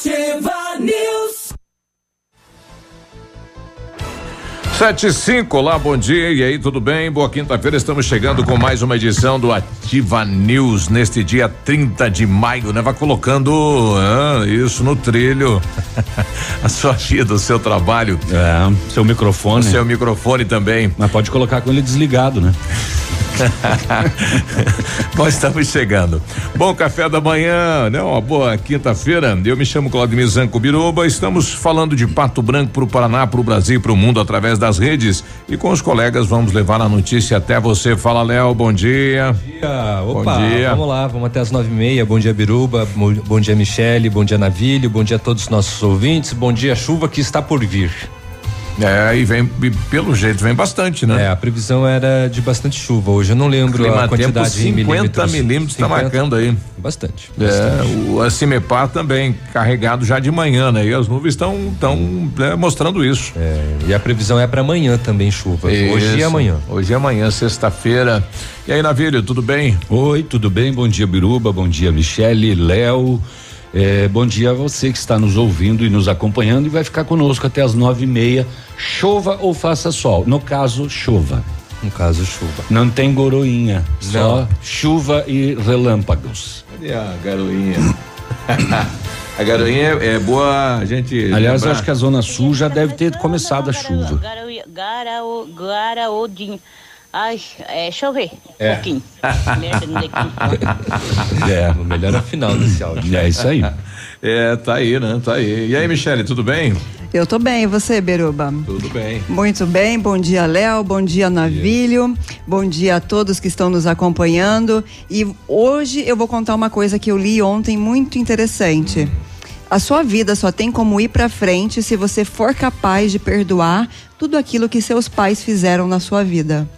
Ativa News. Sete e cinco, olá, bom dia, e aí, tudo bem? Boa quinta-feira, estamos chegando com mais uma edição do Ativa News, neste dia 30 de maio, né? Vai colocando ah, isso no trilho, a sua vida, o seu trabalho. É, seu microfone. O seu microfone também. Mas pode colocar com ele desligado, né? Nós estamos chegando. Bom café da manhã, né? Uma boa quinta-feira. Eu me chamo Claudio Zanco Biruba. Estamos falando de Pato Branco para o Paraná, para o Brasil e para o mundo através das redes. E com os colegas vamos levar a notícia até você. Fala, Léo, bom dia. Bom dia. Opa, bom dia. vamos lá, vamos até as nove e meia. Bom dia, Biruba. Bom, bom dia, Michele. Bom dia, Navilho. Bom dia a todos os nossos ouvintes. Bom dia, chuva que está por vir. É, e vem, e pelo jeito, vem bastante, né? É, a previsão era de bastante chuva. Hoje eu não lembro Clima a quantidade tempo, 50 milímetros. milímetros está marcando aí. Bastante. É, bastante. o a Cimepar também carregado já de manhã, né? E as nuvens estão tão, é, mostrando isso. É, e a previsão é para amanhã também chuva. Isso. Hoje e amanhã. Hoje e amanhã, sexta-feira. E aí, Navírio, tudo bem? Oi, tudo bem? Bom dia, Biruba. Bom dia, Michele, Léo. É, bom dia a você que está nos ouvindo e nos acompanhando e vai ficar conosco até as nove e meia, chova ou faça sol. No caso, chova. No caso, chuva. Não tem goroinha, Não. só chuva e relâmpagos. Cadê a garoinha? a garoinha é, é, boa, gente. Aliás, acho que a Zona Sul já deve ter começado a chuva. Garaodinho. Ai, é, deixa eu ver. É. Um pouquinho. é, o melhor é o final desse áudio. É isso aí. É, tá aí, né? Tá aí. E aí, Michele, tudo bem? Eu tô bem, e você, Beruba? Tudo bem. Muito bem, bom dia, Léo, bom dia, Navilho, bom dia. bom dia a todos que estão nos acompanhando. E hoje eu vou contar uma coisa que eu li ontem muito interessante. A sua vida só tem como ir para frente se você for capaz de perdoar tudo aquilo que seus pais fizeram na sua vida.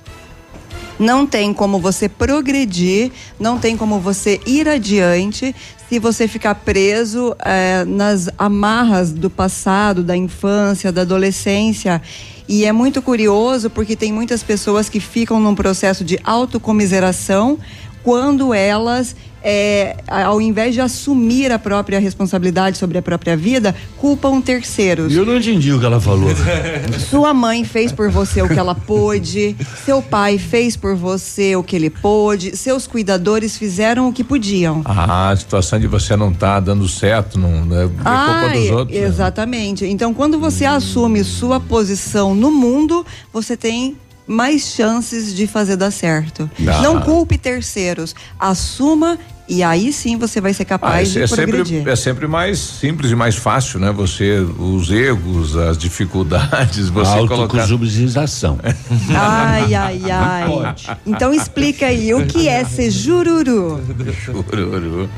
Não tem como você progredir, não tem como você ir adiante se você ficar preso é, nas amarras do passado, da infância, da adolescência. E é muito curioso porque tem muitas pessoas que ficam num processo de autocomiseração quando elas é, ao invés de assumir a própria responsabilidade sobre a própria vida, culpam terceiros. Eu não entendi o que ela falou. Sua mãe fez por você o que ela pôde, seu pai fez por você o que ele pôde, seus cuidadores fizeram o que podiam. Ah, a situação de você não estar tá dando certo, não é ah, culpa dos outros. Né? Exatamente. Né? Então, quando você hum. assume sua posição no mundo, você tem mais chances de fazer dar certo. Ah. Não culpe terceiros, assuma e aí sim você vai ser capaz ah, é, de progredir. Sempre, é sempre mais simples e mais fácil, né? Você, os erros, as dificuldades, você Autoconsubsidização. ai, ai, ai. Então explica aí, o que é ser jururu? jururu.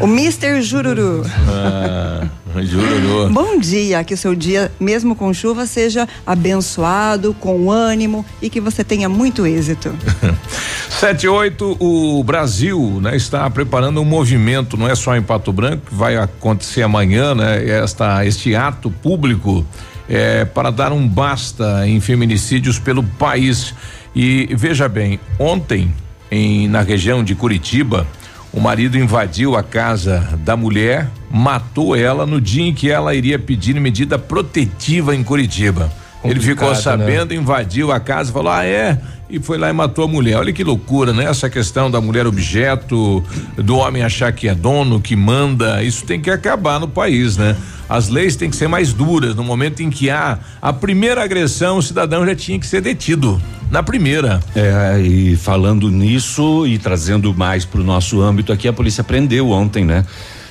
O Mr. Jururu. Ah, jururu. Bom dia, que o seu dia, mesmo com chuva, seja abençoado, com ânimo e que você tenha muito êxito. Sete oito, o Brasil, né, está preparando um movimento, não é só em Pato Branco, que vai acontecer amanhã, né, esta, este ato público é, para dar um basta em feminicídios pelo país. E veja bem, ontem, em, na região de Curitiba, o marido invadiu a casa da mulher, matou ela no dia em que ela iria pedir medida protetiva em Curitiba. Ele ficou né? sabendo, né? invadiu a casa, falou: "Ah, é?" e foi lá e matou a mulher. Olha que loucura, né? Essa questão da mulher objeto, do homem achar que é dono, que manda, isso tem que acabar no país, né? As leis têm que ser mais duras. No momento em que há a primeira agressão, o cidadão já tinha que ser detido. na primeira. É, e falando nisso e trazendo mais para o nosso âmbito aqui, a polícia prendeu ontem, né?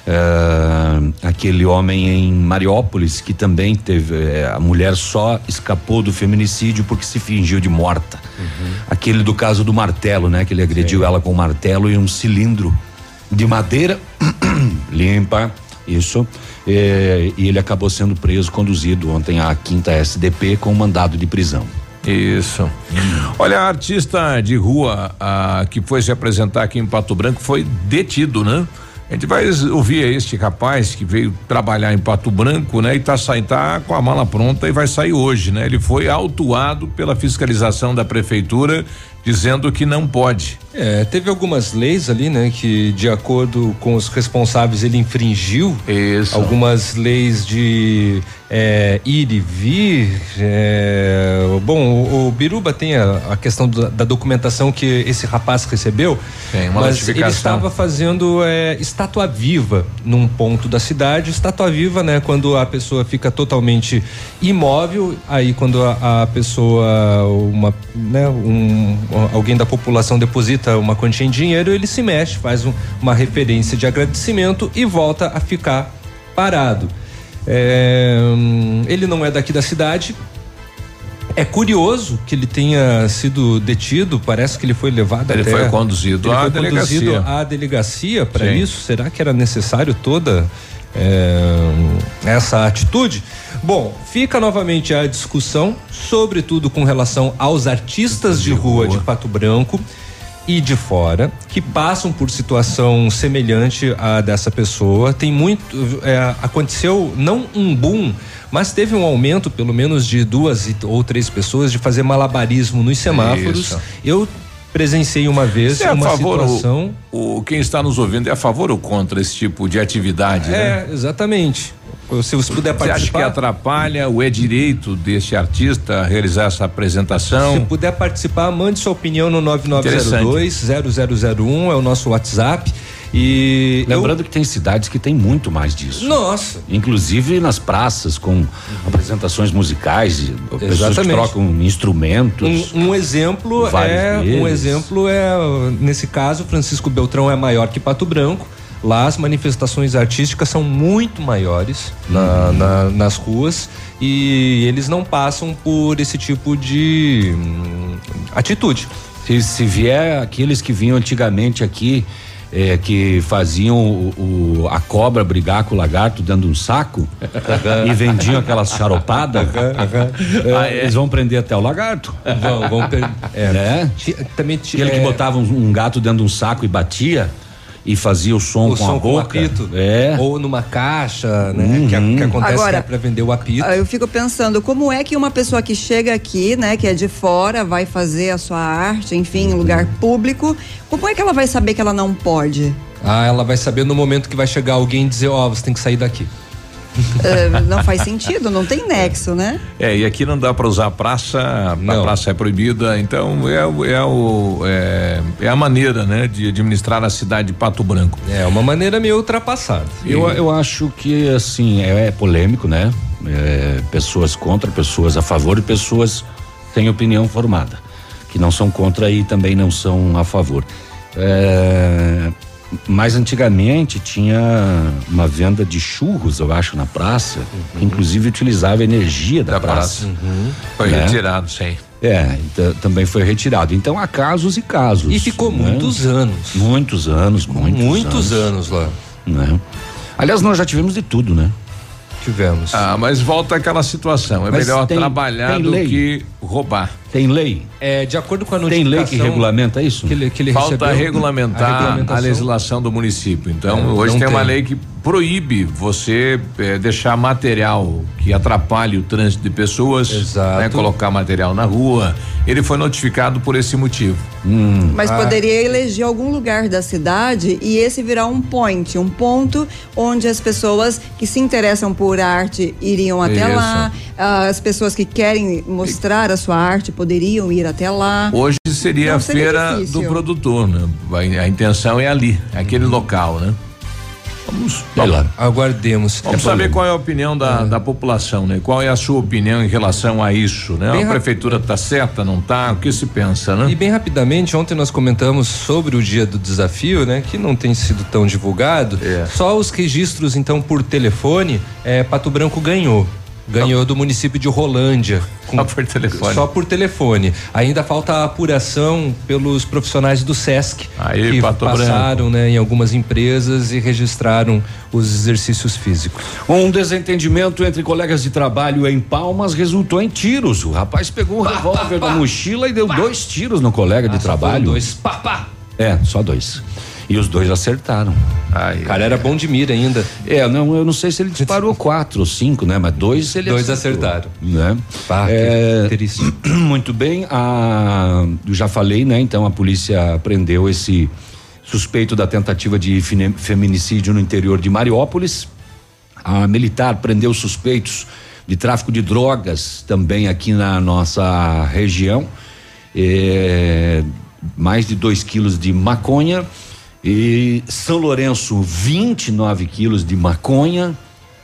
Uh, aquele homem em Mariópolis que também teve uh, a mulher só escapou do feminicídio porque se fingiu de morta. Uhum. Aquele do caso do martelo, né? Que ele agrediu Sim. ela com um martelo e um cilindro de madeira limpa, isso. Eh, e ele acabou sendo preso, conduzido ontem à quinta SDP com mandado de prisão. Isso. Olha, a artista de rua a, que foi se apresentar aqui em Pato Branco foi detido, né? A gente vai ouvir este rapaz que veio trabalhar em Pato Branco, né? E tá saindo, tá com a mala pronta e vai sair hoje, né? Ele foi autuado pela fiscalização da prefeitura dizendo que não pode. É, teve algumas leis ali, né, que de acordo com os responsáveis ele infringiu. Isso. Algumas leis de é, ir e vir. É, bom, o, o, Biruba tem a, a questão da, da, documentação que esse rapaz recebeu. Tem uma mas ele estava fazendo é, estátua viva num ponto da cidade. Estátua viva, né, quando a pessoa fica totalmente imóvel. Aí quando a, a pessoa, uma, né, um, alguém da população deposita uma quantia em dinheiro, ele se mexe, faz um, uma referência de agradecimento e volta a ficar parado. É, ele não é daqui da cidade. É curioso que ele tenha sido detido, parece que ele foi levado ele até. Foi conduzido ele à foi delegacia. conduzido à delegacia para isso. Será que era necessário toda é, essa atitude? Bom, fica novamente a discussão, sobretudo com relação aos artistas de, de rua, rua de Pato Branco e de fora que passam por situação semelhante à dessa pessoa. Tem muito. É, aconteceu não um boom, mas teve um aumento, pelo menos, de duas ou três pessoas de fazer malabarismo nos semáforos. Isso. Eu presenciei uma vez é uma favor, situação. O, o, quem está nos ouvindo é a favor ou contra esse tipo de atividade? É, né? exatamente. Se você puder você participar. Você acha que atrapalha o é direito deste artista realizar essa apresentação? Se puder participar, mande sua opinião no 9902-0001, é o nosso WhatsApp. E lembrando eu... que tem cidades que tem muito mais disso. Nossa. Inclusive nas praças com uhum. apresentações musicais, pessoas que trocam instrumentos. Um, um exemplo é vezes. um exemplo é nesse caso Francisco Beltrão é maior que Pato Branco Lá as manifestações artísticas são muito maiores na, uhum. na, nas ruas e eles não passam por esse tipo de hum, atitude. Se, se vier aqueles que vinham antigamente aqui, é, que faziam o, o, a cobra brigar com o lagarto dando um saco e vendiam aquelas charopadas, é, ah, é. eles vão prender até o lagarto. Vão, vão é. Né? Também Aquele que é. botava um, um gato dentro de um saco e batia e fazia o som o com som a boca. Com apito. É. Ou numa caixa, né? Uhum. Que, que, acontece Agora, que é pra vender o apito. Eu fico pensando, como é que uma pessoa que chega aqui, né, que é de fora, vai fazer a sua arte, enfim, em lugar público, como é que ela vai saber que ela não pode? Ah, ela vai saber no momento que vai chegar alguém e dizer, ó, oh, você tem que sair daqui. Uh, não faz sentido, não tem nexo, né? É, e aqui não dá para usar praça, não. a praça é proibida, então é, é, o, é, é, a maneira, né, de administrar a cidade de Pato Branco. É uma maneira meio ultrapassada. Eu, eu acho que, assim, é, é polêmico, né? É, pessoas contra, pessoas a favor e pessoas têm opinião formada, que não são contra e também não são a favor. É, mais antigamente tinha uma venda de churros, eu acho, na praça, uhum. que inclusive utilizava energia da, da praça. praça. Uhum. Foi né? retirado, sim. É, também foi retirado. Então há casos e casos. E ficou né? muitos anos. Muitos anos, muitos, muitos anos. anos lá. Né? Aliás, nós já tivemos de tudo, né? tivemos. Ah, mas volta aquela situação. É mas melhor tem, trabalhar tem do que roubar. Tem lei? É, de acordo com a notificação. Tem lei que regulamenta isso? Que ele, que ele Falta regulamentar a, a, legislação do município. Então, é, hoje tem, tem, uma lei que proíbe você é, deixar material que atrapalhe o trânsito de pessoas, né, colocar material na rua. Ele foi notificado por esse motivo. Hum. Mas ah. poderia eleger algum lugar da cidade e esse virar um point, um ponto onde as pessoas que se interessam por arte iriam até Isso. lá, as pessoas que querem mostrar a sua arte poderiam ir até lá. Hoje seria Não, a seria feira difícil. do produtor, né? A intenção é ali, aquele local, né? Vamos, lá. Aguardemos. Vamos saber qual é a opinião da, da população, né? Qual é a sua opinião em relação a isso, né? Bem a prefeitura está certa, não está? O que se pensa, né? E bem rapidamente, ontem nós comentamos sobre o dia do desafio, né? Que não tem sido tão divulgado. É. Só os registros, então, por telefone, é, Pato Branco ganhou. Ganhou do município de Rolândia. Só por telefone. Só por telefone. Ainda falta a apuração pelos profissionais do SESC Aí, que Pato passaram né, em algumas empresas e registraram os exercícios físicos. Um desentendimento entre colegas de trabalho em Palmas resultou em tiros. O rapaz pegou o revólver da mochila e deu dois tiros no colega de Ah, só foram trabalho. Dois. Pá, pá. É, só dois. E os dois acertaram. Ai, O cara era bom de mira ainda. É, não, eu não sei se ele disparou quatro ou cinco, né? Mas dois ele Dois acertou, acertaram. Né? Pá, É, triste. Muito bem, a, eu já falei, né? Então a polícia prendeu esse suspeito da tentativa de feminicídio no interior de Mariópolis. A militar prendeu suspeitos de tráfico de drogas também aqui na nossa região. É, mais de 2 quilos de maconha. E São Lourenço, 29 quilos de maconha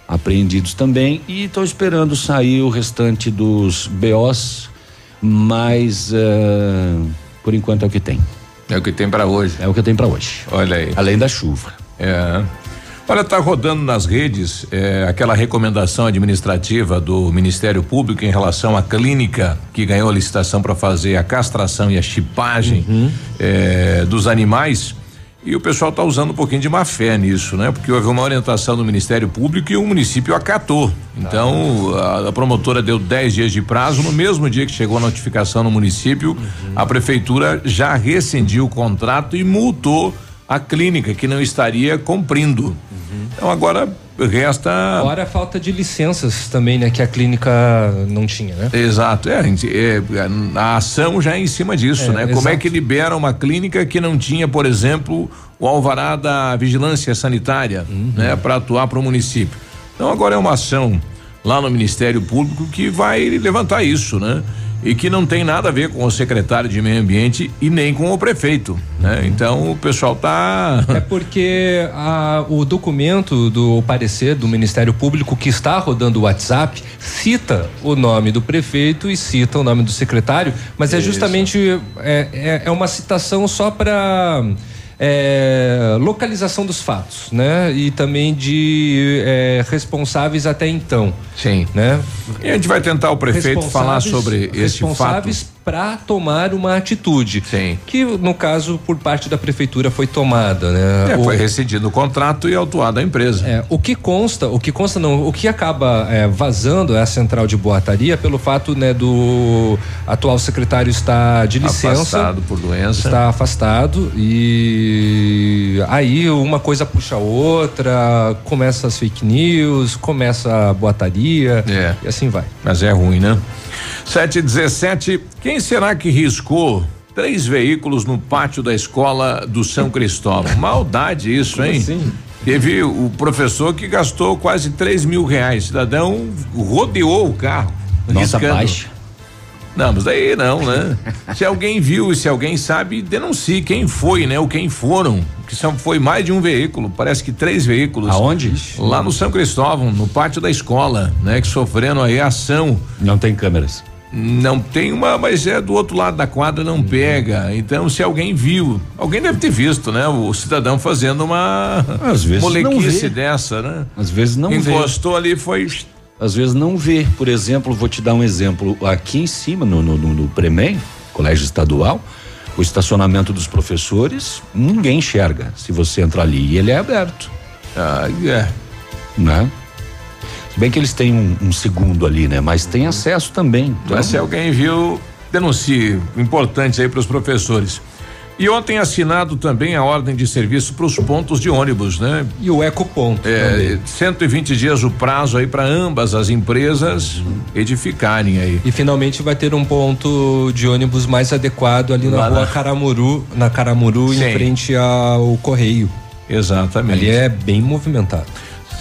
apreendidos também. E estou esperando sair o restante dos BOs, mas eh, por enquanto é o que tem. É o que tem para hoje. É o que tenho para hoje. Olha aí. Além da chuva. É. Olha, tá rodando nas redes é, aquela recomendação administrativa do Ministério Público em relação à clínica que ganhou a licitação para fazer a castração e a chipagem é, dos animais. E o pessoal está usando um pouquinho de má fé nisso, né? Porque houve uma orientação do Ministério Público e o município acatou. Então, a, a promotora deu 10 dias de prazo. No mesmo dia que chegou a notificação no município, a prefeitura já rescindiu o contrato e multou a clínica que não estaria cumprindo. Então agora resta. Fora a falta de licenças também, né? Que a clínica não tinha, né? Exato, é, a é, ação já é em cima disso, É, né? Como é exato. que libera uma clínica que não tinha, por exemplo, o alvará da vigilância sanitária, Uhum. né, para atuar para o município? Então agora é uma ação lá no Ministério Público que vai levantar isso, né? E que não tem nada a ver com o secretário de Meio Ambiente e nem com o prefeito, né? Então o pessoal tá É porque a- o documento do parecer do Ministério Público que está rodando o WhatsApp cita o nome do prefeito e cita o nome do secretário, mas é Isso. justamente é, é- é uma citação só para localização dos fatos, né? E também de é, responsáveis até então, Sim. né? E a gente vai tentar o prefeito falar sobre esse fato. responsáveis para tomar uma atitude, Sim. que no caso por parte da prefeitura foi tomada, né? É, O- foi rescindido o contrato e autuado a empresa. É, o que consta, o que consta não, o que acaba é, vazando é a central de boataria pelo fato né, do atual secretário estar de licença, Afastado por doença. está afastado e aí uma coisa puxa a outra, começa as fake news, começa a boataria É. e assim vai. Mas é ruim, né? 717. Quem será que riscou três veículos no pátio da escola do São Cristóvão? Maldade isso, hein? assim? Teve o professor que gastou quase três mil reais. Cidadão rodeou o carro. Nossa riscando. baixa. Não, mas daí não, né? se alguém viu e se alguém sabe, denuncie quem foi, né? Ou quem foram. Que são, foi mais de um veículo, parece que três veículos. Aonde? Lá no São Cristóvão, no pátio da escola, né? Que sofrendo aí ação. Não tem câmeras. Não tem uma, mas é do outro lado da quadra, não pega. Então, se alguém viu, alguém deve ter visto, né? O cidadão fazendo uma Às vezes não molequice vê. dessa, né? Às vezes não vê. Encostou ali, foi. Às vezes não vê. Por exemplo, vou te dar um exemplo. Aqui em cima, no, no, no, no Premem, colégio estadual, o estacionamento dos professores, ninguém enxerga se você entra ali. E ele é aberto, Ah, é. né? Se bem que eles têm um, um segundo ali, né? Mas tem acesso também. Então, Mas se alguém viu, denuncie. Importante aí para os professores. E ontem assinado também a ordem de serviço para os pontos de ônibus, né? E o ecoponto. É, também. 120 dias o prazo aí para ambas as empresas edificarem aí. E finalmente vai ter um ponto de ônibus mais adequado ali na Lá rua na- Caramuru, na Caramuru, Sim. em frente ao Correio. Exatamente. Ali é bem movimentado.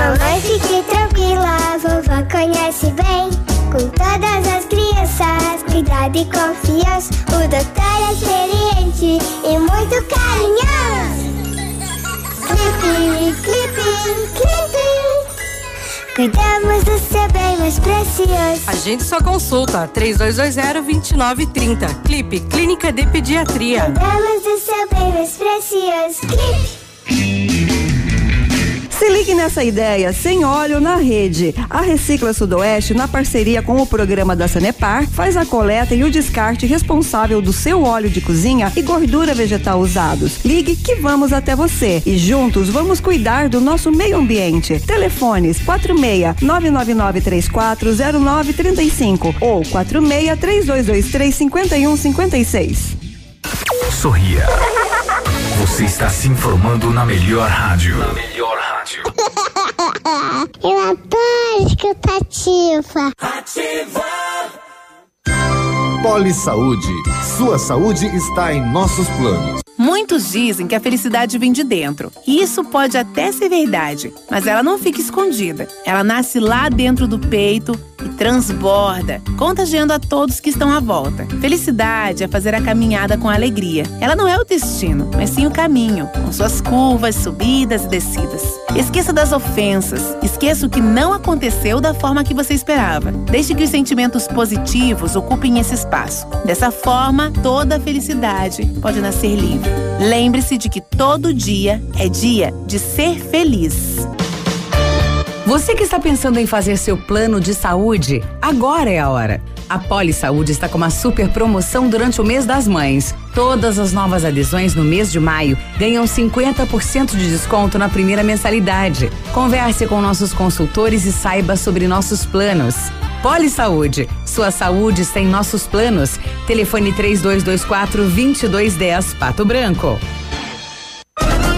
Mamãe, fique tranquila, vovó conhece bem. Com todas as crianças, cuidado e confiança. O doutor é experiente e muito carinhoso. Clipe, clipe, clipe. Cuidamos do seu bem mais precioso. Agende sua consulta 3220-2930. Clipe Clínica de Pediatria. Cuidamos do seu bem mais precioso. Clipe. Se ligue nessa ideia, sem óleo na rede. A Recicla Sudoeste, na parceria com o programa da Sanepar, faz a coleta e o descarte responsável do seu óleo de cozinha e gordura vegetal usados. Ligue que vamos até você e juntos vamos cuidar do nosso meio ambiente. Telefones 46 999 340935 ou 46 3223 5156. Sorria. Você está se informando na melhor rádio. Na melhor rádio. Eu adoro escutativa. Ativa. Poli Saúde. Sua saúde está em nossos planos. Muitos dizem que a felicidade vem de dentro. E isso pode até ser verdade, mas ela não fica escondida. Ela nasce lá dentro do peito e transborda, contagiando a todos que estão à volta. Felicidade é fazer a caminhada com alegria. Ela não é o destino, mas sim o caminho, com suas curvas, subidas e descidas. Esqueça das ofensas, esqueça o que não aconteceu da forma que você esperava. Deixe que os sentimentos positivos ocupem esse espaço. Dessa forma, toda a felicidade pode nascer livre. Lembre-se de que todo dia é dia de ser feliz. Você que está pensando em fazer seu plano de saúde, agora é a hora. A Poli Saúde está com uma super promoção durante o mês das mães. Todas as novas adesões no mês de maio ganham 50% de desconto na primeira mensalidade. Converse com nossos consultores e saiba sobre nossos planos. Poli Saúde, sua saúde sem nossos planos. Telefone 3224 2210 Pato Branco.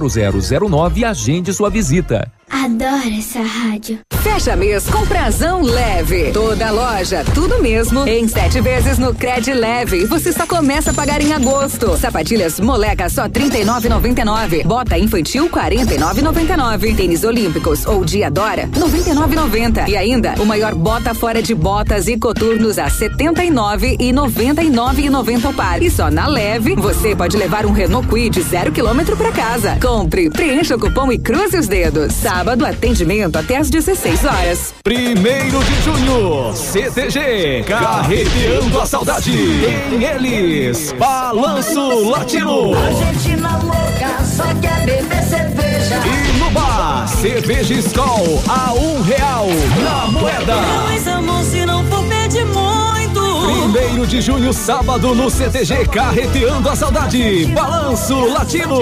0009 e agende sua visita. Adoro essa rádio. Fecha mês com prazão leve. Toda loja, tudo mesmo. Em sete vezes no Cred Leve. Você só começa a pagar em agosto. Sapatilhas moleca só R$ 39,99. Bota infantil R$ 49,99. Tênis olímpicos ou Diadora R$ 99,90. E ainda o maior bota fora de botas e coturnos a 79 e 99,90 o par. E só na Leve você pode levar um Renault Kwid zero quilômetro para casa. Compre, preencha o cupom e cruze os dedos. Sábado atendimento até às 16 horas. Primeiro de junho, CTG, carreteando a saudade. Tem eles, Balanço Latino. Argentina louca, só quer beber cerveja. E no bar, cerveja Skol a um real na moeda. Dois amor, se não for de junho, sábado, no CTG Carreteando a Saudade. Balanço Latino.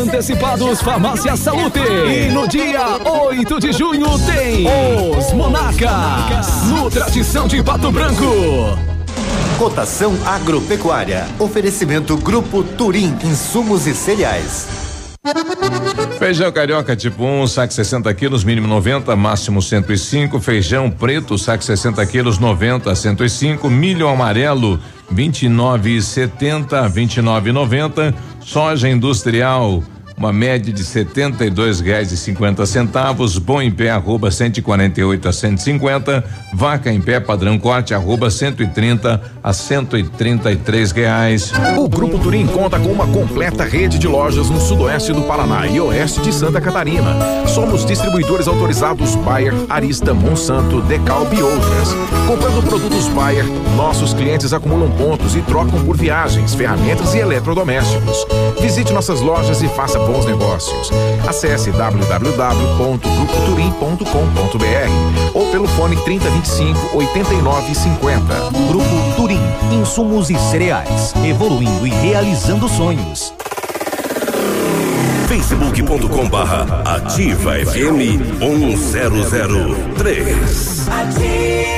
Antecipados Farmácia Salute. E no dia 8 de junho tem os Monarcas. No Tradição de Pato Branco. Cotação Agropecuária. Oferecimento Grupo Turim. Insumos e cereais. Feijão carioca tipo 1, um, saco 60 quilos, mínimo 90, máximo 105. Feijão preto, saco 60 quilos, 90 a 105. Milho amarelo, 29,70, 29,90. Soja industrial, uma média de setenta e dois reais e cinquenta centavos, bom em pé arroba 148 a 150, vaca em pé padrão corte arroba 130 a 133 reais. O Grupo Turim conta com uma completa rede de lojas no sudoeste do Paraná e oeste de Santa Catarina. Somos distribuidores autorizados Bayer, Arista, Monsanto, Decalb e outras. Comprando produtos Bayer, nossos clientes acumulam pontos e trocam por viagens, ferramentas e eletrodomésticos. Visite nossas lojas e faça bons negócios. Acesse www.grupoturim.com.br ou pelo fone 3025 8950. Grupo Turim, insumos e cereais, evoluindo e realizando sonhos. facebook.com barra ativa FM 1003. Ativa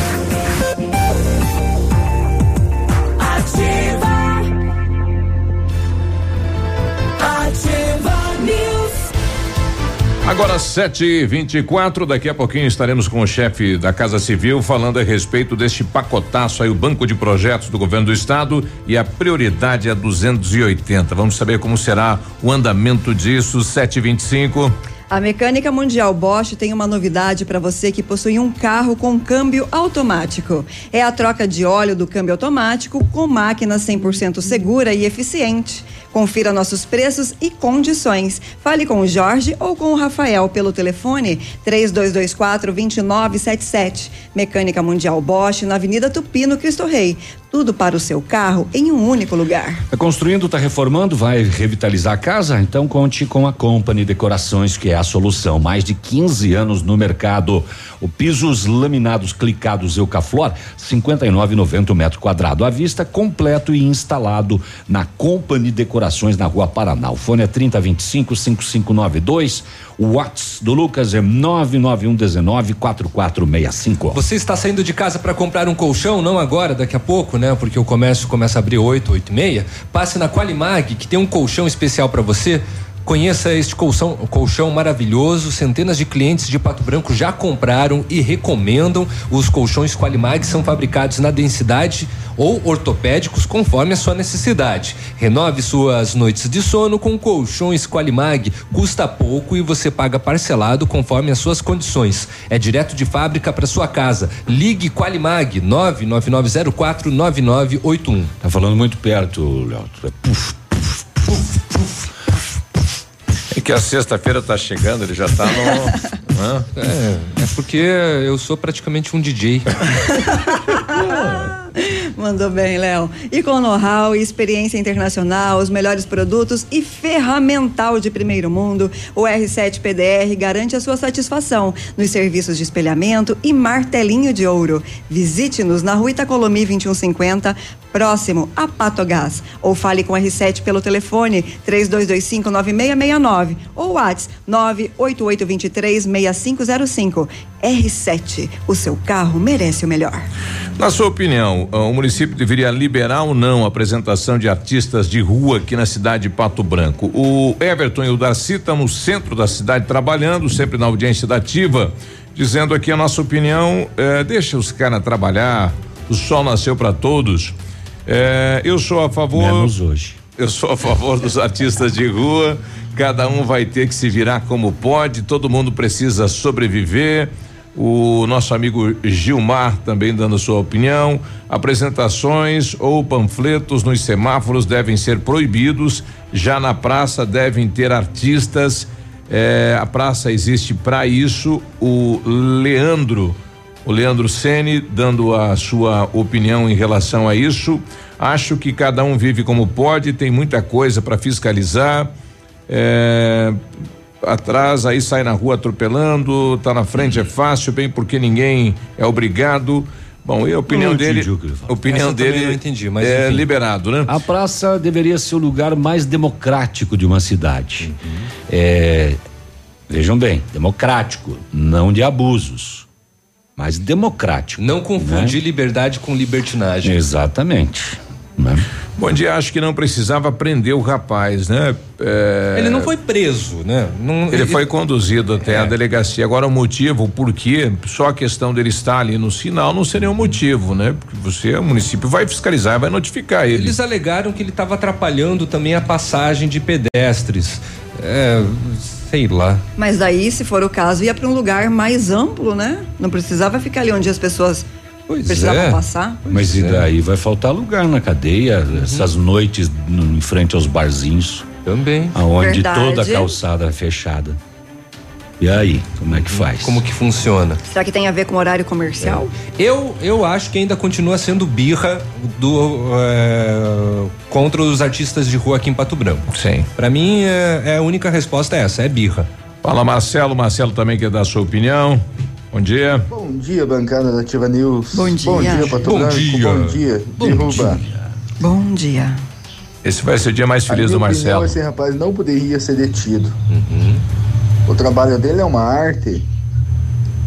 Agora 7:24, daqui a pouquinho estaremos com o chefe da Casa Civil falando a respeito deste pacotaço aí o banco de projetos do governo do estado e a prioridade é 280. Vamos saber como será o andamento disso. 7:25. A Mecânica Mundial Bosch tem uma novidade para você que possui um carro com câmbio automático. É a troca de óleo do câmbio automático com máquina 100% segura e eficiente. Confira nossos preços e condições. Fale com o Jorge ou com o Rafael pelo telefone 3224 2977. Mecânica Mundial Bosch na Avenida Tupi, no Cristo Rei. Tudo para o seu carro em um único lugar. Tá construindo, tá reformando, vai revitalizar a casa? Então conte com a Company Decorações, que é a solução. Mais de 15 anos no mercado. O pisos laminados clicados Eucaflor, 59,90 metro quadrado à vista, completo e instalado na Company Decorações na Rua Paraná. O fone é 3025 5592. O WhatsApp do Lucas é 991 19 4465. Você está saindo de casa para comprar um colchão, não agora, daqui a pouco, né? Porque o comércio começa a abrir 8, 8 e meia. Passe na Qualimag, que tem um colchão especial para você. Conheça este colchão, colchão maravilhoso. Centenas de clientes de Pato Branco já compraram e recomendam. Os colchões Qualimag são fabricados na densidade ou ortopédicos conforme a sua necessidade. Renove suas noites de sono com colchões Qualimag. Custa pouco e você paga parcelado conforme as suas condições. É direto de fábrica para sua casa. Ligue Qualimag 99904 9981. Tá falando muito perto, Léo. É puf, É que a sexta-feira tá chegando, ele já tá no. Hã? É, é porque eu sou praticamente um DJ. Mandou bem, Léo. E com know-how experiência internacional, os melhores produtos e ferramental de primeiro mundo, o R7 PDR garante a sua satisfação nos serviços de espelhamento e martelinho de ouro. Visite-nos na rua Itacolomi 2150, próximo a Patogás. Ou fale com o R7 pelo telefone 32259669 ou WhatsApp 988236505. R7, o seu carro merece o melhor. Na sua opinião, ah, o município deveria liberar ou não a apresentação de artistas de rua aqui na cidade de Pato Branco? O Everton e o Darcy estão no centro da cidade trabalhando, sempre na audiência da ativa, dizendo aqui a nossa opinião, eh, deixa os caras trabalhar, o sol nasceu para todos. Eh, eu sou a favor. Menos hoje. Eu sou a favor dos artistas de rua. Cada um vai ter que se virar como pode. Todo mundo precisa sobreviver. O nosso amigo Gilmar também dando sua opinião. Apresentações ou panfletos nos semáforos devem ser proibidos. Já na praça devem ter artistas. Eh, a praça existe para isso. O Leandro, o Leandro Ceni dando a sua opinião em relação a isso. Acho que cada um vive como pode, tem muita coisa para fiscalizar. É, atrás, aí sai na rua atropelando, tá na frente é fácil, bem porque ninguém é obrigado. Bom, e a opinião Não dele, entendi o que ele falou. a opinião Essa dele não entendi, mas é enfim. liberado, né? A praça deveria ser o lugar mais democrático de uma cidade. É, Vejam bem, democrático, não de abusos, mas democrático. Não confundir né? liberdade com libertinagem. Exatamente. Né? Bom dia, acho que não precisava prender o rapaz, né? É, Ele não foi preso, né? Não, Ele foi conduzido até É. a delegacia. Agora o motivo, o porquê, só a questão dele estar ali no sinal não seria um motivo, né? Porque você, o município vai fiscalizar, vai notificar ele. Eles alegaram que ele estava atrapalhando também a passagem de pedestres. É, sei lá. Mas daí, se for o caso, ia para um lugar mais amplo, né? Não precisava ficar ali onde as pessoas precisavam é. passar. Mas e daí vai faltar lugar na cadeia, essas noites no- em frente aos barzinhos. Também. Aonde Verdade. toda a calçada é fechada. E aí, como é que faz? Como que funciona? Será que tem a ver com horário comercial? Eu, eu acho que ainda continua sendo birra do é, contra os artistas de rua aqui em Pato Branco. Sim. Pra mim, é, é a única resposta é essa, é birra. Fala Marcelo, Marcelo também quer dar a sua opinião. Bom dia. Bom dia, bancada da Ativa News. Bom dia. Bom dia, Pato Bom Branco. dia. Bom dia. Bom Derruba. Bom dia. Esse vai ser o dia mais feliz do Marcelo. esse rapaz não poderia ser detido. O trabalho dele é uma arte,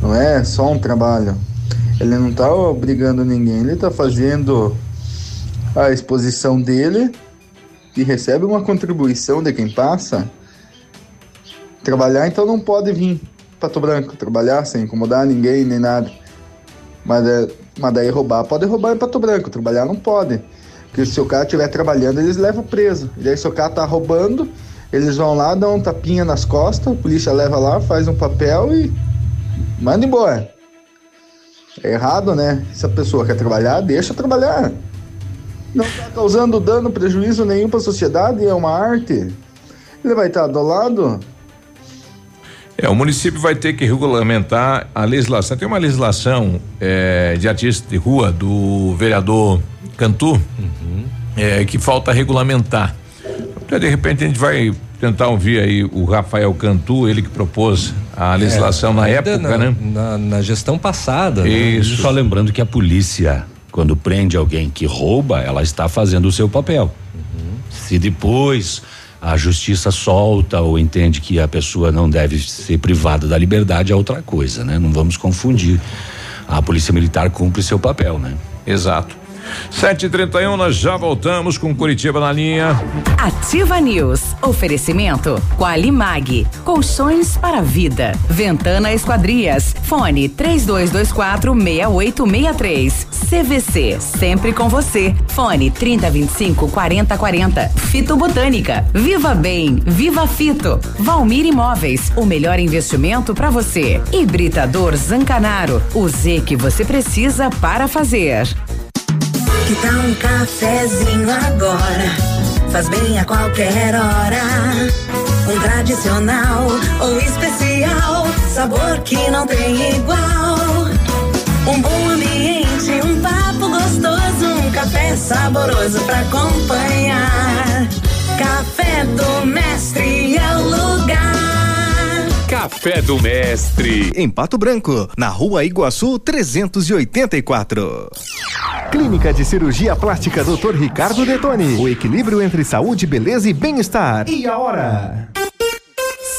não é só um trabalho. Ele não está obrigando ninguém, ele está fazendo a exposição dele e recebe uma contribuição de quem passa. Trabalhar então não pode vir Pato Branco, trabalhar sem incomodar ninguém nem nada. Mas, é, mas daí roubar pode roubar em Pato Branco, trabalhar não pode. Porque se o cara estiver trabalhando, eles levam preso. E daí se o cara tá roubando, eles vão lá, dão um tapinha nas costas, a polícia leva lá, faz um papel e manda embora. É errado, né? Se a pessoa quer trabalhar, deixa trabalhar. Não tá causando dano, prejuízo nenhum para a sociedade, é uma arte. Ele vai estar do lado. É, o município vai ter que regulamentar a legislação. Tem uma legislação é, de artista de rua do vereador Cantu é, que falta regulamentar. Então, de repente a gente vai tentar ouvir aí o Rafael Cantu, ele que propôs a legislação na É, ainda época, na, né? Na, na gestão passada. né? Isso. Só lembrando que a polícia, quando prende alguém que rouba, ela está fazendo o seu papel. Se depois a justiça solta ou entende que a pessoa não deve ser privada da liberdade, é outra coisa, né? Não vamos confundir. A polícia militar cumpre seu papel, né? Exato. 7h31, nós já voltamos com Curitiba na linha. Ativa News. Oferecimento Qualimag. Colchões para vida. Ventana Esquadrias. Fone 3224 6863. CVC. Sempre com você. Fone 3025 4040. Fito Botânica. Viva Bem. Viva Fito. Valmir Imóveis. O melhor investimento para você. Hibridador Zancanaro. O Z que você precisa para fazer. Que tal um cafezinho agora? Faz bem a qualquer hora. Um tradicional ou especial, sabor que não tem igual. Um bom ambiente, um papo gostoso, um café saboroso pra acompanhar. Café do Mestre é o lugar. Café do Mestre. Em Pato Branco, na rua Iguaçu 384. Clínica de Cirurgia Plástica Dr. Ricardo Detoni. O equilíbrio entre saúde, beleza e bem-estar. E a hora?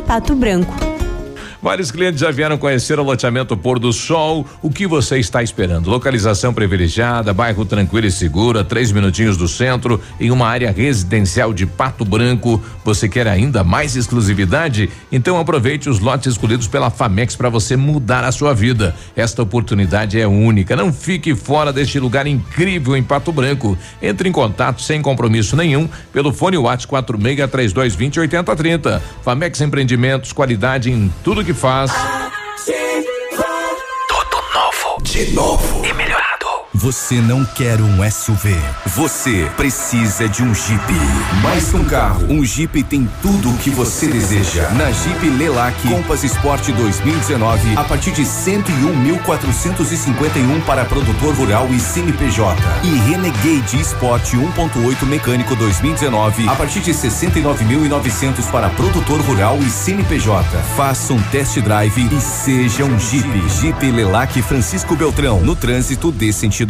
Pato Branco. Vários clientes já vieram conhecer o loteamento Pôr do Sol. O que você está esperando? Localização privilegiada, bairro tranquilo e seguro, três minutinhos do centro, em uma área residencial de Pato Branco. Você quer ainda mais exclusividade? Então aproveite os lotes escolhidos pela Famex para você mudar a sua vida. Esta oportunidade é única. Não fique fora deste lugar incrível em Pato Branco. Entre em contato sem compromisso nenhum pelo fone WhatsApp 463220 8030. Famex Empreendimentos, qualidade em tudo que faz. Tudo novo. De novo. E melhorado. Você não quer um SUV. Você precisa de um Jeep. Mais que um carro, um Jeep tem tudo o que você deseja. Na Jeep Lelac Compass Sport 2019, a partir de 101.451 para produtor rural e CNPJ. E Renegade Sport 1.8 mecânico 2019, a partir de 69.900 para produtor rural e CNPJ. Faça um test drive e seja um Jeep. Jeep Lelac Francisco Beltrão, no trânsito dê sentido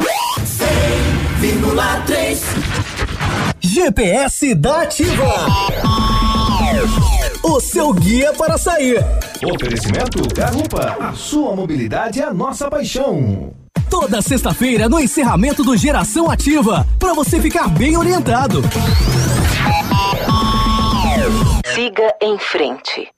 100,3 GPS da Ativa. O seu guia para sair. Oferecimento Garupa, a sua mobilidade é a nossa paixão. Toda sexta-feira no encerramento do Geração Ativa, para você ficar bem orientado. Siga em frente.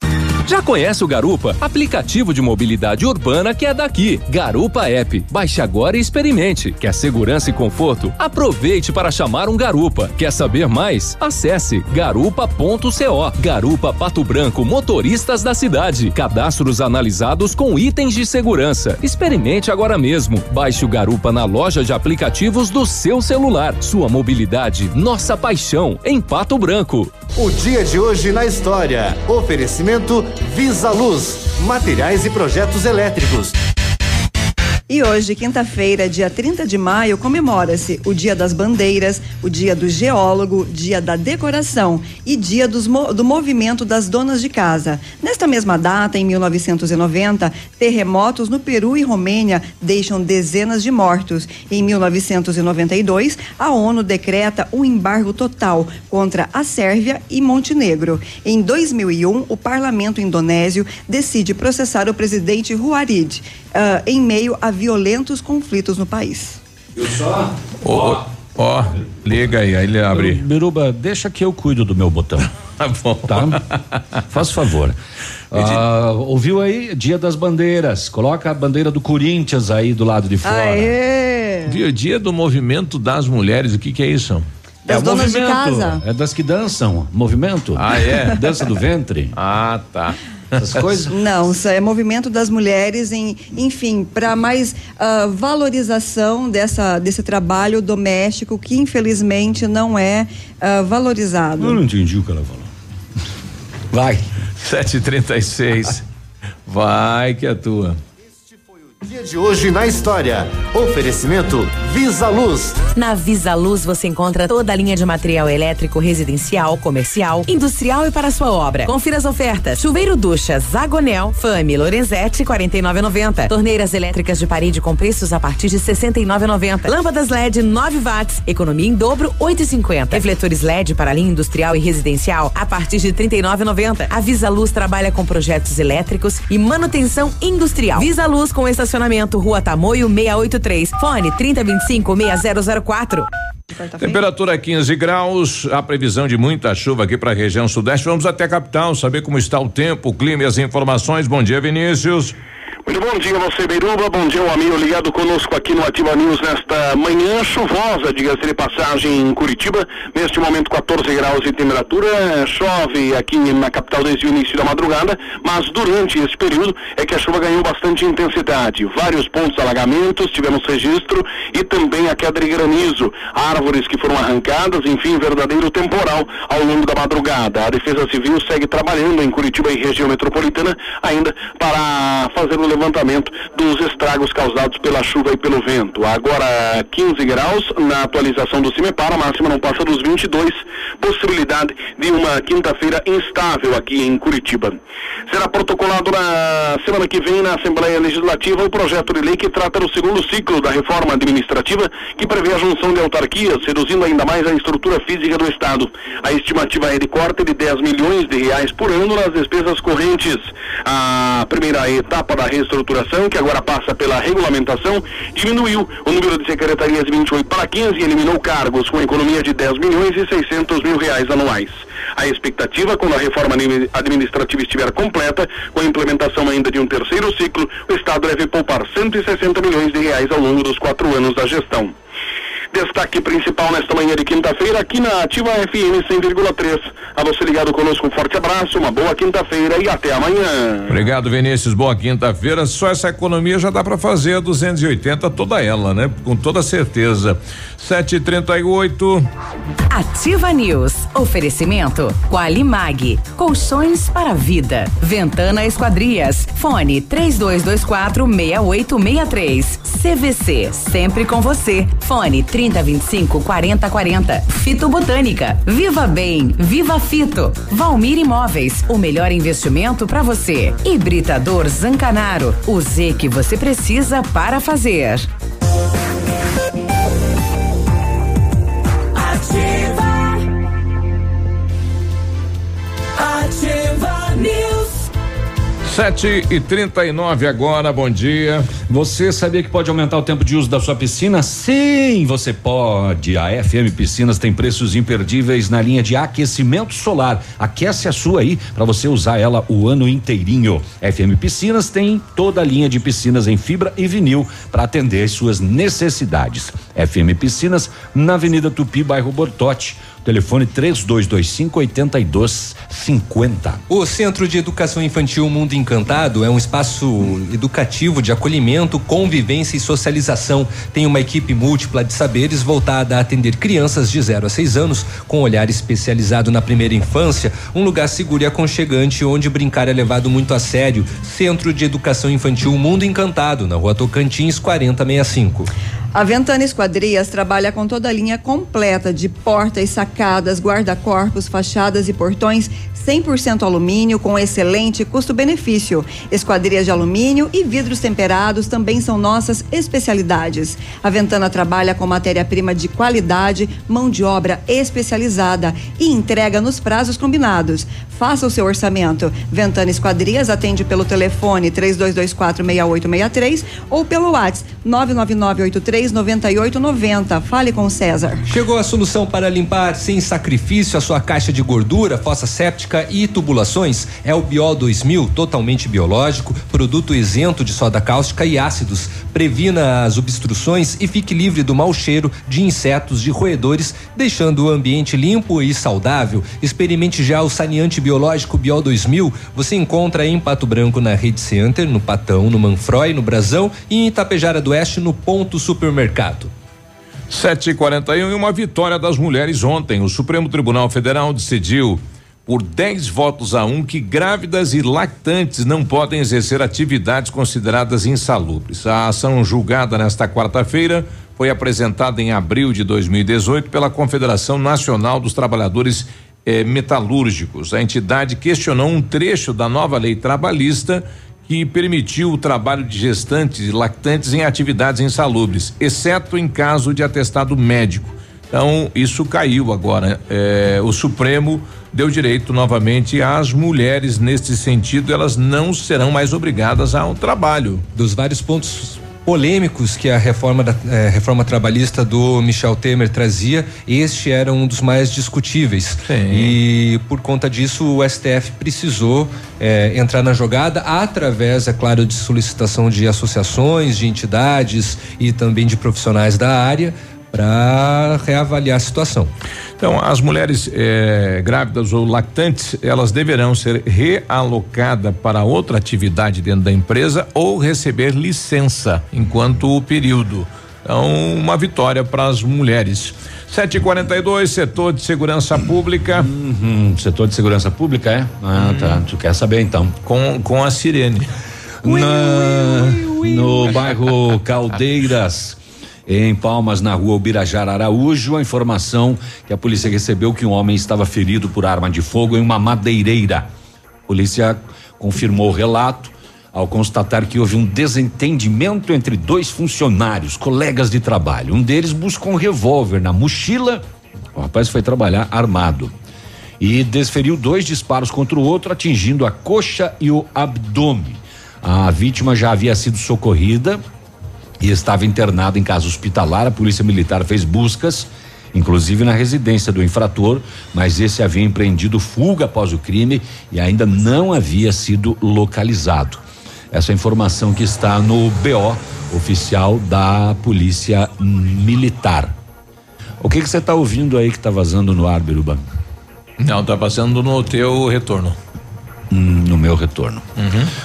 Já conhece o Garupa? Aplicativo de mobilidade urbana que é daqui. Garupa App. Baixe agora e experimente. Quer segurança e conforto? Aproveite para chamar um Garupa. Quer saber mais? Acesse garupa.co. Garupa Pato Branco, motoristas da cidade. Cadastros analisados com itens de segurança. Experimente agora mesmo. Baixe o Garupa na loja de aplicativos do seu celular. Sua mobilidade, nossa paixão, em Pato Branco. O dia de hoje na história. Oferecimento Visa Luz, materiais e projetos elétricos. E hoje, quinta-feira, dia 30 de maio, comemora-se o Dia das Bandeiras, o Dia do Geólogo, Dia da Decoração e Dia dos do Movimento das Donas de Casa. Nesta mesma data, em 1990, terremotos no Peru e Romênia deixam dezenas de mortos. Em 1992, a ONU decreta um embargo total contra a Sérvia e Montenegro. Em 2001, o parlamento indonésio decide processar o presidente Ruarid, ah, em meio a violentos conflitos no país. Eu só. Ó, ó, liga aí, aí ele abre. Biruba, deixa que eu cuido do meu botão. Tá bom. Tá? Faz favor. Ah, ouviu aí? Dia das Bandeiras. Coloca a bandeira do Corinthians aí do lado de fora. Aê! Dia, dia do movimento das mulheres, o que que é isso? Das é donas de casa. É das que dançam. Movimento. Ah, é? Dança do ventre. Ah, tá. Essas coisas. Não, isso é movimento das mulheres, em, enfim, para mais ah, valorização dessa, desse trabalho doméstico que infelizmente não é ah, valorizado. Eu não entendi o que ela falou. Vai. 736. Vai que é tua. Dia de hoje na história. Oferecimento Visa Luz. Na Visa Luz você encontra toda a linha de material elétrico residencial, comercial, industrial e para sua obra. Confira as ofertas. Chuveiro ducha Zagonel, Fame, Lorenzetti 49,90. Torneiras elétricas de parede com preços a partir de 69,90. Lâmpadas LED 9 watts, economia em dobro 8,50. Refletores LED para linha industrial e residencial a partir de 39,90. A Visa Luz trabalha com projetos elétricos e manutenção industrial. Visa Luz com estacionamento Rua Tamoio 683. Fone 3025 6004. Temperatura 15 graus, a previsão de muita chuva aqui para a região sudeste. Vamos até a capital, saber como está o tempo, o clima e as informações. Bom dia, Vinícius. Muito bom dia você, Beiruba. Bom dia, o amigo ligado conosco aqui no Ativa News nesta manhã chuvosa, diga-se de passagem, em Curitiba. Neste momento, 14 graus de temperatura. Chove aqui na capital desde o início da madrugada, mas durante esse período é que a chuva ganhou bastante intensidade. Vários pontos alagamentos, tivemos registro e também a queda de granizo. Árvores que foram arrancadas, enfim, verdadeiro temporal ao longo da madrugada. A Defesa Civil segue trabalhando em Curitiba e região metropolitana ainda para fazer o levantamento dos estragos causados pela chuva e pelo vento. Agora 15 graus na atualização do CIMEPAR, a máxima não passa dos 22, possibilidade de uma quinta-feira instável aqui em Curitiba. Será protocolado na semana que vem na Assembleia Legislativa o projeto de lei que trata do segundo ciclo da reforma administrativa que prevê a junção de autarquias, reduzindo ainda mais a estrutura física do Estado. A estimativa é de corte de 10 milhões de reais por ano nas despesas correntes. A primeira etapa da reestruturação, que agora passa pela regulamentação, diminuiu o número de secretarias de 28 para 15 e eliminou cargos com economia de 10 milhões e 600 mil reais anuais. A expectativa, quando a reforma admi- administrativa estiver completa, com a implementação ainda de um terceiro ciclo, o Estado deve poupar 160 milhões de reais ao longo dos quatro anos da gestão. Destaque principal nesta manhã de quinta-feira aqui na Ativa FM 100,3. A você ligado conosco, um forte abraço, uma boa quinta-feira e até amanhã. Obrigado, Vinícius. Boa quinta-feira. Só essa economia já dá para fazer a 280 toda ela, né? Com toda certeza. 738. Ativa News. Oferecimento Qualimag. Colchões para a vida. Ventana Esquadrias. Fone 3224 6863. CVC. Sempre com você. Fone 3025 4040. Fito Botânica. Viva Bem. Viva Fito. Valmir Imóveis. O melhor investimento para você. Hibridador Zancanaro. O Z que você precisa para fazer. Ativa. Ativa. 7 e 39 agora, bom dia. Você sabia que pode aumentar o tempo de uso da sua piscina? Sim, você pode. A FM Piscinas tem preços imperdíveis na linha de aquecimento solar. Aquece a sua aí para você usar ela o ano inteirinho. FM Piscinas tem toda a linha de piscinas em fibra e vinil para atender as suas necessidades. FM Piscinas na Avenida Tupi, bairro Bortote. Telefone 3225 8250. O Centro de Educação Infantil Mundo Encantado é um espaço educativo de acolhimento, convivência e socialização. Tem uma equipe múltipla de saberes voltada a atender crianças de 0 a 6 anos, com olhar especializado na primeira infância, um lugar seguro e aconchegante onde brincar é levado muito a sério. Centro de Educação Infantil Mundo Encantado, na rua Tocantins 4065. A Ventana Esquadrias trabalha com toda a linha completa de portas, sacadas, guarda-corpos, fachadas e portões 100% alumínio com excelente custo-benefício. Esquadrias de alumínio e vidros temperados também são nossas especialidades. A Ventana trabalha com matéria-prima de qualidade, mão de obra especializada e entrega nos prazos combinados. Faça o seu orçamento. Ventana Esquadrias atende pelo telefone 32246863 ou pelo WhatsApp 999839890. Fale com o César. Chegou a solução para limpar sem sacrifício a sua caixa de gordura, fossa séptica e tubulações? É o Biol 2000, totalmente biológico, produto isento de soda cáustica e ácidos. Previna as obstruções e fique livre do mau cheiro de insetos, de roedores, deixando o ambiente limpo e saudável. Experimente já o saneante biológico Biol 2000. Você encontra em Pato Branco na Rede Center, no Patão, no Manfroy, no Brasão e em Itapejara do Oeste no Ponto Supermercado. 7h41 e uma vitória das mulheres ontem. O Supremo Tribunal Federal decidiu por 10 votos a um que grávidas e lactantes não podem exercer atividades consideradas insalubres. A ação julgada nesta quarta-feira foi apresentada em abril de 2018 pela Confederação Nacional dos Trabalhadores eh, Metalúrgicos. A entidade questionou um trecho da nova lei trabalhista que permitiu o trabalho de gestantes e lactantes em atividades insalubres, exceto em caso de atestado médico. Então, isso caiu agora. Eh, o Supremo deu direito novamente às mulheres neste sentido, elas não serão mais obrigadas ao trabalho. Dos vários pontos polêmicos que a reforma da eh, reforma trabalhista do Michel Temer trazia, este era um dos mais discutíveis. E por conta disso o STF precisou eh, entrar na jogada através, é claro, de solicitação de associações, de entidades e também de profissionais da área para reavaliar a situação. Então, as mulheres eh, grávidas ou lactantes, elas deverão ser realocadas para outra atividade dentro da empresa ou receber licença enquanto o período. Então, uma vitória para as mulheres. 742, setor de segurança pública. Uhum, setor de segurança pública, é? Ah, tá. Tu quer saber então? Com, com a sirene. Na, no bairro Caldeiras. Em Palmas, na rua Ubirajara Araújo, a informação que a polícia recebeu que um homem estava ferido por arma de fogo em uma madeireira. A polícia confirmou o relato ao constatar que houve um desentendimento entre dois funcionários, colegas de trabalho. Um deles buscou um revólver na mochila. O rapaz foi trabalhar armado e desferiu dois disparos contra o outro, atingindo a coxa e o abdômen. A vítima já havia sido socorrida e estava internada em casa hospitalar. A polícia militar fez buscas, inclusive na residência do infrator, mas esse havia empreendido fuga após o crime e ainda não havia sido localizado. Essa informação que está no BO oficial da Polícia Militar. O que que você está ouvindo aí que está vazando no ar, Biruba? Não, tá passando no teu retorno. No meu retorno.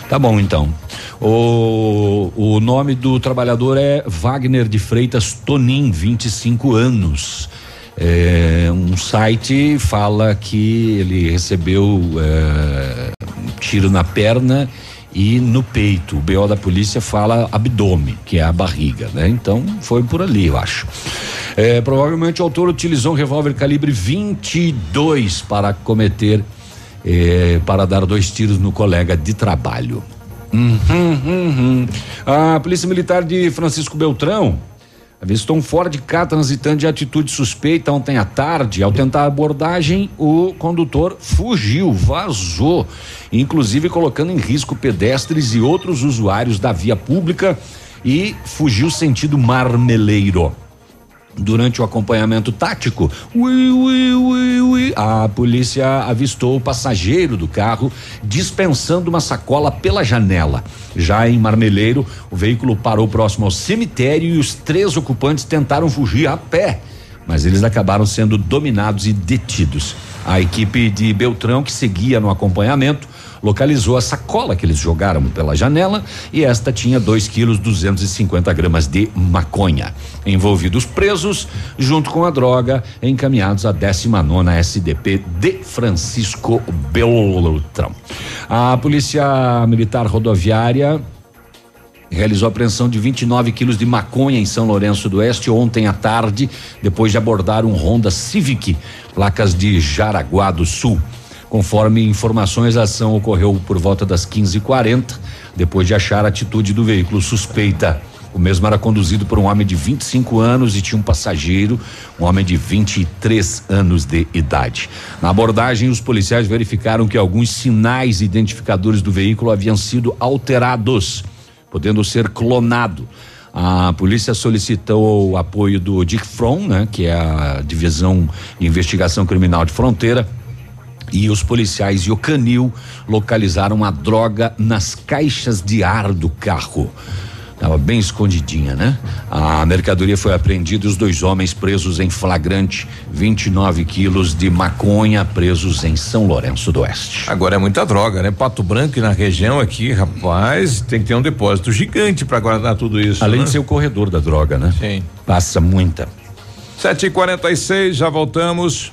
Tá bom, então. O, o nome do trabalhador é Wagner de Freitas Tonin, 25 anos. É, um site fala que ele recebeu é, um tiro na perna e no peito. O BO da polícia fala abdômen, que é a barriga, né? Então foi por ali, eu acho. É, provavelmente o autor utilizou um revólver calibre 22 para cometer, é, para dar dois tiros no colega de trabalho. Uhum, uhum. A Polícia Militar de Francisco Beltrão avistou um Ford K transitando de atitude suspeita ontem à tarde. Ao tentar a abordagem, o condutor fugiu, vazou, inclusive colocando em risco pedestres e outros usuários da via pública e fugiu sentido Marmeleiro. Durante o acompanhamento tático, ui, ui, ui, ui, a polícia avistou o passageiro do carro dispensando uma sacola pela janela. Já em Marmeleiro, o veículo parou próximo ao cemitério e os três ocupantes tentaram fugir a pé, mas eles acabaram sendo dominados e detidos. A equipe de Beltrão, que seguia no acompanhamento, localizou a sacola que eles jogaram pela janela e esta tinha 2 quilos 250 gramas de maconha. Envolvidos presos, junto com a droga, encaminhados à 19 SDP de Francisco Beltrão. A Polícia Militar Rodoviária realizou a apreensão de 29 quilos de maconha em São Lourenço do Oeste ontem à tarde, depois de abordar um Honda Civic, placas de Jaraguá do Sul. Conforme informações, a ação ocorreu por volta das 15h40, depois de achar a atitude do veículo suspeita. O mesmo era conduzido por um homem de 25 anos e tinha um passageiro, um homem de 23 anos de idade. Na abordagem, os policiais verificaram que alguns sinais identificadores do veículo haviam sido alterados, podendo ser clonado. A polícia solicitou o apoio do DICFRON, né, que é a divisão de investigação criminal de fronteira, e os policiais e o canil localizaram a droga nas caixas de ar do carro. Estava bem escondidinha, né? A mercadoria foi apreendida e os dois homens presos em flagrante, 29 quilos de maconha presos em São Lourenço do Oeste. Agora é muita droga, né? Pato Branco e na região aqui, rapaz, tem que ter um depósito gigante para guardar tudo isso. Além né? de ser o corredor da droga, né? Sim. Passa muita. 7 e 46 já voltamos.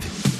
19.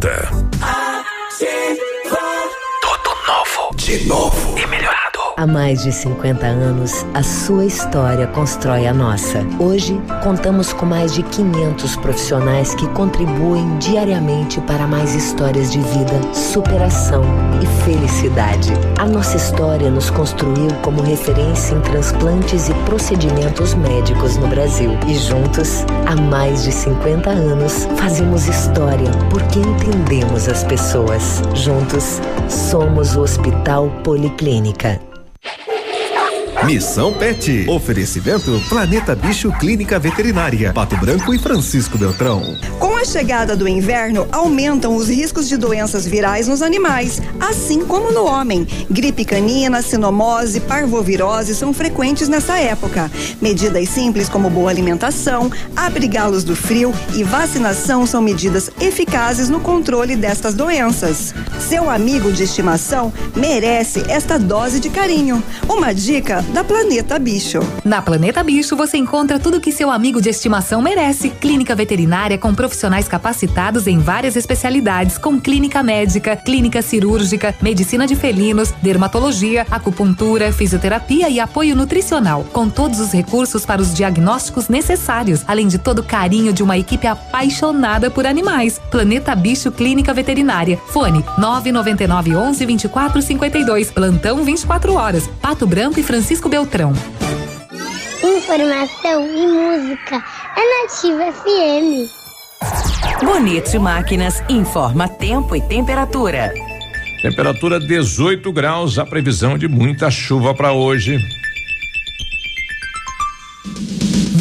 Tudo novo. De novo. E melhorado. Há mais de 50 anos, a sua história constrói a nossa. Hoje, contamos com mais de 500 profissionais que contribuem diariamente para mais histórias de vida, superação e felicidade. A nossa história nos construiu como referência em transplantes e procedimentos médicos no Brasil. E juntos, há mais de 50 anos, fazemos história porque entendemos as pessoas. Juntos, somos o Hospital Policlínica. Missão Pet. Oferecimento Planeta Bicho Clínica Veterinária. Pato Branco e Francisco Beltrão. Com a chegada do inverno, aumentam os riscos de doenças virais nos animais, assim como no homem. Gripe canina, sinomose, parvovirose são frequentes nessa época. Medidas simples como boa alimentação, abrigá-los do frio e vacinação são medidas eficazes no controle destas doenças. Seu amigo de estimação merece esta dose de carinho. Uma dica da Planeta Bicho. Na Planeta Bicho você encontra tudo que seu amigo de estimação merece. Clínica veterinária com profissionais capacitados em várias especialidades, com clínica médica, clínica cirúrgica, medicina de felinos, dermatologia, acupuntura, fisioterapia e apoio nutricional, com todos os recursos para os diagnósticos necessários, além de todo o carinho de uma equipe apaixonada por animais. Planeta Bicho Clínica Veterinária. Fone 999 11 24 52. Plantão 24 horas. Pato Branco e Francisco Beltrão. Informação e música é Nativa FM. Bonito Máquinas informa tempo e temperatura. Temperatura 18 graus, a previsão de muita chuva para hoje.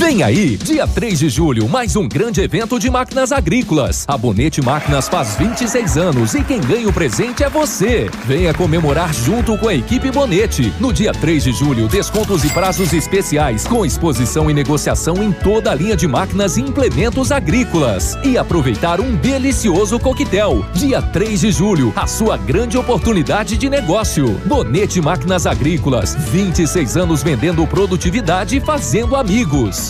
Vem aí, dia 3 de julho, mais um grande evento de máquinas agrícolas. A Bonete Máquinas faz 26 anos e quem ganha o presente é você. Venha comemorar junto com a equipe Bonete. No dia 3 de julho, descontos e prazos especiais, com exposição e negociação em toda a linha de máquinas e implementos agrícolas. E aproveitar um delicioso coquetel. Dia 3 de julho, a sua grande oportunidade de negócio. Bonete Máquinas Agrícolas, 26 anos vendendo produtividade e fazendo amigos.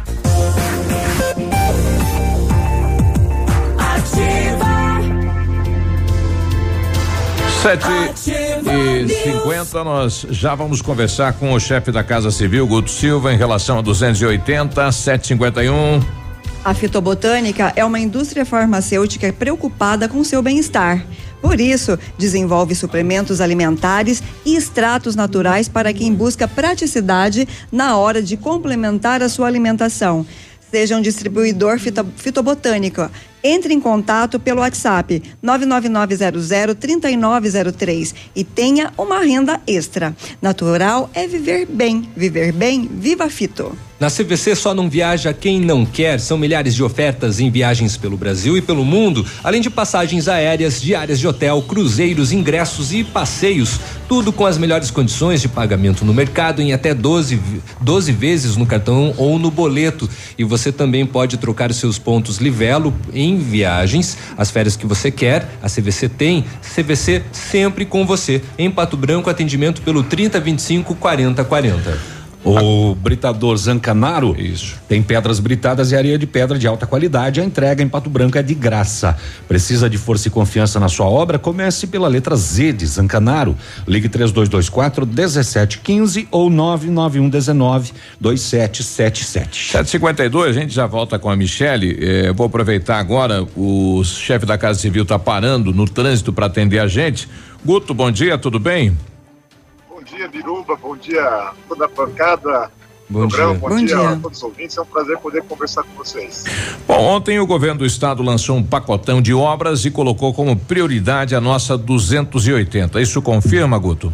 Sete e cinquenta, nós já vamos conversar com o chefe da Casa Civil, Guto Silva, em relação a 280, 751. A fitobotânica é uma indústria farmacêutica preocupada com seu bem-estar. Por isso, desenvolve suplementos alimentares e extratos naturais para quem busca praticidade na hora de complementar a sua alimentação. Seja um distribuidor fito, fitobotânico. Entre em contato pelo WhatsApp 999003903 e tenha uma renda extra. Natural é viver bem. Viver bem, viva Fito. Na CVC só não viaja quem não quer. São milhares de ofertas em viagens pelo Brasil e pelo mundo, além de passagens aéreas, diárias de hotel, cruzeiros, ingressos e passeios. Tudo com as melhores condições de pagamento no mercado em até 12, 12 vezes no cartão ou no boleto. E você também pode trocar seus pontos Livelo em viagens, as férias que você quer. A CVC tem. CVC sempre com você. Em Pato Branco, atendimento pelo 3025 4040. O britador Zancanaro Isso. tem pedras britadas e areia de pedra de alta qualidade. A entrega em Pato Branco é de graça. Precisa de força e confiança na sua obra? Comece pela letra Z de Zancanaro. Ligue 3224 1715 ou 991 19 2777. 752, a gente já volta com a Michele. Eh, vou aproveitar agora, o chefe da Casa Civil está parando no trânsito para atender a gente. Guto, bom dia, tudo bem? Bom dia, Biruba. Bom dia, toda a bancada. Bom programa. dia. Bom, Bom dia, dia. a todos os ouvintes. É um prazer poder conversar com vocês. Bom, ontem o governo do estado lançou um pacotão de obras e colocou como prioridade a nossa 280. Isso confirma, Guto?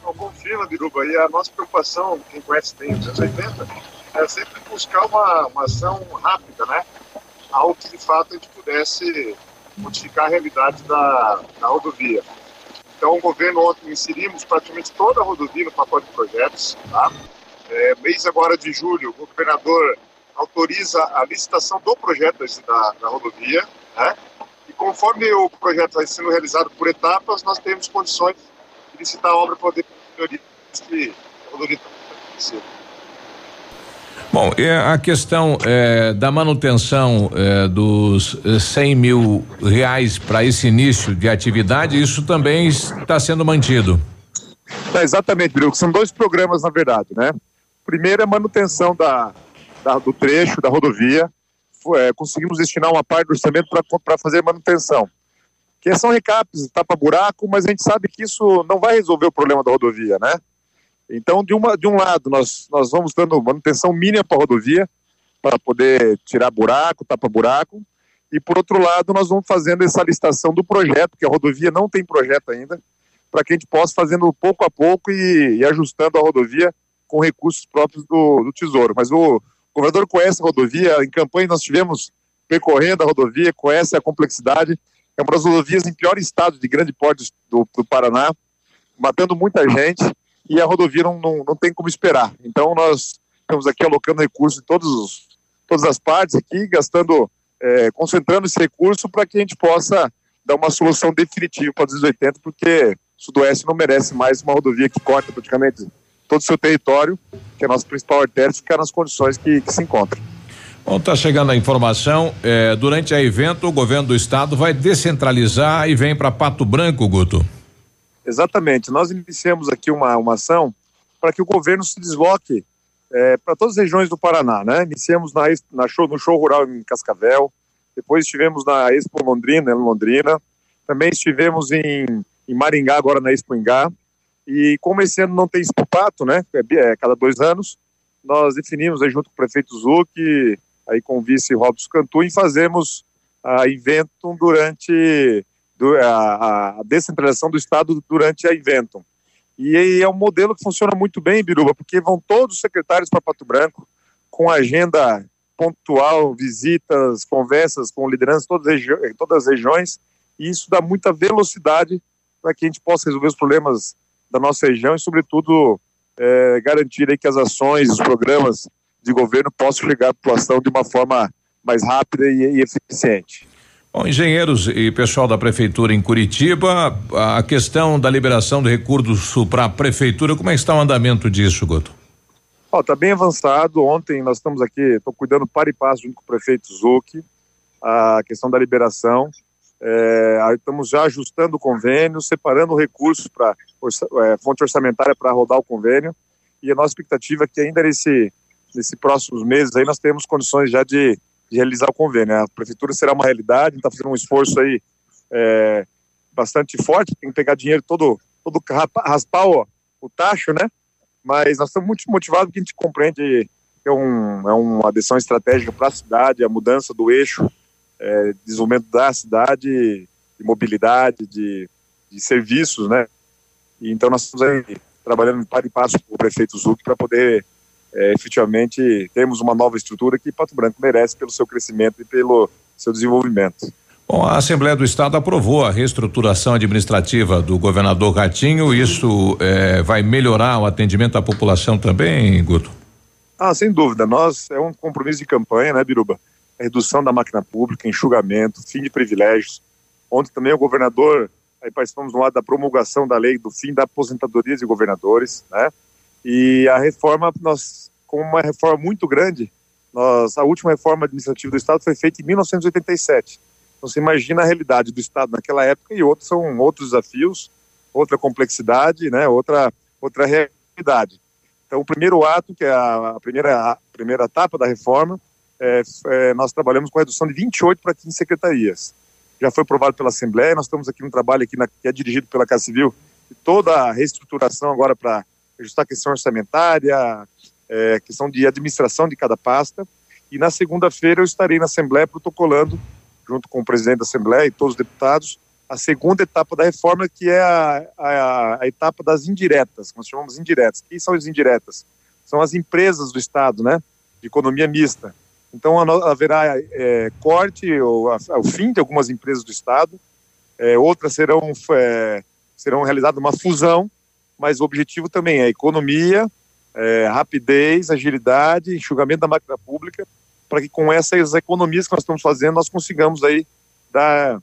Então, confirma, Biruba. E a nossa preocupação, quem conhece tem 280, é sempre buscar uma, uma ação rápida, né? Algo que de fato a gente pudesse modificar a realidade da, da rodovia. Então, o governo ontem inserimos praticamente toda a rodovia no pacote de projetos. Tá? É, mês agora de julho, o governador autoriza a licitação do projeto da, da rodovia. Né? E conforme o projeto vai sendo realizado por etapas, nós temos condições de licitar a obra para poder que a rodovia Bom, a questão é, da manutenção é, dos 100 mil reais para esse início de atividade, isso também está sendo mantido. É, exatamente, Bruno. São dois programas, na verdade, né? Primeiro é a manutenção da, da do trecho da rodovia. É, conseguimos destinar uma parte do orçamento para fazer manutenção. Que são recaps, tapa-buraco, mas a gente sabe que isso não vai resolver o problema da rodovia, né? Então, de, uma, de um lado, nós, nós vamos dando manutenção mínima para a rodovia, para poder tirar buraco, tapa-buraco, e por outro lado, nós vamos fazendo essa licitação do projeto, que a rodovia não tem projeto ainda, para que a gente possa fazendo pouco a pouco e, e ajustando a rodovia com recursos próprios do, do, Tesouro. Mas o governador conhece a rodovia, em campanha nós tivemos percorrendo a rodovia, conhece a complexidade, é uma das rodovias em pior estado de grande porte do, do Paraná, matando muita gente, e a rodovia não, não, não tem como esperar. Então nós estamos aqui alocando recursos em todos os, todas as partes aqui, gastando, é, concentrando esse recurso para que a gente possa dar uma solução definitiva para os 280, porque o Sudoeste não merece mais uma rodovia que corta praticamente todo o seu território, que é a nossa principal artéria, ficar nas condições que, que se encontra. Bom, tá chegando a informação. É, durante a evento, o governo do estado vai descentralizar e vem para Pato Branco, Guto. Exatamente. Nós iniciamos aqui uma, uma ação para que o governo se desloque é, para todas as regiões do Paraná. Né? Iniciamos na, na show, no show rural em Cascavel, depois estivemos na Expo Londrina, em Londrina, também estivemos em, em Maringá, agora na Expo Ingá, e como esse ano não tem Expo Pato, né, é, é cada dois anos, nós definimos aí junto com o prefeito Zuc, aí com o vice Robson Cantu, e fazemos a evento durante do, a, a, descentralização do Estado durante a Inventum. E é um modelo que funciona muito bem, Biruba, porque vão todos os secretários para Pato Branco com agenda pontual, visitas, conversas com lideranças em todas as regiões, e isso dá muita velocidade para que a gente possa resolver os problemas da nossa região e, sobretudo, é, garantir aí que as ações, os programas de governo possam chegar à população de uma forma mais rápida e, e eficiente. Bom, engenheiros e pessoal da prefeitura em Curitiba, a questão da liberação do recurso para a prefeitura, como é está o andamento disso, Guto? Está bem avançado. Ontem nós estamos aqui, estou cuidando para e passo junto com o prefeito Zuc, a questão da liberação. É, estamos já ajustando o convênio, separando recursos para é, fonte orçamentária para rodar o convênio. E a nossa expectativa é que ainda nesse, nesse próximos meses aí nós temos condições já de de realizar o convênio. Né? A prefeitura será uma realidade, está fazendo um esforço aí é, bastante forte, tem que pegar dinheiro todo, todo raspar o, o tacho, né? Mas nós estamos muito motivados porque a gente compreende que é, um, é uma decisão estratégica para a cidade, a mudança do eixo, é, desenvolvimento da cidade, de mobilidade, de, de serviços, né? E então nós estamos aí trabalhando para e passo com o prefeito Zuc para poder é, efetivamente temos uma nova estrutura que Pato Branco merece pelo seu crescimento e pelo seu desenvolvimento. Bom, a Assembleia do Estado aprovou a reestruturação administrativa do governador Ratinho. Isso é, vai melhorar o atendimento à população também, Guto? Ah, sem dúvida. Nós é um compromisso de campanha, né, Biruba? A redução da máquina pública, enxugamento, fim de privilégios. Ontem também o governador, aí participamos do lado da promulgação da lei do fim da aposentadoria de governadores, né? E a reforma, nós, como uma reforma muito grande, nós, a última reforma administrativa do Estado foi feita em 1987. Então você imagina a realidade do Estado naquela época e outros são outros desafios, outra complexidade, né, outra, outra realidade. Então o primeiro ato, que é a, primeira, a primeira etapa da reforma, é, é, nós trabalhamos com a redução de 28 para 15 secretarias. Já foi aprovado pela Assembleia, nós estamos aqui no trabalho aqui na, que é dirigido pela Casa Civil, toda a reestruturação agora para ajustar a questão orçamentária, é, questão de administração de cada pasta. E na segunda-feira eu estarei na Assembleia protocolando, junto com o presidente da Assembleia e todos os deputados, a segunda etapa da reforma, que é a, a, a etapa das indiretas, nós chamamos indiretas. Quem são as indiretas? São as empresas do Estado, né? de economia mista. Então haverá é, corte ou o fim de algumas empresas do Estado, é, outras serão, é, serão realizadas uma fusão, mas o objetivo também é economia, é, rapidez, agilidade, enxugamento da máquina pública, para que com essas economias que nós estamos fazendo, nós consigamos aí dar,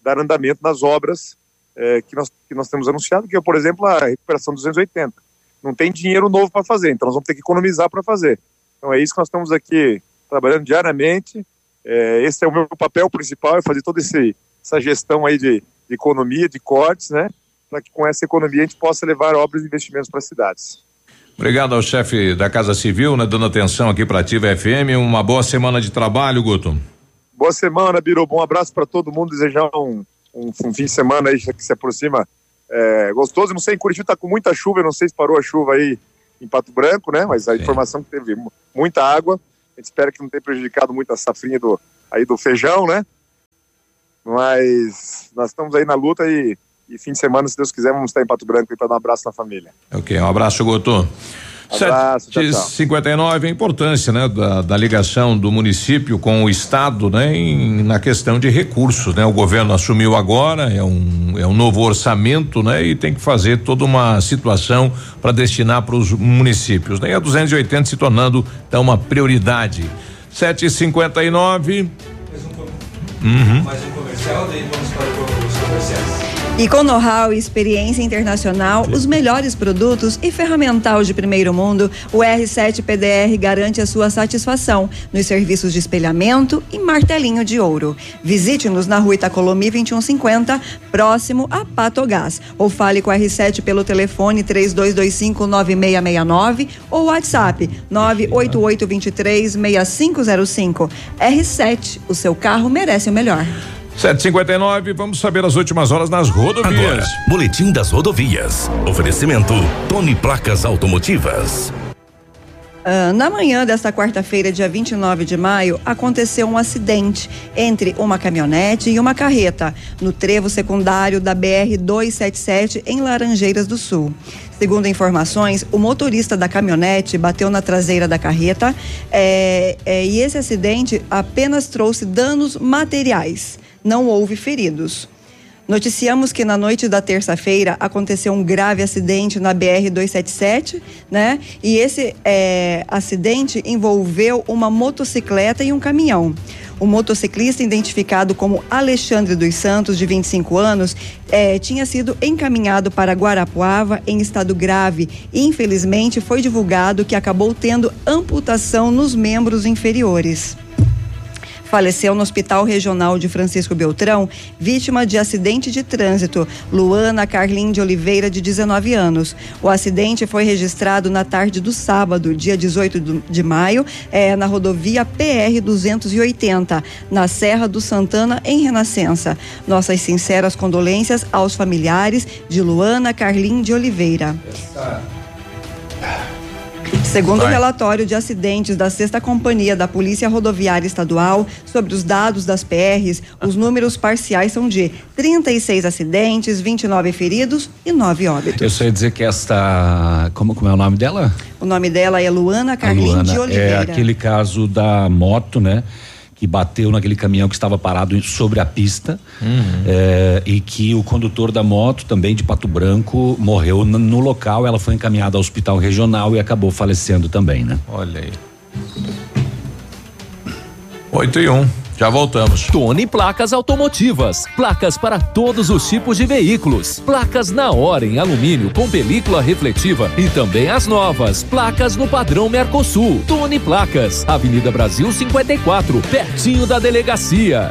dar andamento nas obras é, que, nós, que nós temos anunciado, que é, por exemplo, a recuperação 280. Não tem dinheiro novo para fazer, então nós vamos ter que economizar para fazer. Então é isso que nós estamos aqui trabalhando diariamente. É, esse é o meu papel principal, é fazer toda essa gestão aí de, de economia, de cortes, né? Para que com essa economia a gente possa levar obras e investimentos para as cidades. Obrigado ao chefe da Casa Civil, né, dando atenção aqui para a Ativa FM. Uma boa semana de trabalho, Guto. Boa semana, Biro. Bom abraço para todo mundo. Desejar um, um, um, fim de semana aí que se aproxima é, gostoso. Não sei, em Curitiba está com muita chuva. Eu não sei se parou a chuva aí em Pato Branco, né? Mas a Sim. informação que teve muita água. A gente espera que não tenha prejudicado muito a safrinha do, aí do feijão, né? Mas nós estamos aí na luta e, e fim de semana, se Deus quiser, vamos estar em Pato Branco para dar um abraço na família. Ok, um abraço, Goto. Abraço, 59 a importância, né, da, da, ligação do município com o estado, né, em, na questão de recursos, né? O governo assumiu agora, é um é um novo orçamento, né, e tem que fazer toda uma situação para destinar para os municípios, né? E a 280 se tornando então uma prioridade. 759 Mais um, uhum. mais um comercial, daí vamos para os comerciais. E com know-how e experiência internacional, os melhores produtos e ferramental de primeiro mundo, o R7 PDR garante a sua satisfação nos serviços de espelhamento e martelinho de ouro. Visite-nos na rua Itacolomi 2150, próximo a Patogás. Ou fale com a R7 pelo telefone 32259669 ou WhatsApp 988236505. R7, o seu carro merece o melhor. 759, vamos saber as últimas horas nas rodovias. Agora, Boletim das Rodovias. Oferecimento Tony Placas Automotivas. Uh, na manhã desta quarta-feira, dia 29 de maio, aconteceu um acidente entre uma caminhonete e uma carreta no trevo secundário da BR 277 em Laranjeiras do Sul. Segundo informações, o motorista da caminhonete bateu na traseira da carreta é, é, e esse acidente apenas trouxe danos materiais não houve feridos. Noticiamos que na noite da terça-feira aconteceu um grave acidente na BR-277, né? E esse é, acidente envolveu uma motocicleta e um caminhão. O motociclista, identificado como Alexandre dos Santos, de 25 anos, é, tinha sido encaminhado para Guarapuava em estado grave infelizmente, foi divulgado que acabou tendo amputação nos membros inferiores faleceu no Hospital Regional de Francisco Beltrão, vítima de acidente de trânsito, Luana Carlin de Oliveira, de 19 anos. O acidente foi registrado na tarde do sábado, dia 18 de maio, é, na rodovia PR 280, na Serra do Santana, em Renascença. Nossas sinceras condolências aos familiares de Luana Carlin de Oliveira. Segundo o relatório de acidentes da Sexta Companhia da Polícia Rodoviária Estadual sobre os dados das PRs, os números parciais são de 36 acidentes, 29 feridos e 9 óbitos. Eu só ia dizer que esta. Como, como é o nome dela? O nome dela é Luana Carlin de Oliveira. É aquele caso da moto, né? Que bateu naquele caminhão que estava parado sobre a pista uhum. é, e que o condutor da moto, também de Pato Branco, morreu no, local. Ela foi encaminhada ao hospital regional e acabou falecendo também, né? Olha aí. 8 e 1. Um. Já voltamos. Tony Placas Automotivas. Placas para todos os tipos de veículos. Placas na hora em alumínio com película refletiva e também as novas. Placas no padrão Mercosul. Tony Placas. Avenida Brasil 54, pertinho da delegacia.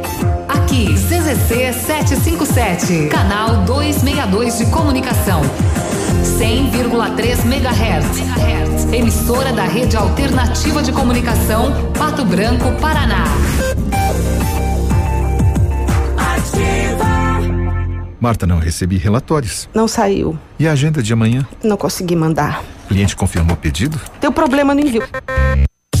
CZC 757, canal 262 de comunicação. 100,3 MHz. Emissora da Rede Alternativa de Comunicação, Pato Branco, Paraná. Marta, não recebi relatórios. Não saiu. E a agenda de amanhã? Não consegui mandar. O cliente confirmou o pedido? Deu problema no envio.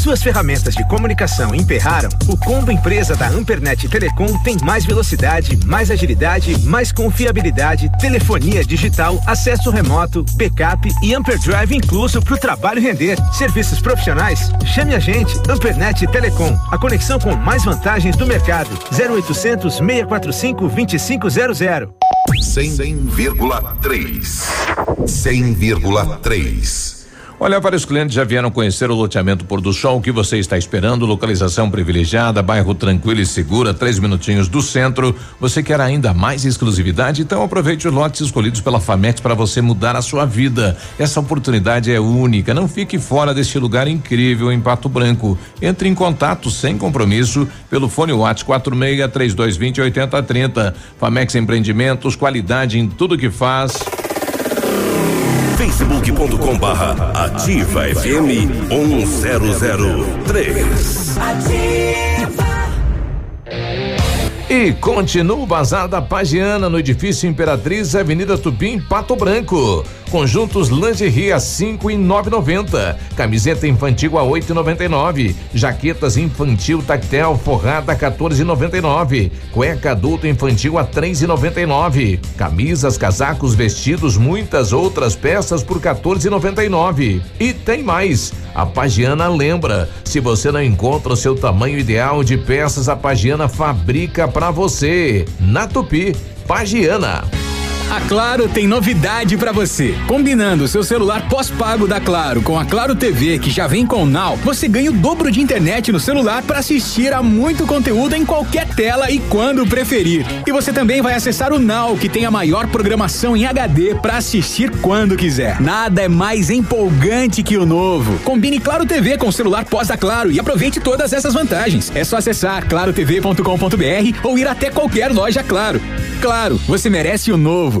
Suas ferramentas de comunicação emperraram? O combo empresa da Ampernet Telecom tem mais velocidade, mais agilidade, mais confiabilidade, telefonia digital, acesso remoto, backup e Amperdrive incluso para o trabalho render. Serviços profissionais? Chame a gente, Ampernet Telecom. A conexão com mais vantagens do mercado. 0800 645 2500. 100,3. 100,3. Olha, vários clientes já vieram conhecer o loteamento Pôr do Sol. O que você está esperando? Localização privilegiada, bairro tranquilo e segura, três minutinhos do centro. Você quer ainda mais exclusividade? Então aproveite os lotes escolhidos pela Famex para você mudar a sua vida. Essa oportunidade é única. Não fique fora deste lugar incrível em Pato Branco. Entre em contato sem compromisso pelo fone WhatsApp 46 3220 8030. Famex Empreendimentos, qualidade em tudo que faz facebook.com barra ativa FM 1003. Ativa. E continua o Bazar da Pagiana no edifício Imperatriz, Avenida Tupim, Pato Branco. Conjuntos lingerie a cinco e nove noventa. Camiseta infantil a oito e noventa e nove. Jaquetas infantil tactel forrada 14,99. Cueca adulto infantil a três e noventa e nove. Camisas, casacos, vestidos, muitas outras peças por 14,99. E tem mais. A Pagiana lembra, se você não encontra o seu tamanho ideal de peças, a Pagiana fabrica para você. Na Tupi, Pagiana. A Claro tem novidade para você. Combinando seu celular pós-pago da Claro com a Claro TV, que já vem com o Now, você ganha o dobro de internet no celular para assistir a muito conteúdo em qualquer tela e quando preferir. E você também vai acessar o Now, que tem a maior programação em HD para assistir quando quiser. Nada é mais empolgante que o novo. Combine Claro TV com o celular pós da Claro e aproveite todas essas vantagens. É só acessar clarotv.com.br ou ir até qualquer loja Claro. Claro, você merece o novo.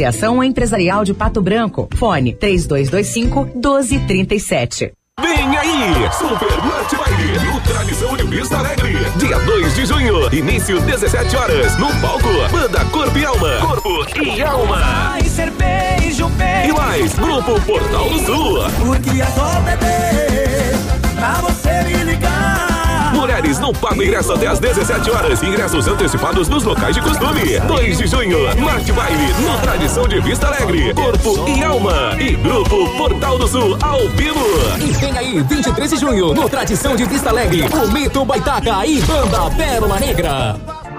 Associação Empresarial de Pato Branco. Fone 3225 1237. Vem aí, Super Marte Baile, no Tradição de Vista Alegre. Dia 2 de junho, início 17 horas, no palco, Banda Corpo e Alma. Corpo e Alma. Vai ser beijo, beijo. E mais, Grupo Portal do Sul. Porque só beber pra você me ligar. Mulheres não pagam ingresso até às 17 horas. Ingressos antecipados nos locais de costume. 2 de junho, Marte Baile, no Tradição de Vista Alegre. Corpo e Alma. E Grupo Portal do Sul, ao vivo. E vem aí, 23 de junho, no Tradição de Vista Alegre, o Mito Baitaca e Banda Pérola Negra.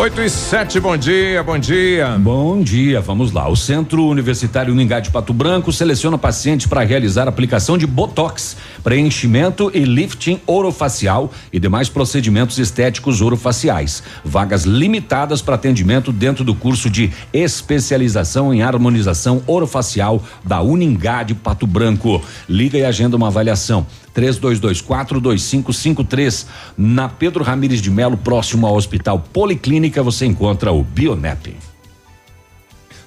8 e 7, bom dia, bom dia. Bom dia, vamos lá. O Centro Universitário Uningá de Pato Branco seleciona pacientes para realizar aplicação de botox, preenchimento e lifting orofacial e demais procedimentos estéticos orofaciais. Vagas limitadas para atendimento dentro do curso de especialização em harmonização orofacial da Uningá de Pato Branco. Liga e agenda uma avaliação. 32242553. Na Pedro Ramires de Melo, próximo ao Hospital Policlínica, você encontra o Bionep.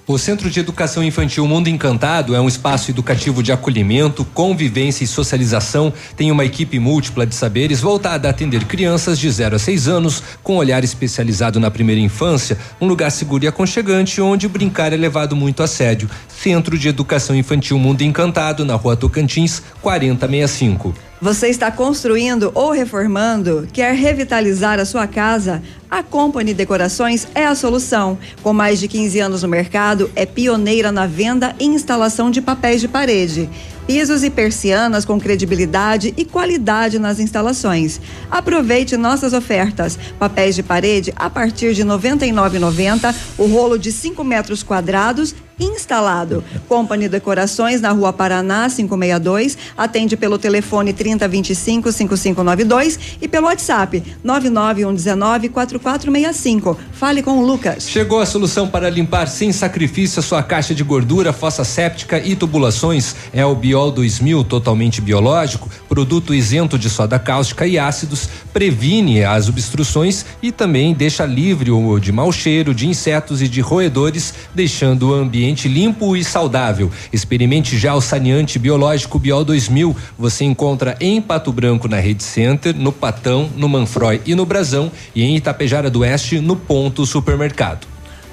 O Centro de Educação Infantil Mundo Encantado é um espaço educativo de acolhimento, convivência e socialização. Tem uma equipe múltipla de saberes voltada a atender crianças de 0 a 6 anos, com olhar especializado na primeira infância, um lugar seguro e aconchegante onde brincar é levado muito a sério. Centro de Educação Infantil Mundo Encantado, na Rua Tocantins, 4065. Você está construindo ou reformando? Quer revitalizar a sua casa? A Company Decorações é a solução. Com mais de 15 anos no mercado, é pioneira na venda e instalação de papéis de parede. Pisos e persianas com credibilidade e qualidade nas instalações. Aproveite nossas ofertas. Papéis de parede a partir de R$ 99,90, o rolo de 5 metros quadrados instalado. Company Decorações na Rua Paraná 562, atende pelo telefone 3025 5592 e pelo WhatsApp 99119 4465. Fale com o Lucas. Chegou a solução para limpar sem sacrifício a sua caixa de gordura, fossa séptica e tubulações. É o Biol 2000, totalmente biológico, produto isento de soda cáustica e ácidos, previne as obstruções e também deixa livre o de mau cheiro, de insetos e de roedores, deixando o ambiente limpo e saudável. Experimente já o saneante biológico Biol 2000. Você encontra em Pato Branco na Rede Center, no Patão, no Manfroy e no Brasão e em Itapejara do Oeste no Ponto Supermercado.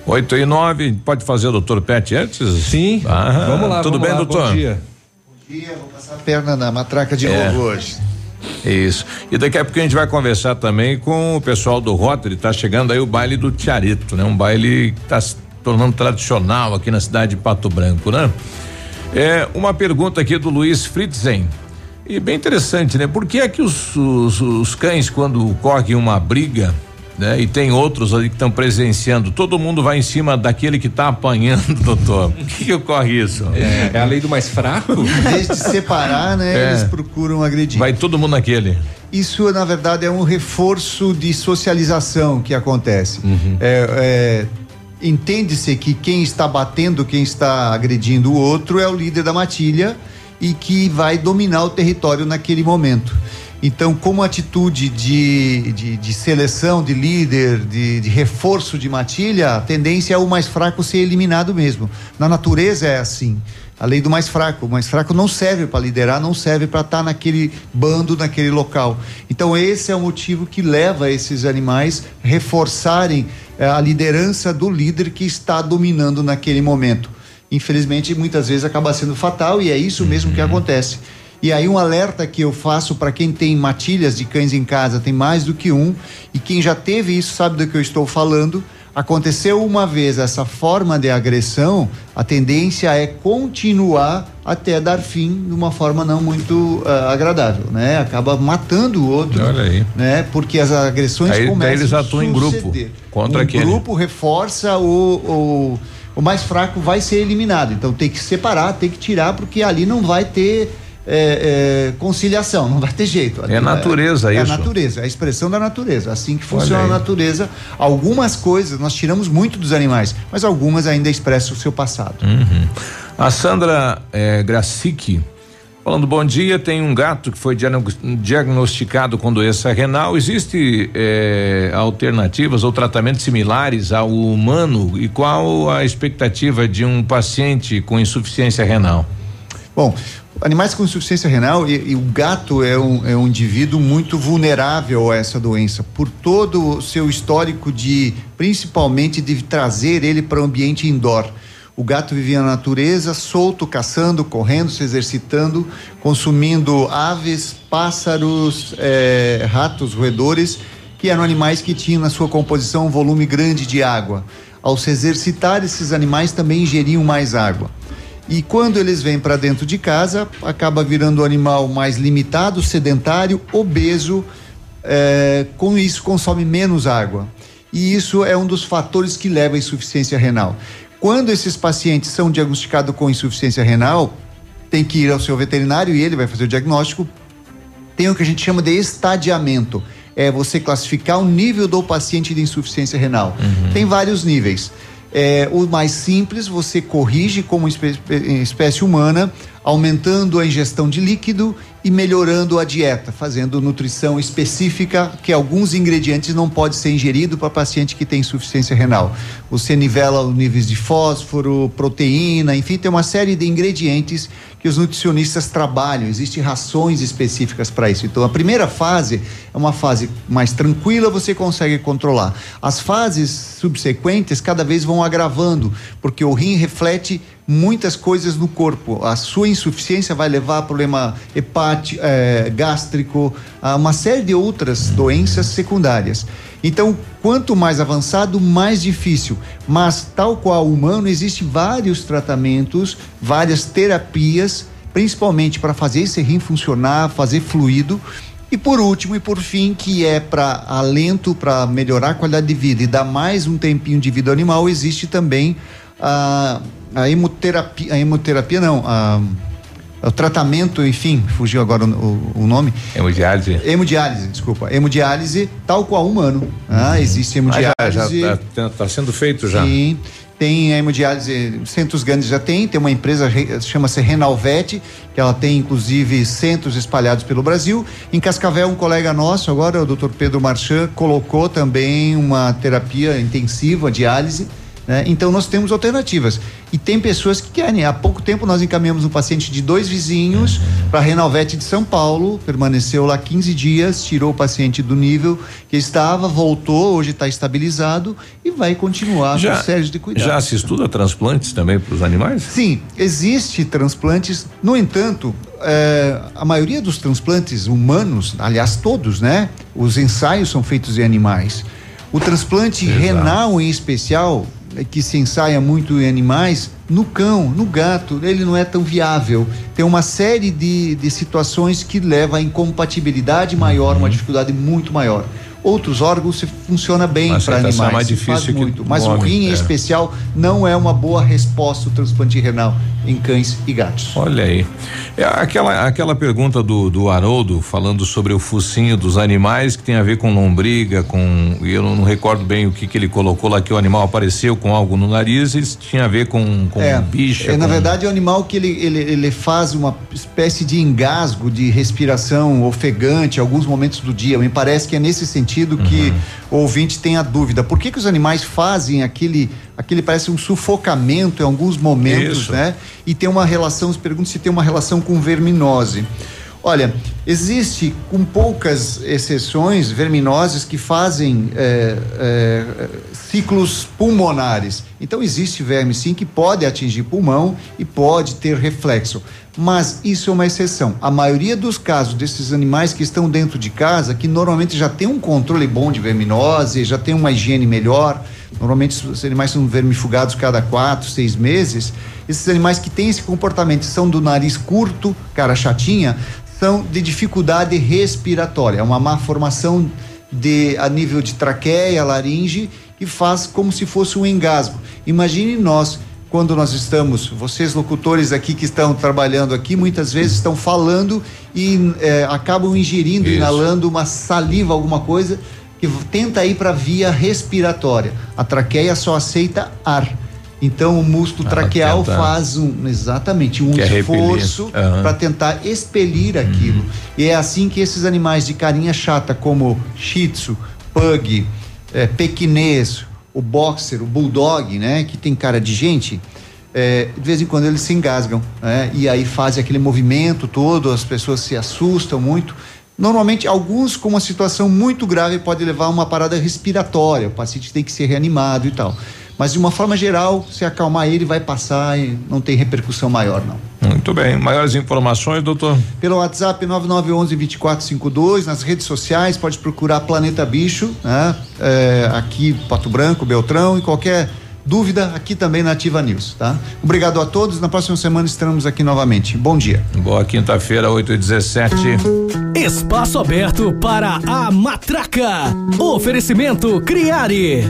8 e 9, pode fazer o doutor Pet antes? Sim. Ah, vamos lá, Tudo vamos bem, lá, doutor? Bom dia. dia, vou passar a perna na matraca de É. novo hoje. Isso. E daqui a pouco a gente vai conversar também com o pessoal do Rotary. Tá chegando aí o baile do Tiarito, né? Um baile que tá tornando tradicional aqui na cidade de Pato Branco, né? É uma pergunta aqui do Luiz Fritzen. E bem interessante, né? Por que é que os, os, os cães, quando correm uma briga, né? E tem outros ali que estão presenciando, todo mundo vai em cima daquele que tá apanhando, doutor. Por que, que ocorre isso? É, é a lei do mais fraco? Em vez de separar, né, É. eles procuram agredir. Vai todo mundo naquele. Isso, na verdade, é um reforço de socialização que acontece. Uhum. É, é, Entende-se que quem está batendo, quem está agredindo o outro é o líder da matilha e que vai dominar o território naquele momento. Então, como atitude de, de, de seleção de líder, de, de reforço de matilha, a tendência é o mais fraco ser eliminado mesmo. Na natureza é assim. A lei do mais fraco. O mais fraco não serve para liderar, não serve para estar naquele bando, naquele local. Então, esse é o motivo que leva esses animais reforçarem eh, a liderança do líder que está dominando naquele momento. Infelizmente, muitas vezes acaba sendo fatal e é isso mesmo que acontece. E aí um alerta que eu faço para quem tem matilhas de cães em casa, tem mais do que um, e quem já teve isso sabe do que eu estou falando. Aconteceu uma vez essa forma de agressão, a tendência é continuar até dar fim de uma forma não muito ah, agradável, né? Acaba matando o outro, Olha aí. né? Porque as agressões Aí, daí começam eles a atuam em grupo contra um aquele. grupo reforça o, o o mais fraco vai ser eliminado. Então tem que separar, tem que tirar, porque ali não vai ter é, é, conciliação, não vai ter jeito. É vai- natureza é isso. a natureza, é a expressão da natureza. Assim que funciona a natureza. Algumas coisas nós tiramos muito dos animais, mas algumas ainda expressam o seu passado. Uhum. A Sandra eh, Gracic falando bom dia, tem um gato que foi diagno- diagnosticado com doença renal. Existe eh, alternativas ou tratamentos similares ao humano e qual a expectativa de um paciente com insuficiência renal? Bom, animais com insuficiência renal e, e o gato é um, é um indivíduo muito vulnerável a essa doença por todo o seu histórico de, principalmente, de trazer ele para o ambiente indoor. O gato vivia na natureza, solto, caçando, correndo, se exercitando, consumindo aves, pássaros, eh, ratos, roedores, que eram animais que tinham na sua composição um volume grande de água. Ao se exercitar, esses animais também ingeriam mais água. E quando eles vêm para dentro de casa, acaba virando um animal mais limitado, sedentário, obeso, eh, com isso consome menos água. E isso é um dos fatores que leva à insuficiência renal. Quando esses pacientes são diagnosticados com insuficiência renal, tem que ir ao seu veterinário e ele vai fazer o diagnóstico. Tem o que a gente chama de estadiamento. É você classificar o nível do paciente de insuficiência renal. Tem vários níveis. É, o mais simples, você corrige como espécie humana, aumentando a ingestão de líquido e melhorando a dieta, fazendo nutrição específica, que alguns ingredientes não podem ser ingeridos para paciente que tem insuficiência renal. Você nivela os níveis de fósforo, proteína, enfim, tem uma série de ingredientes que os nutricionistas trabalham, existem rações específicas para isso. Então, a primeira fase é uma fase mais tranquila, você consegue controlar. As fases subsequentes cada vez vão agravando, porque o rim reflete muitas coisas no corpo. A sua insuficiência vai levar a problema hepático, eh, gástrico, a uma série de outras doenças secundárias. Então, quanto mais avançado, mais difícil. Mas, tal qual o humano, existem vários tratamentos, várias terapias, principalmente para fazer esse rim funcionar, fazer fluido. E por último e por fim, que é para alento, para melhorar a qualidade de vida e dar mais um tempinho de vida ao animal, existe também a, a hemoterapia, a hemoterapia não, a, o tratamento, enfim, fugiu agora o, o- o nome. Hemodiálise. Hemodiálise, desculpa. Hemodiálise tal qual humano. Ah, existe Ah, hemodiálise. já, já tá, tá sendo feito já. Sim. Tem a hemodiálise, centros grandes já tem, tem uma empresa, re- chama-se Renalvet, que ela tem inclusive centros espalhados pelo Brasil. Em Cascavel, um colega nosso, agora o Dr. Pedro Marchand, colocou também uma terapia intensiva, diálise. Né? Então nós temos alternativas. E tem pessoas que querem. Há pouco tempo nós encaminhamos um paciente de dois vizinhos para a Renalvet de São Paulo, permaneceu lá 15 dias, tirou o paciente do nível que estava, voltou, hoje está estabilizado e vai continuar Já, com séries de cuidados. já se estuda transplantes também para os animais? Sim, existe transplantes. No entanto, eh, a maioria dos transplantes humanos, aliás todos, né? Os ensaios são feitos em animais. O transplante Exato. renal, em especial, que se ensaia muito em animais, no cão, no gato, ele não é tão viável. Tem uma série de, de situações que leva a incompatibilidade maior, Uhum. uma dificuldade muito maior. Outros órgãos se funciona bem para é animais. mais se difícil muito. Mas o rim, em é. especial, não é uma boa resposta o transplante renal em cães e gatos. Olha aí. É aquela, aquela pergunta do, do Haroldo falando sobre o focinho dos animais que tem a ver com lombriga, com. Eu não, não recordo bem o que, que ele colocou lá, que o animal apareceu com algo no nariz e tinha a ver com, com bicha. É, na com- verdade, é um animal que ele, ele, ele faz uma espécie de engasgo de respiração ofegante em alguns momentos do dia. Me parece que é nesse sentido que o ouvinte tem a dúvida. Por que, que os animais fazem aquele, aquele parece um sufocamento em alguns momentos, Isso. né? E tem uma relação, se pergunta se tem uma relação com verminose. Olha, existe com poucas exceções verminoses que fazem é, é, ciclos pulmonares. Então existe verme sim que pode atingir pulmão e pode ter reflexo. Mas isso é uma exceção. A maioria dos casos desses animais que estão dentro de casa, que normalmente já tem um controle bom de verminose, já tem uma higiene melhor, normalmente os animais são vermifugados cada quatro, seis meses. Esses animais que têm esse comportamento são do nariz curto, cara chatinha, são de dificuldade respiratória, é uma má formação de a nível de traqueia, laringe, que faz como se fosse um engasgo. Imagine nós quando nós estamos, vocês locutores aqui que estão trabalhando aqui, muitas vezes estão falando e eh, acabam ingerindo, Isso. inalando uma saliva, alguma coisa que tenta ir para a via respiratória. A traqueia só aceita ar. Então o músculo Ela traqueal faz um exatamente um Quer repelir. esforço Aham. para tentar expelir aquilo. E é assim que esses animais de carinha chata, como Shih Tzu, Pug, eh, Pequinês, o Boxer, o Bulldog, né, que tem cara de gente, eh, de vez em quando eles se engasgam, né, e aí fazem aquele movimento todo, as pessoas se assustam muito. Normalmente, alguns com uma situação muito grave pode levar a uma parada respiratória, o paciente tem que ser reanimado e tal. Mas de uma forma geral, se acalmar ele, vai passar e não tem repercussão maior, não. Muito bem. Maiores informações, doutor? Pelo WhatsApp 9911-2452, nas redes sociais, pode procurar Planeta Bicho, né? É, aqui, Pato Branco, Beltrão, e qualquer dúvida, aqui também na Ativa News, tá? Obrigado a todos, na próxima semana estaremos aqui novamente. Bom dia. Boa quinta-feira, 8 e 17 Espaço aberto para a matraca. Oferecimento Criare.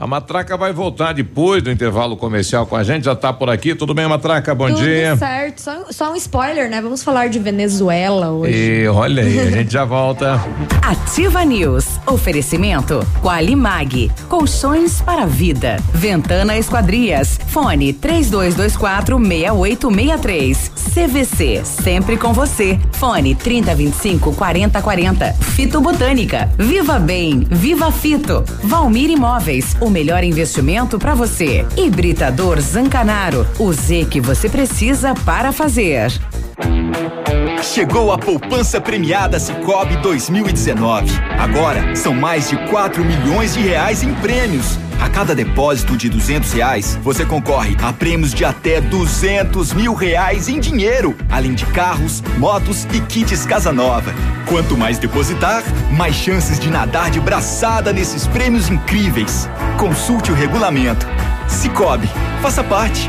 A Matraca vai voltar depois do intervalo comercial com a gente, já tá por aqui. Tudo bem, Matraca? Bom Tudo dia. certo. Só, só um spoiler, né? Vamos falar de Venezuela hoje. E olha aí, a gente já volta. Ativa News. Oferecimento Qualimag. Colchões para vida. Ventana Esquadrias. Fone 3224 6863. CVC. Sempre com você. Fone 3025 4040. Fito Botânica. Viva Bem. Viva Fito. Valmir Imóveis. O melhor investimento para você. Hibridador Zancanaro. O Z que você precisa para fazer. Chegou a poupança premiada Cicobi 2019. Agora são mais de 4 milhões de reais em prêmios. A cada depósito de 200 reais, você concorre a prêmios de até 200 mil reais em dinheiro, além de carros, motos e kits Casa Nova. Quanto mais depositar, mais chances de nadar de braçada nesses prêmios incríveis. Consulte o regulamento. Cicobi, faça parte.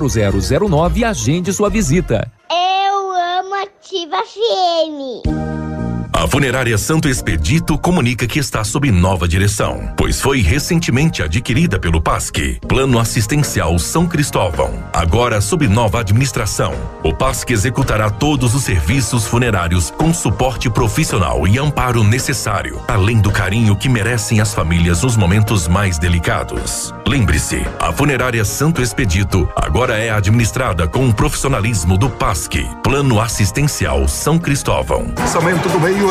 0009 e agende sua visita. Eu amo Ativa FM. A Funerária Santo Expedito comunica que está sob nova direção, pois foi recentemente adquirida pelo PASC, Plano Assistencial São Cristóvão. Agora sob nova administração, o PASC executará todos os serviços funerários com suporte profissional e amparo necessário, além do carinho que merecem as famílias nos momentos mais delicados. Lembre-se, a Funerária Santo Expedito agora é administrada com o profissionalismo do PASC, Plano Assistencial São Cristóvão. Lançamento do meio,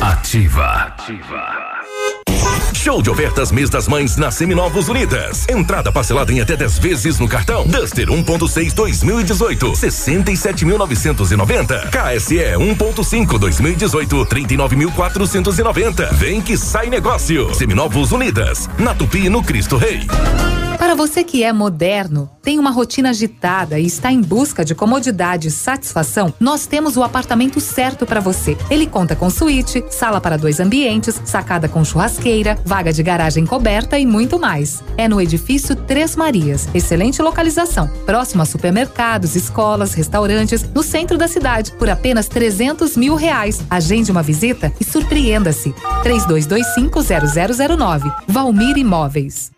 Ativa. Show de ofertas mês das mães na Seminovos Unidas. Entrada parcelada em até 10 vezes no cartão. Duster 1.6 2018, 67.990. KSE 1.5 2018, 39.490. Vem que sai negócio. Seminovos Unidas, na Tupi no Cristo Rei. Para você que é moderno, tem uma rotina agitada e está em busca de comodidade e satisfação, nós temos o apartamento certo para você. Ele conta com suíte, sala para dois ambientes, sacada com churrasqueira, vaga de garagem coberta e muito mais. É no edifício Três Marias. Excelente localização, próximo a supermercados, escolas, restaurantes, no centro da cidade, por apenas 300 mil reais. Agende uma visita e surpreenda-se. 32250009. Valmir Imóveis.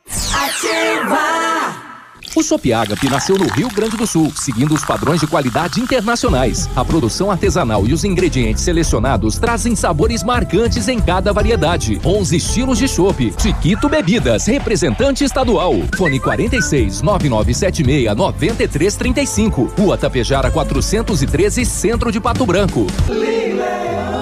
O Shop Agape nasceu no Rio Grande do Sul, seguindo os padrões de qualidade internacionais. A produção artesanal e os ingredientes selecionados trazem sabores marcantes em cada variedade. 11 estilos de chopp. Chiquito Bebidas, representante estadual. Fone 46 9976 9335. Rua Tapejara 413, Centro de Pato Branco.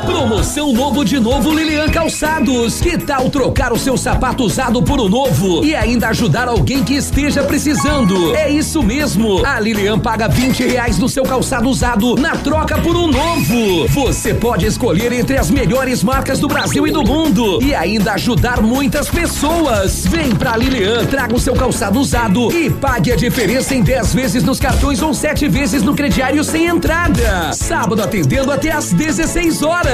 Promoção novo de novo Lilian Calçados. Que tal trocar o seu sapato usado por um novo e ainda ajudar alguém que esteja precisando? É isso mesmo. A Lilian paga 20 reais no seu calçado usado na troca por um novo. Você pode escolher entre as melhores marcas do Brasil e do mundo e ainda ajudar muitas pessoas. Vem pra Lilian, traga o seu calçado usado e pague a diferença em 10 vezes nos cartões ou 7 vezes no crediário sem entrada. Sábado atendendo até às 16 horas.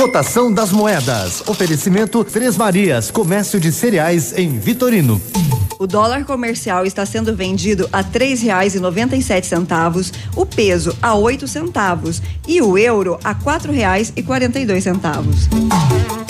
Cotação das moedas. Oferecimento Três Marias, comércio de cereais em Vitorino. O dólar comercial está sendo vendido a R$ 3,97, o peso a 8 centavos e o euro a R$ 4,42.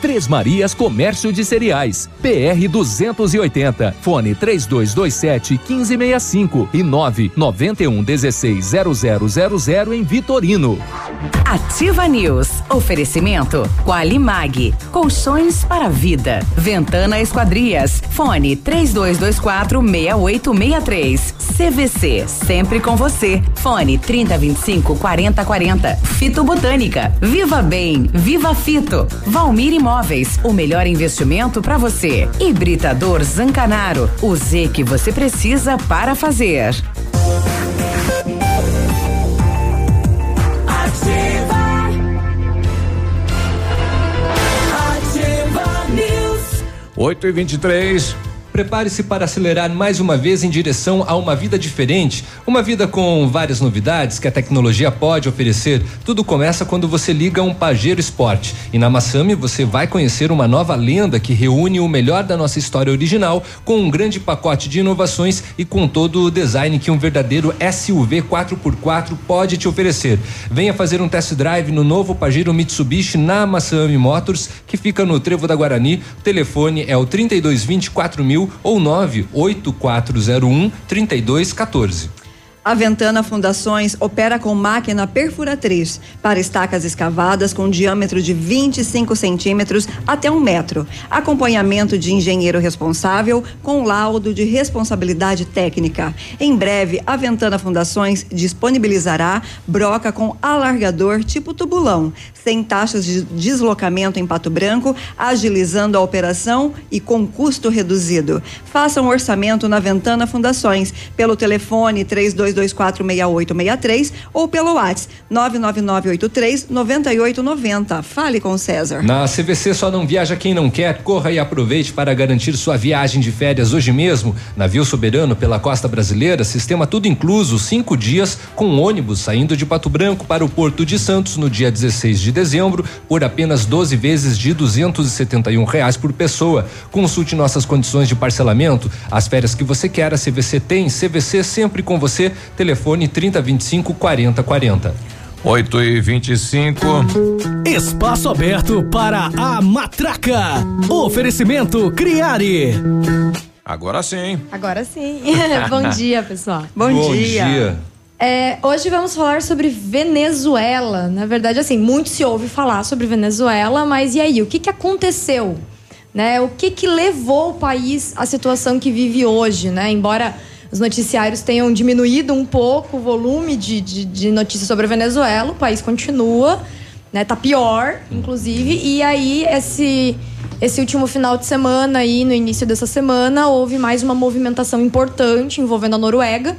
Três Marias Comércio de Cereais. PR 280. Fone 3227 1565 e 991 16 0000 em Vitorino. Ativa News. Oferecimento Qualimag. Colchões para vida. Ventana Esquadrias. Fone 3224 6863. CVC. Sempre com você. Fone 3025 4040. Fito Botânica. Viva Bem. Viva Fito. Valmir Imóveis. O melhor investimento para você. Hibridador Zancanaro. O Z que você precisa para fazer. Ativa. Ativa News. 8 e 23 Prepare-se para acelerar mais uma vez em direção a uma vida diferente, uma vida com várias novidades que a tecnologia pode oferecer. Tudo começa quando você liga um Pajero Sport. E na Massami você vai conhecer uma nova lenda que reúne o melhor da nossa história original com um grande pacote de inovações e com todo o design que um verdadeiro SUV 4x4 pode te oferecer. Venha fazer um test drive no novo Pajero Mitsubishi na Massami Motors, que fica no Trevo da Guarani. O telefone é o 3224 mil ou 98401 3214. A Ventana Fundações opera com máquina perfuratriz para estacas escavadas com diâmetro de 25 centímetros até um metro. Acompanhamento de engenheiro responsável com laudo de responsabilidade técnica. Em breve, a Ventana Fundações disponibilizará broca com alargador tipo tubulão, sem taxas de deslocamento em Pato Branco, agilizando a operação e com custo reduzido. Faça um orçamento na Ventana Fundações pelo telefone 32246863 ou pelo WhatsApp 999839890. Fale com o César. Na CVC só não viaja quem não quer. Corra e aproveite para garantir sua viagem de férias hoje mesmo. Navio soberano pela costa brasileira, sistema tudo incluso, cinco dias com ônibus saindo de Pato Branco para o Porto de Santos no dia 16 de dezembro por apenas 12 vezes de 271 reais por pessoa. Consulte nossas condições de parcelamento. As férias que você quer, a CVC tem. CVC sempre com você. Telefone 3025 4040. 8 e 25 Espaço aberto para a matraca. Oferecimento Criare. Agora sim. Agora sim. Bom dia, pessoal. Bom, Bom dia. dia. É, hoje vamos falar sobre Venezuela. Na verdade, assim, muito se ouve falar sobre Venezuela, mas e aí? O que, que aconteceu? Né? O que, que levou o país à situação que vive hoje? Né? Embora os noticiários tenham diminuído um pouco o volume de, de, de notícias sobre a Venezuela, o país continua, né? Tá pior, inclusive. E aí, esse, esse último final de semana aí, no início dessa semana, houve mais uma movimentação importante envolvendo a Noruega,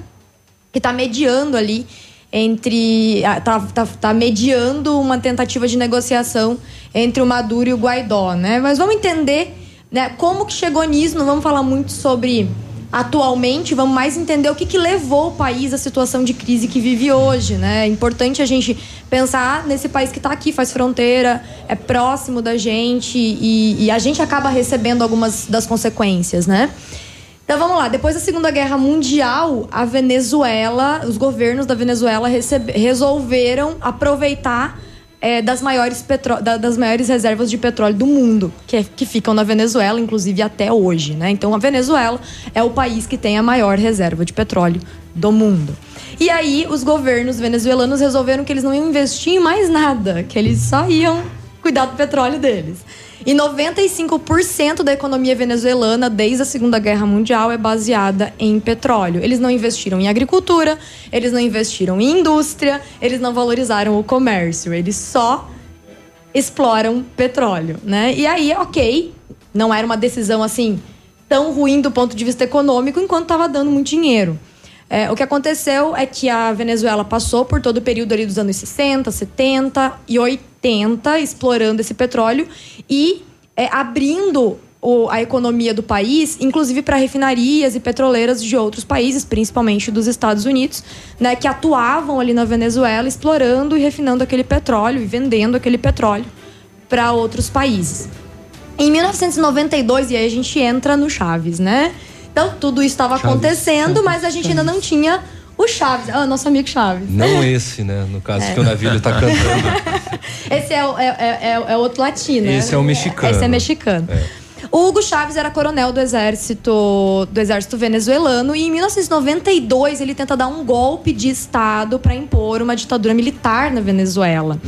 que está mediando ali entre. ah, tá, tá, tá mediando uma tentativa de negociação entre o Maduro e o Guaidó, né? Mas vamos entender né, como que chegou nisso, não vamos falar muito sobre atualmente, vamos mais entender o que, que levou o país à situação de crise que vive hoje, né? É importante a gente pensar nesse país que está aqui, faz fronteira, é próximo da gente e, e a gente acaba recebendo algumas das consequências, né? Então vamos lá, depois da Segunda Guerra Mundial, a Venezuela, os governos da Venezuela resolveram aproveitar é, das, maiores petro- da- das maiores reservas de petróleo do mundo, que, é- que ficam na Venezuela, inclusive até hoje. Né? Então a Venezuela é o país que tem a maior reserva de petróleo do mundo. E aí os governos venezuelanos resolveram que eles não iam investir em mais nada, que eles só iam cuidar do petróleo deles. E 95% da economia venezuelana, desde a Segunda Guerra Mundial, é baseada em petróleo. Eles não investiram em agricultura, eles não investiram em indústria, eles não valorizaram o comércio, eles só exploram petróleo, né? E aí, ok, não era uma decisão assim tão ruim do ponto de vista econômico, enquanto estava dando muito dinheiro. É, o que aconteceu é que a Venezuela passou por todo o período ali dos anos 60, 70 e 80 explorando esse petróleo e é, abrindo o- a economia do país, inclusive para refinarias e petroleiras de outros países, principalmente dos Estados Unidos, né, que atuavam ali na Venezuela explorando e refinando aquele petróleo e vendendo aquele petróleo para outros países. Em 1992, e aí a gente entra no Chaves, né? Então, tudo isso estava acontecendo, mas a gente ainda não tinha o Chaves, ah, nosso amigo Chaves. Não esse, né? No caso É. que o Navilho tá cantando. Esse é, o- é, é, é- é outro latino. né? Esse é o mexicano. Esse é mexicano. O Hugo Chávez era coronel do exército do exército venezuelano e em 1992 ele tenta dar um golpe de estado para impor uma ditadura militar na Venezuela.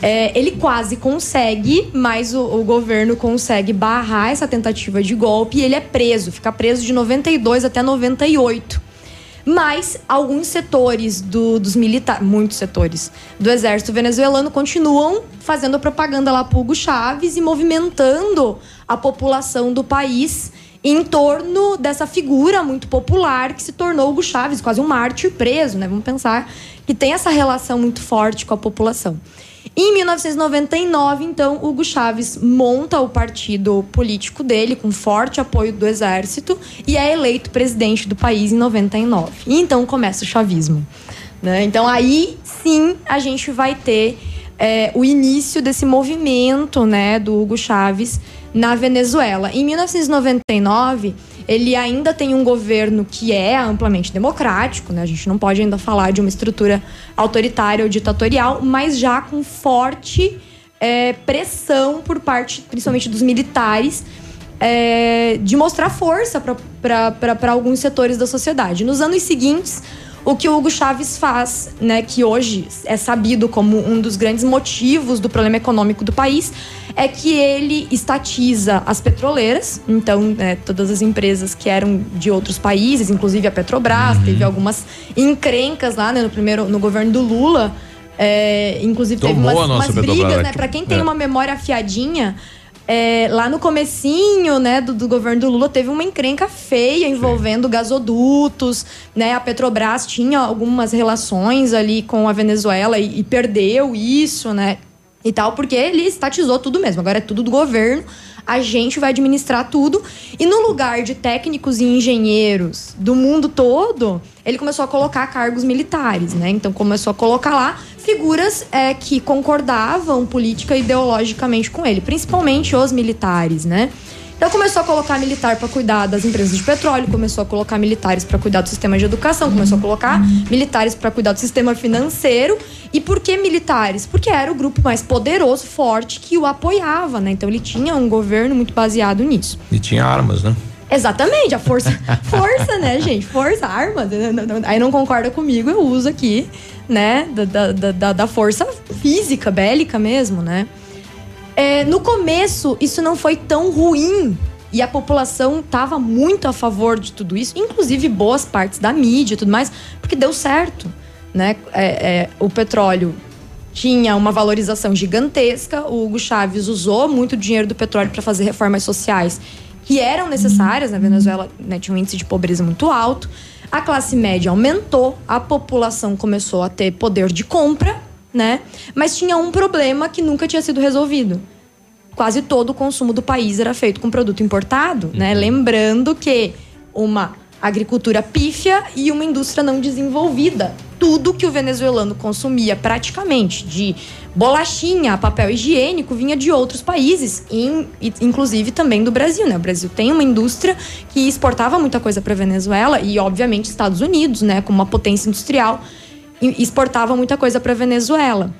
É, ele quase consegue, mas o, o governo consegue barrar essa tentativa de golpe e ele é preso, fica preso de 92 até 98. Mas alguns setores do- dos militares, muitos setores do exército venezuelano continuam fazendo propaganda lá pro Hugo Chávez e movimentando a população do país em torno dessa figura muito popular que se tornou Hugo Chávez, quase um mártir preso, né? Vamos pensar que tem essa relação muito forte com a população. Em 1999, então, Hugo Chávez monta o partido político dele, com forte apoio do exército, e é eleito presidente do país em 99. E então começa o chavismo. né? Então aí sim a gente vai ter é, o início desse movimento né, do Hugo Chávez na Venezuela. Em 1999, ele ainda tem um governo que é amplamente democrático, né? A gente não pode ainda falar de uma estrutura autoritária ou ditatorial, mas já com forte é, pressão por parte, principalmente dos militares, é, de mostrar força para alguns setores da sociedade. Nos anos seguintes, o que o Hugo Chávez faz, né, que hoje é sabido como um dos grandes motivos do problema econômico do país, é que ele estatiza as petroleiras, então né, todas as empresas que eram de outros países, inclusive a Petrobras, teve algumas encrencas lá né, no primeiro no governo do Lula. é, inclusive teve Tomou umas, nossa umas Petrobras brigas, né? Para quem tem É. uma memória afiadinha, é, lá no comecinho, né, do, do governo do Lula, teve uma encrenca feia envolvendo gasodutos, né? A Petrobras tinha algumas relações ali com a Venezuela e, e perdeu isso, né? E tal, porque ele estatizou tudo mesmo. Agora é tudo do governo. A gente vai administrar tudo. E no lugar de técnicos e engenheiros do mundo todo, ele começou a colocar cargos militares, né? Então começou a colocar lá figuras é, que concordavam política e ideologicamente com ele, principalmente os militares, né? Então começou a colocar militar para cuidar das empresas de petróleo, começou a colocar militares para cuidar do sistema de educação, começou a colocar militares para cuidar do sistema financeiro. E por que militares? Porque era o grupo mais poderoso, forte que o apoiava, né? Então ele tinha um governo muito baseado nisso. E tinha armas, né? Exatamente, a força, força, né, gente? Força, arma. Aí não concorda comigo, eu uso aqui, né, da, da, da, da força física, bélica mesmo, né? É, no começo, isso não foi tão ruim. E a população estava muito a favor de tudo isso, inclusive boas partes da mídia e tudo mais, porque deu certo. Né? É, é, o petróleo tinha uma valorização gigantesca. O Hugo Chávez usou muito dinheiro do petróleo para fazer reformas sociais que eram necessárias. Na Venezuela né, tinha um índice de pobreza muito alto. A classe média aumentou, a população começou a ter poder de compra, né? Mas tinha um problema que nunca tinha sido resolvido. Quase todo o consumo do país era feito com produto importado, né? Lembrando que uma agricultura pífia e uma indústria não desenvolvida. Tudo que o venezuelano consumia praticamente, de bolachinha a papel higiênico, vinha de outros países, in- inclusive também do Brasil. Né? O Brasil tem uma indústria que exportava muita coisa para Venezuela e, obviamente, Estados Unidos, né, como uma potência industrial, exportava muita coisa para Venezuela.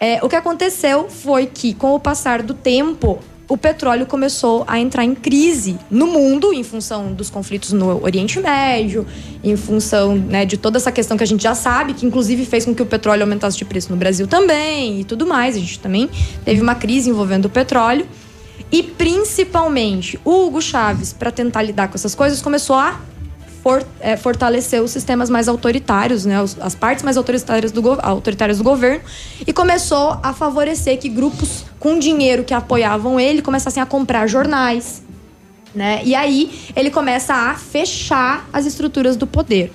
É, o que aconteceu foi que, com o passar do tempo, o petróleo começou a entrar em crise no mundo, em função dos conflitos no Oriente Médio, em função né, de toda essa questão que a gente já sabe, que inclusive fez com que o petróleo aumentasse de preço no Brasil também e tudo mais. A gente também teve uma crise envolvendo o petróleo. E principalmente, o Hugo Chávez, para tentar lidar com essas coisas, começou a for- é, fortalecer os sistemas mais autoritários, né, as partes mais autoritárias do, autoritárias do governo, e começou a favorecer que grupos com dinheiro que apoiavam ele começassem a comprar jornais. Né? E aí ele começa a fechar as estruturas do poder.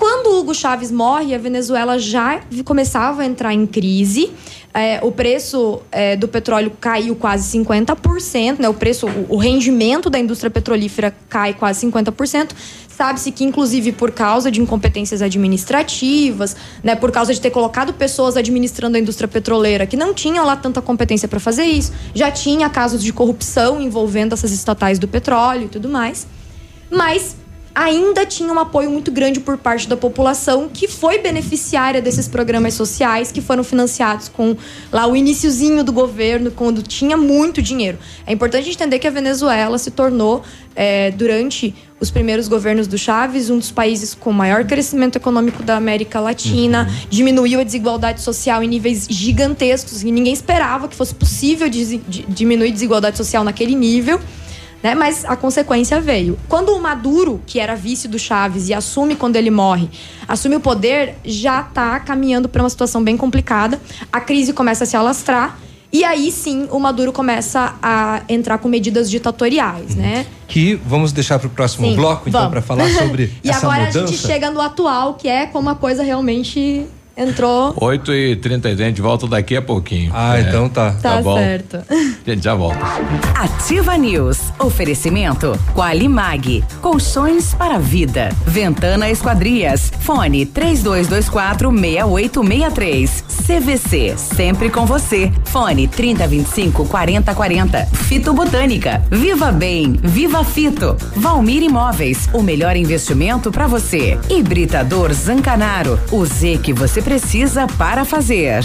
Quando Hugo Chávez morre, a Venezuela já começava a entrar em crise. É, o preço é, do petróleo caiu quase 50%, né? O preço, o, o rendimento da indústria petrolífera cai quase 50%. Sabe-se que, inclusive, por causa de incompetências administrativas, né, por causa de ter colocado pessoas administrando a indústria petroleira que não tinham lá tanta competência para fazer isso, já tinha casos de corrupção envolvendo essas estatais do petróleo e tudo mais. Mas ainda tinha um apoio muito grande por parte da população que foi beneficiária desses programas sociais que foram financiados com lá o iniciozinho do governo, quando tinha muito dinheiro. É importante entender que a Venezuela se tornou, é, durante os primeiros governos do Chaves, um dos países com maior crescimento econômico da América Latina, uhum. diminuiu a desigualdade social em níveis gigantescos e ninguém esperava que fosse possível diminuir desigualdade social naquele nível né? Mas a consequência veio. Quando o Maduro, que era vice do Chaves e assume quando ele morre, assume o poder, já está caminhando para uma situação bem complicada. A crise começa a se alastrar. E aí sim o Maduro começa a entrar com medidas ditatoriais, né? Que vamos deixar para o próximo sim, bloco, então, para falar sobre e essa agora mudança. a gente chega no atual, que é como a coisa realmente Entrou. 8 e 30 a gente volta daqui a pouquinho. Ah, é. então tá. Tá, tá bom. certo. A gente já volta. Ativa News. Oferecimento Qualimag. Colchões para vida. Ventana Esquadrias. Fone 3224 6863. CVC. Sempre com você. Fone 3025 4040. Fito Botânica. Viva Bem. Viva Fito. Valmir Imóveis. O melhor investimento para você. Hibridador Zancanaro. O Z que você precisa para fazer.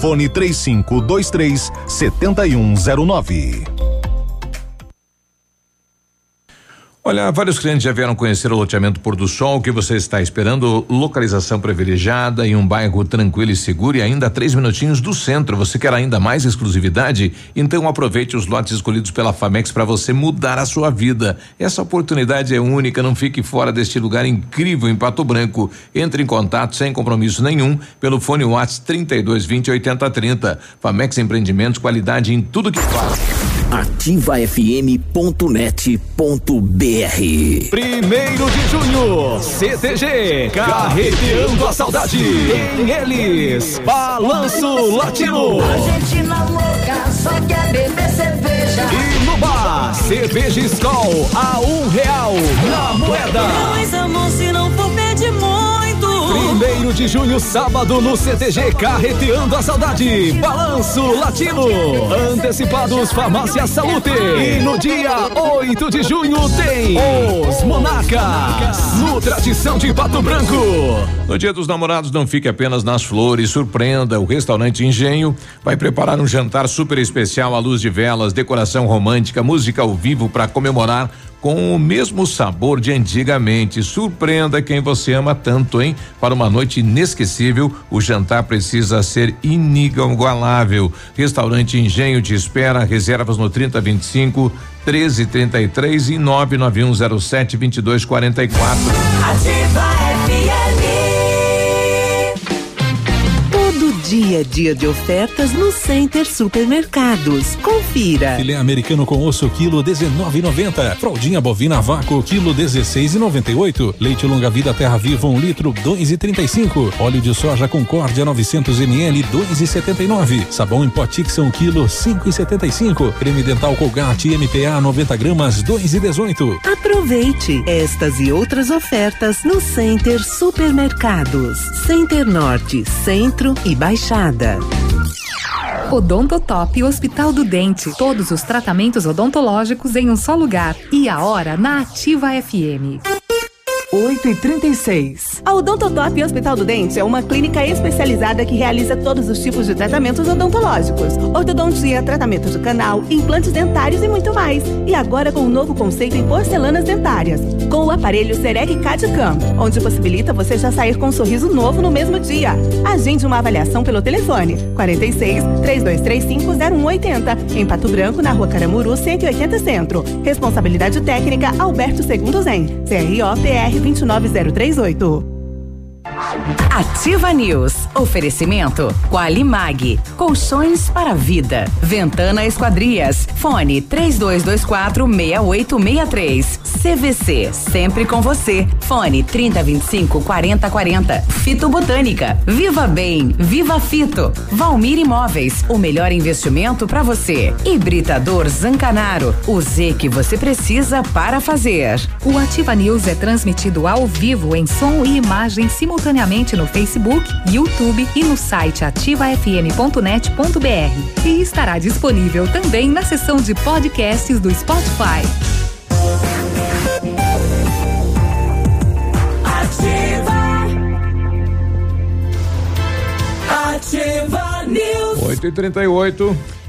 Fone 3523 7109. Olha, vários clientes já vieram conhecer o loteamento Pôr do Sol. O que você está esperando? Localização privilegiada em um bairro tranquilo e seguro e ainda a três minutinhos do centro. Você quer ainda mais exclusividade? Então aproveite os lotes escolhidos pela Famex para você mudar a sua vida. Essa oportunidade é única. Não fique fora deste lugar incrível em Pato Branco. Entre em contato sem compromisso nenhum pelo fone WhatsApp 32 20 80 30. Famex Empreendimentos, qualidade em tudo que faz ativafm.net.br Primeiro de junho, CTG, carreteando a saudade. Em eles, Balanço Latino. Argentina louca, só quer beber cerveja. E no bar, cerveja Skol a um real na moeda. Mas amor, de junho, sábado, no CTG Carreteando a Saudade. Balanço Latino. Antecipados Farmácia Salute. E no dia 8 de junho tem os Monarcas. No Tradição de Pato Branco. No Dia dos Namorados, não fique apenas nas flores. Surpreenda. O restaurante Engenho vai preparar um jantar super especial à luz de velas, decoração romântica, música ao vivo para comemorar com o mesmo sabor de antigamente. Surpreenda quem você ama tanto, hein? Para uma noite inesquecível, o jantar precisa ser inigualável. Restaurante Engenho te espera, reservas no 3025 1333 e 99107 2244. Ativa FM dia a dia de ofertas no Center Supermercados. Confira. Filé americano com osso quilo 19,90. Fraldinha bovina vácuo quilo 16,98. Leite longa vida terra viva um litro 2,35. Óleo de soja Concórdia 900 ml 2,79. Sabão em pó Tixon quilo 5,75. Creme dental Colgate MPA 90 gramas 2,18. Aproveite estas e outras ofertas no Center Supermercados. Center Norte, Centro e Baixada. Baixada. Odontotop Hospital do Dente. Todos os tratamentos odontológicos em um só lugar. E a hora na Ativa FM. 8 e 36. A Odontotop Hospital do Dente é uma clínica especializada que realiza todos os tipos de tratamentos odontológicos: ortodontia, tratamento de canal, implantes dentários e muito mais. E agora com um novo conceito em porcelanas dentárias, com o aparelho Serec CAD-CAM, onde possibilita você já sair com um sorriso novo no mesmo dia. Agende uma avaliação pelo telefone 46 3235 0180 em Pato Branco, na Rua Caramuru, 180 Centro. Responsabilidade técnica Alberto Segundo Zen, CROPR 29038. Ativa News. Oferecimento Qualimag. Colchões para vida. Ventana Esquadrias. Fone 3224 6863. CVC. Sempre com você. Fone 3025 4040. Fito Botânica. Viva Bem. Viva Fito. Valmir Imóveis. O melhor investimento para você. Hibridador Zancanaro. O Z que você precisa para fazer. O Ativa News é transmitido ao vivo em som e imagem simultaneamente no Facebook, YouTube e no site ativafm.net.br. E estará disponível também na seção de podcasts do Spotify. Ativa News. 8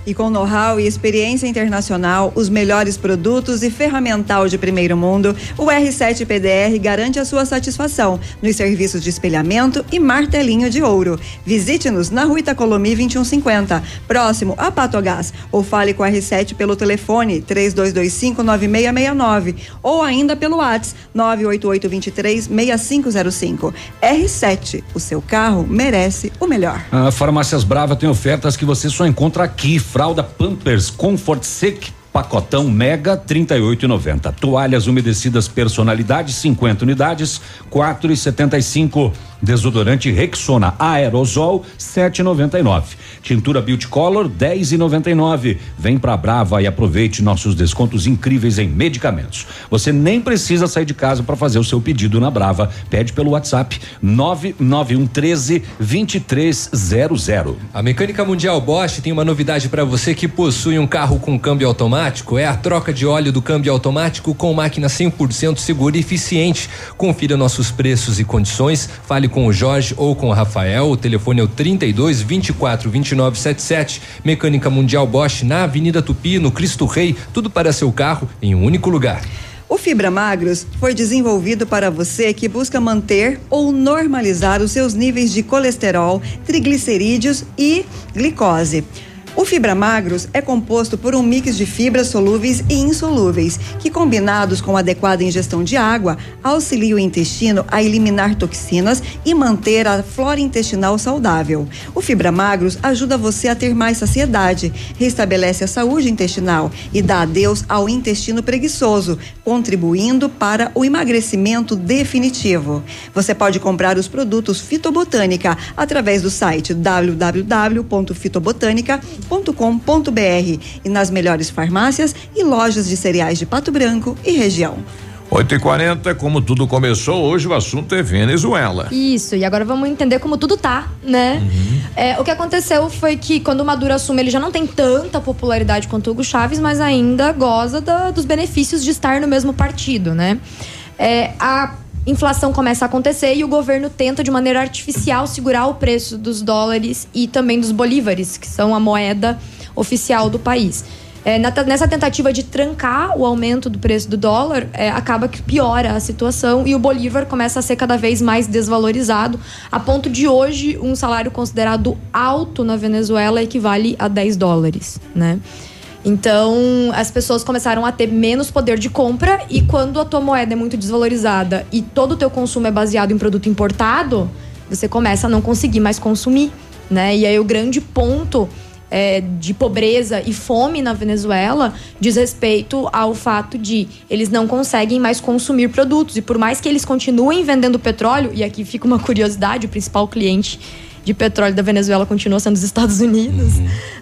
e 38 com know-how e experiência internacional, os melhores produtos e ferramental de primeiro mundo, o R7 PDR garante a sua satisfação nos serviços de espelhamento e martelinho de ouro. Visite-nos na Rua Itacolomi 2150, próximo a Patogás, ou fale com o R7 pelo telefone 32259669 ou ainda pelo WhatsApp 988236505. R7, o seu carro merece o melhor. A Farmácias Brava tem ofertas que você só encontra aqui. Fralda Pampers Comfort Sec Pacotão Mega 38,90. Toalhas umedecidas personalidade 50 unidades 4,75. Desodorante Rexona Aerosol 7,99. Tintura Beauty Color 10,99. Vem pra Brava e aproveite nossos descontos incríveis em medicamentos. Você nem precisa sair de casa para fazer o seu pedido na Brava. Pede pelo WhatsApp 991 13 2300. A Mecânica Mundial Bosch tem uma novidade para você que possui um carro com câmbio automático. É a troca de óleo do câmbio automático com máquina 100% segura e eficiente. Confira nossos preços e condições. Fale com o Jorge ou com o Rafael. O telefone é o 32 24 29 77. Mecânica Mundial Bosch na Avenida Tupi, no Cristo Rei. Tudo para seu carro em um único lugar. O Fibra Magros foi desenvolvido para você que busca manter ou normalizar os seus níveis de colesterol, triglicerídeos e glicose. O Fibra Magros é composto por um mix de fibras solúveis e insolúveis, que combinados com adequada ingestão de água, auxiliam o intestino a eliminar toxinas e manter a flora intestinal saudável. O Fibra Magros ajuda você a ter mais saciedade, restabelece a saúde intestinal e dá adeus ao intestino preguiçoso, contribuindo para o emagrecimento definitivo. Você pode comprar os produtos Fitobotânica através do site www.fitobotanica.com.br e nas melhores farmácias e lojas de cereais de Pato Branco e região. 8 e 40 como tudo começou, hoje o assunto é Venezuela. Isso, e agora vamos entender como tudo tá, né? É, o que aconteceu foi que quando o Maduro assume, ele já não tem tanta popularidade quanto o Hugo Chaves, mas ainda goza da- dos benefícios de estar no mesmo partido, né? É, a inflação começa a acontecer e o governo tenta, de maneira artificial, segurar o preço dos dólares e também dos bolívares, que são a moeda oficial do país. É, nessa tentativa de trancar o aumento do preço do dólar, é, acaba que piora a situação e o bolívar começa a ser cada vez mais desvalorizado, a ponto de hoje um salário considerado alto na Venezuela equivale a 10 dólares, né? Então, as pessoas começaram a ter menos poder de compra e quando a tua moeda é muito desvalorizada e todo o teu consumo é baseado em produto importado, você começa a não conseguir mais consumir, né? E aí o grande ponto é, de pobreza e fome na Venezuela diz respeito ao fato de eles não conseguem mais consumir produtos. E por mais que eles continuem vendendo petróleo, e aqui fica uma curiosidade, o principal cliente de petróleo da Venezuela continua sendo os Estados Unidos,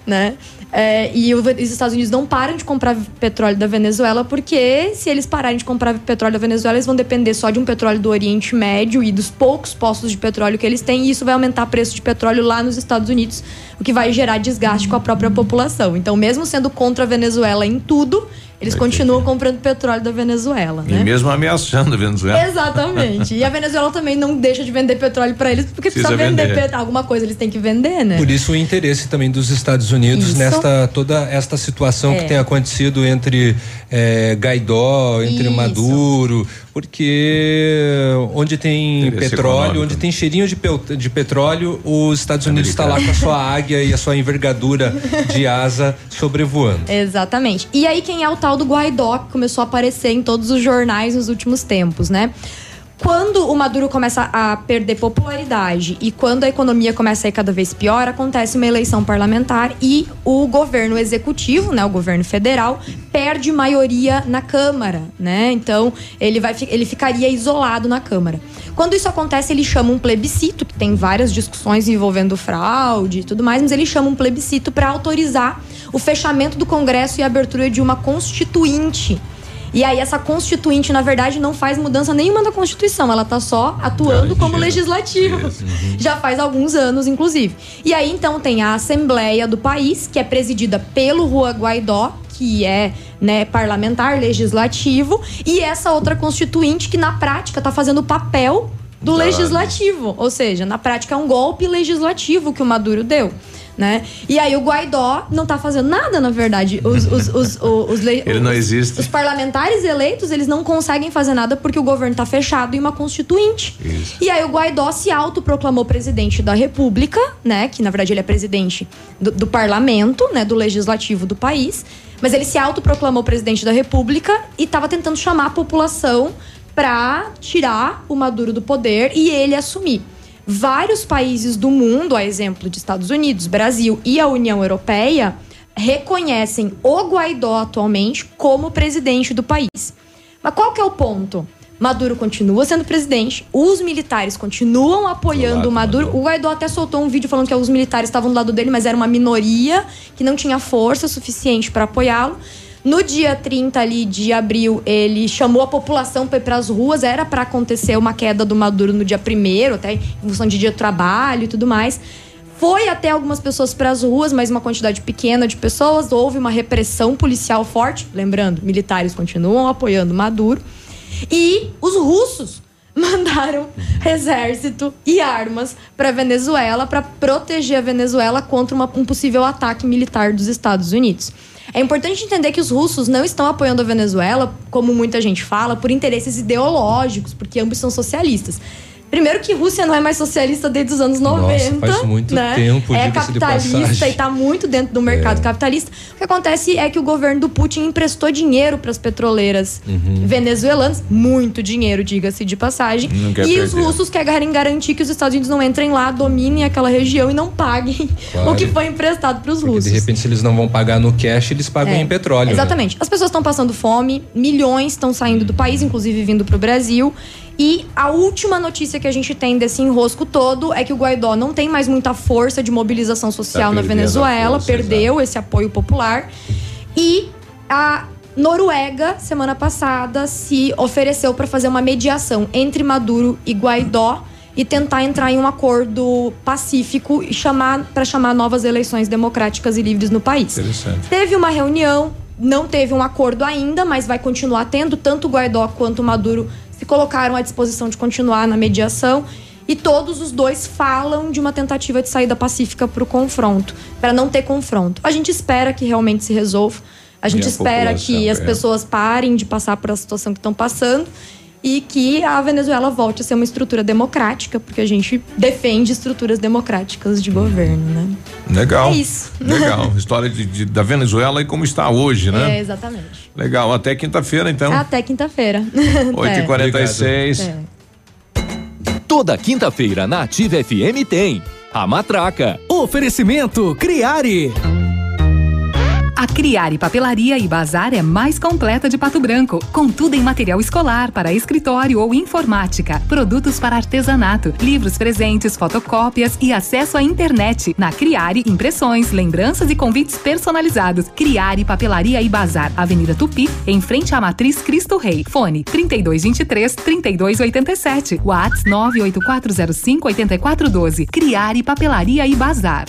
né? É, e os Estados Unidos não param de comprar petróleo da Venezuela porque se eles pararem de comprar petróleo da Venezuela, eles vão depender só de um petróleo do Oriente Médio e dos poucos postos de petróleo que eles têm, e isso vai aumentar o preço de petróleo lá nos Estados Unidos, o que vai gerar desgaste com a própria população. Então, mesmo sendo contra a Venezuela em tudo, Eles Vai ter continuam comprando petróleo da Venezuela, E né? mesmo ameaçando a Venezuela. Exatamente. E a Venezuela também não deixa de vender petróleo pra eles, porque precisa, Precisa vender, vender. pet- alguma coisa eles têm que vender, né? Por isso o interesse também dos Estados Unidos Isso. Nesta toda esta situação É. que tem acontecido entre eh, Gaidó, entre Isso. Maduro, porque onde tem Interesse petróleo, econômico. onde tem cheirinho de, de petróleo, os Estados Unidos está lá com a sua águia e a sua envergadura de asa sobrevoando. Exatamente. E aí quem é o tal do Guaidó que começou a aparecer em todos os jornais nos últimos tempos, né? Quando o Maduro começa a perder popularidade e quando a economia começa a ir cada vez pior, acontece uma eleição parlamentar e o governo executivo, né, o governo federal, perde maioria na Câmara, né? Então, ele vai ele ficaria isolado na Câmara. Quando isso acontece, ele chama um plebiscito, que tem várias discussões envolvendo fraude e tudo mais, mas ele chama um plebiscito para autorizar o fechamento do Congresso e a abertura de uma constituinte. E aí essa constituinte, na verdade, não faz mudança nenhuma da Constituição, ela tá só atuando como legislativo. Já faz alguns anos, inclusive. E aí então tem a Assembleia do país, que é presidida pelo Juan Guaidó, que é né, parlamentar, legislativo, e essa outra constituinte que na prática tá fazendo o papel do legislativo. Ou seja, na prática é um golpe legislativo que o Maduro deu. Né? E aí o Guaidó não tá fazendo nada, na verdade. Os, os, os, os, os le- Ele não existe. Os parlamentares eleitos, eles não conseguem fazer nada porque o governo tá fechado em uma constituinte. E aí o Guaidó se autoproclamou presidente da República, né? Que na verdade ele é presidente do, do parlamento, né? Do legislativo do país. Mas ele se autoproclamou presidente da República e tava tentando chamar a população pra tirar o Maduro do poder e ele assumir. Vários países do mundo, a exemplo de Estados Unidos, Brasil e a União Europeia, reconhecem o Guaidó atualmente como presidente do país. Mas qual que é o ponto? Maduro continua sendo presidente, os militares continuam apoiando o Maduro. O Guaidó até soltou um vídeo falando que os militares estavam do lado dele, mas era uma minoria que não tinha força suficiente para apoiá-lo. No dia 30 ali de abril, ele chamou a população para ir para as ruas. Era para acontecer uma queda do Maduro no dia 1 até em função de dia de trabalho e tudo mais. Foi até algumas pessoas para as ruas, mas uma quantidade pequena de pessoas. Houve uma repressão policial forte. Lembrando, militares continuam apoiando Maduro. E os russos mandaram exército e armas para Venezuela para proteger a Venezuela contra uma- um possível ataque militar dos Estados Unidos. É importante entender que os russos não estão apoiando a Venezuela, como muita gente fala, por interesses ideológicos, porque ambos são socialistas. Primeiro que Rússia não é mais socialista desde os anos 90. faz muito né? tempo, É capitalista e está muito dentro do mercado capitalista. O que acontece é que o governo do Putin emprestou dinheiro para as petroleiras Uhum. venezuelanas, muito dinheiro, diga-se de passagem. E os perder. russos querem garantir que os Estados Unidos não entrem lá, dominem aquela região e não paguem Claro. o que foi emprestado para os russos. De repente, se eles não vão pagar no cash, eles pagam É, em petróleo. né? Exatamente. As pessoas estão passando fome, milhões estão saindo do país, inclusive vindo para o Brasil. E a última notícia que a gente tem desse enrosco todo é que o Guaidó não tem mais muita força de mobilização social Tá na Venezuela, força, perdeu esse apoio popular. E a Noruega, semana passada, se ofereceu para fazer uma mediação entre Maduro e Guaidó e tentar entrar em um acordo pacífico e chamar para chamar novas eleições democráticas e livres no país. Interessante. Teve uma reunião, não teve um acordo ainda, mas vai continuar tendo. Tanto o Guaidó quanto o Maduro colocaram à disposição de continuar na mediação. E todos os dois falam de uma tentativa de saída pacífica para o confronto, para não ter confronto. A gente espera que realmente se resolva. A gente E a espera que população, as é. pessoas parem de passar por a situação que estão passando e que a Venezuela volte a ser uma estrutura democrática, porque a gente defende estruturas democráticas de governo, né? Legal. É isso. Legal. História de, de- da Venezuela e como está hoje, né? É, exatamente. Legal. Até quinta-feira, então. Até quinta-feira. 8h46. É. Toda quinta-feira na Ativa FM tem a Matraca. Oferecimento Criare. A Criare Papelaria e Bazar é mais completa de Pato Branco, com tudo em material escolar, para escritório ou informática, produtos para artesanato, livros presentes, fotocópias e acesso à internet. Na Criare, impressões, lembranças e convites personalizados. Criare Papelaria e Bazar, Avenida Tupi, em frente à Matriz Cristo Rei. Fone 3223 3287. Whats 98405 8412. Criare Papelaria e Bazar.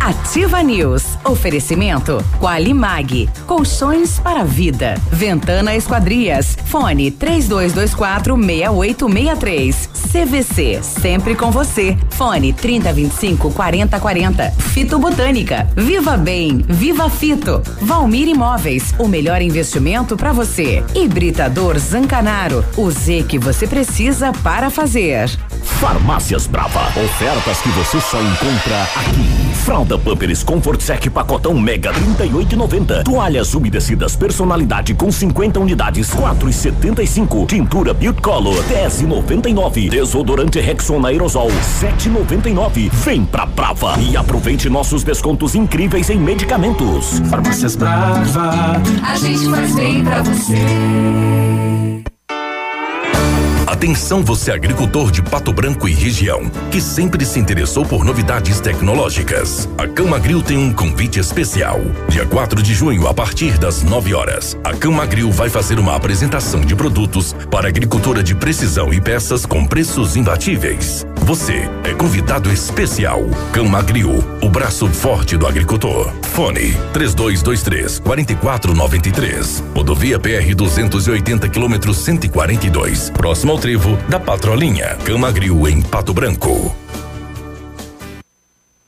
Ativa News. Oferecimento Qualimag. Colchões para vida. Ventana Esquadrias. Fone 3224 6863. CVC. Sempre com você. Fone 3025 4040. Fito Botânica. Viva Bem. Viva Fito. Valmir Imóveis. O melhor investimento para você. Hibridador Zancanaro. O Z que você precisa para fazer. Farmácias Brava. Ofertas que você só encontra aqui. Fralda Pampers Comfort Sec pacotão Mega 38,90. Toalhas umedecidas personalidade com 50 unidades 4,75. Tintura Beauty Color 10,99. Desodorante Rexona Aerosol 7,99. Vem pra Brava e aproveite nossos descontos incríveis em medicamentos. Farmácias Brava. A gente faz bem pra você. Atenção você agricultor de Pato Branco e região, que sempre se interessou por novidades tecnológicas. A Camagril tem um convite especial. Dia 4 de junho, a partir das 9 horas, a Camagril vai fazer uma apresentação de produtos para agricultura de precisão e peças com preços imbatíveis. Você é convidado especial. Camagril, o braço forte do agricultor. Fone 3223 4493. Rodovia PR 280 km 142. Próximo ao trevo da Patrolinha. Camagril em Pato Branco.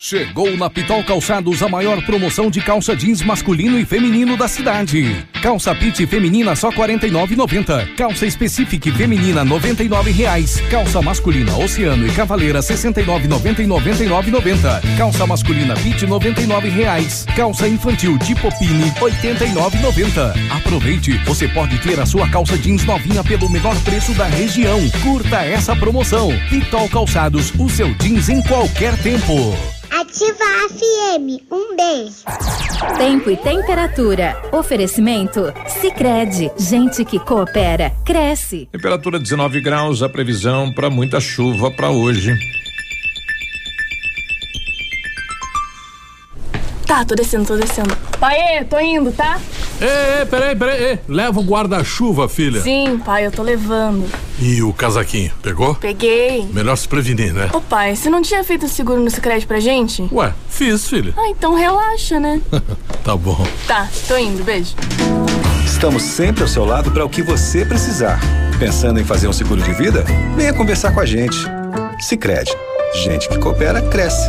Chegou na Pitol Calçados a maior promoção de calça jeans masculino e feminino da cidade. Calça Pit feminina só 49,90. Calça Specific feminina 99 reais. Calça masculina Oceano e Cavaleira 69,90 e 99,90. Calça masculina Pit 99 reais. Calça infantil tipo Pini 89,90. Aproveite, você pode ter a sua calça jeans novinha pelo menor preço da região. Curta essa promoção. Pitol Calçados, o seu jeans em qualquer tempo. Ativa a FM. Um beijo. Tempo e temperatura. Oferecimento? Sicredi Gente que coopera, cresce. Temperatura 19 graus, a previsão para muita chuva para hoje. Tá, tô descendo, tô descendo. Pai, tô indo, tá? Ei, ei, peraí, peraí. ei. Leva o guarda-chuva, filha. Sim, pai, eu tô levando. E o casaquinho, pegou? Peguei. Melhor se prevenir, né? Ô pai, você não tinha feito seguro no Sicredi pra gente? Ué, fiz, filha. Ah, então relaxa, né? Tá bom. Tá, tô indo, beijo. Estamos sempre ao seu lado para o que você precisar. Pensando em fazer um seguro de vida? Venha conversar com a gente. Sicredi. Gente que coopera cresce.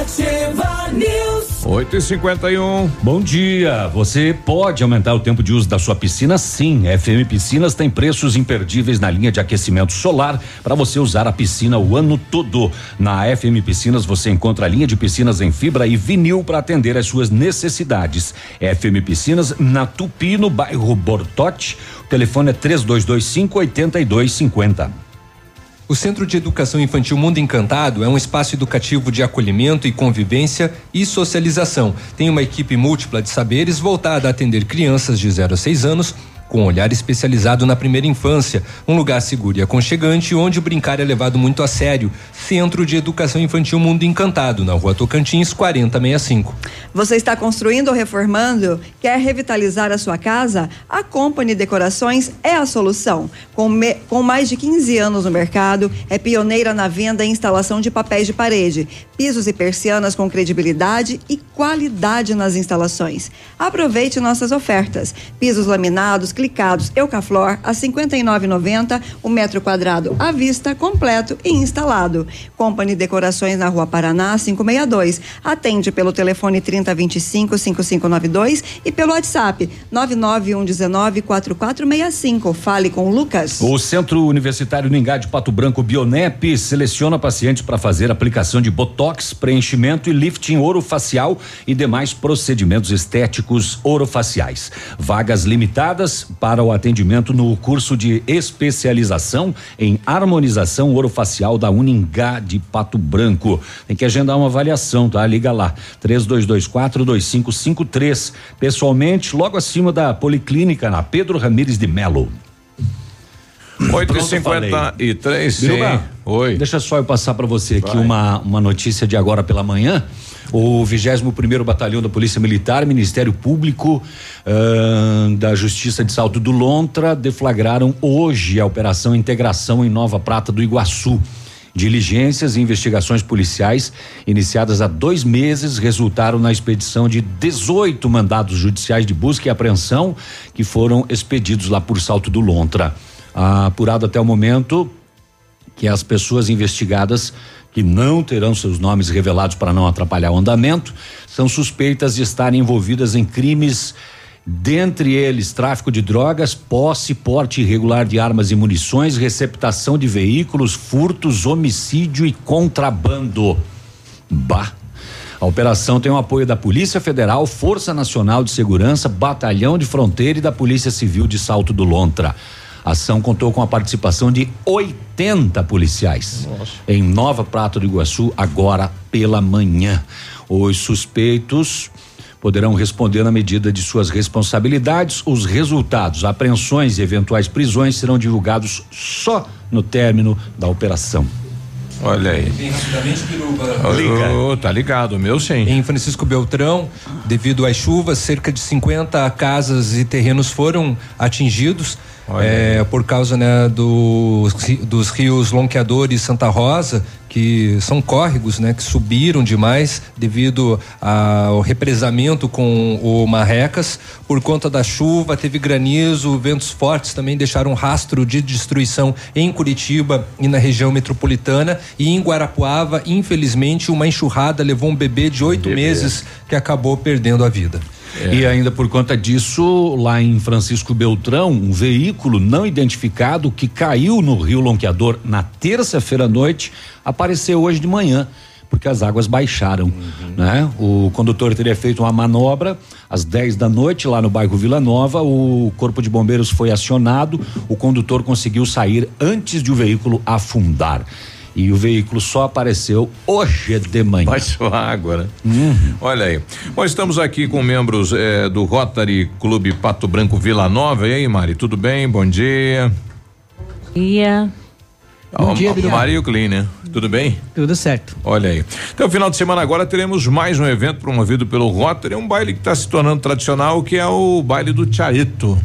Ativa News. 8 e 51 Bom dia! Você pode aumentar o tempo de uso da sua piscina? Sim. FM Piscinas tem preços imperdíveis na linha de aquecimento solar para você usar a piscina o ano todo. Na FM Piscinas você encontra a linha de piscinas em fibra e vinil para atender às suas necessidades. FM Piscinas na Tupi, no bairro Bortote. O telefone é 3225 8250. O Centro de Educação Infantil Mundo Encantado é um espaço educativo de acolhimento e convivência e socialização. Tem uma equipe múltipla de saberes voltada a atender crianças de 0 a 6 anos com um olhar especializado na primeira infância, um lugar seguro e aconchegante onde brincar é levado muito a sério. Centro de Educação Infantil Mundo Encantado, na Rua Tocantins, 4065. Você está construindo ou reformando? Quer revitalizar a sua casa? A Company Decorações é a solução. Com, me- com mais de 15 anos no mercado, é pioneira na venda e instalação de papéis de parede, pisos e persianas com credibilidade e qualidade nas instalações. Aproveite nossas ofertas. Pisos laminados, clicados, Eucaflor a R$ 59,90 o metro quadrado à vista, completo e instalado. Company Decorações na Rua Paraná 562. Atende pelo telefone 3025 5592 e pelo WhatsApp 99119 4465. Fale com o Lucas. O Centro Universitário Ningá de Pato Branco Bionep seleciona pacientes para fazer aplicação de botox, preenchimento e lifting orofacial e demais procedimentos estéticos orofaciais. Vagas limitadas para o atendimento no curso de especialização em harmonização orofacial da Uningá de Pato Branco. Tem que agendar uma avaliação, tá? Liga lá. 3224 2553. Pessoalmente, logo acima da Policlínica na Pedro Ramires de Melo. 8 e Pronto, 53 sim. Biruba, Oi. Deixa só eu passar para você aqui uma, uma notícia de agora pela manhã. O 21 primeiro Batalhão da Polícia Militar, Ministério Público ahn, da Justiça de Salto do Lontra deflagraram hoje a Operação Integração em Nova Prata do Iguaçu. Diligências e investigações policiais iniciadas há dois meses resultaram na expedição de 18 mandados judiciais de busca e apreensão que foram expedidos lá por Salto do Lontra. Apurado até o momento, que as pessoas investigadas que não terão seus nomes revelados para não atrapalhar o andamento são suspeitas de estarem envolvidas em crimes dentre eles tráfico de drogas, posse, porte irregular de armas e munições, receptação de veículos, furtos, homicídio e contrabando. Bah. A operação tem o apoio da Polícia Federal, Força Nacional de Segurança, Batalhão de Fronteira e da Polícia Civil de Salto do Lontra. A ação contou com a participação de 80 policiais em Nova Prata do Iguaçu agora pela manhã. Os suspeitos poderão responder na medida de suas responsabilidades. Os resultados, apreensões e eventuais prisões serão divulgados só no término da operação. Olha aí. Bem rapidamente, Biruba. Liga. Ô, tá ligado, o meu sim. Em Francisco Beltrão, devido às chuvas, cerca de 50 casas e terrenos foram atingidos. É, por causa né, dos, ri- dos rios Lonqueador e Santa Rosa, que são córregos né, que subiram demais devido ao represamento com o Marrecas. Por conta da chuva, teve granizo, ventos fortes também deixaram rastro de destruição em Curitiba e na região metropolitana. E em Guarapuava, infelizmente, uma enxurrada levou um bebê de oito meses que acabou perdendo a vida. E ainda por conta disso, lá em Francisco Beltrão, um veículo não identificado que caiu no Rio Lonqueador na terça-feira à noite apareceu hoje de manhã. Porque as águas baixaram, né? O condutor teria feito uma manobra às 10 da noite lá no bairro Vila Nova. O corpo de bombeiros foi acionado. O condutor conseguiu sair antes de o veículo afundar. E o veículo só apareceu hoje de manhã. Baixou a água, né? Olha aí. Bom, estamos aqui com membros eh, do Rotary Clube Pato Branco Vila Nova. E aí, Mari, tudo bem? Bom dia. Dia. Bom dia, Biruba. Mari e o Clean, né? Tudo bem? Tudo certo. Olha aí. Então, final de semana agora teremos mais um evento promovido pelo Rotary, um baile que está se tornando tradicional, que é o baile do Charito.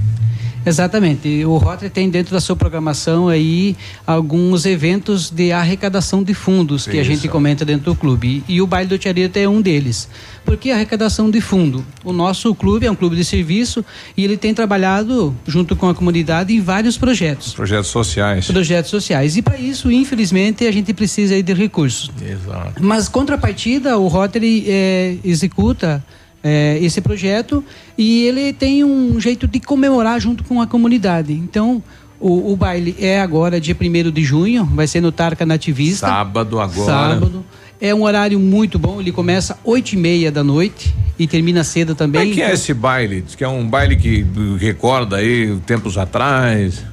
Exatamente. O Rotary tem dentro da sua programação aí alguns eventos de arrecadação de fundos que a Isso. gente comenta dentro do clube. E, e o baile do Tiarito é um deles. Por que arrecadação de fundo? O nosso clube é um clube de serviço e ele tem trabalhado junto com a comunidade em vários projetos. Projetos sociais. Projetos sociais. E para isso, infelizmente, a gente precisa aí de recursos. Exato. Mas contrapartida, o Rotary eh, executa eh, esse projeto e ele tem um jeito de comemorar junto com a comunidade. Então, o, o baile é agora, dia 1 de junho, vai ser no Tarca Nativista. Sábado agora. Sábado. É um horário muito bom, ele começa oito e meia da noite e termina cedo também. Como é que é esse baile? Diz que é um baile que recorda aí tempos atrás.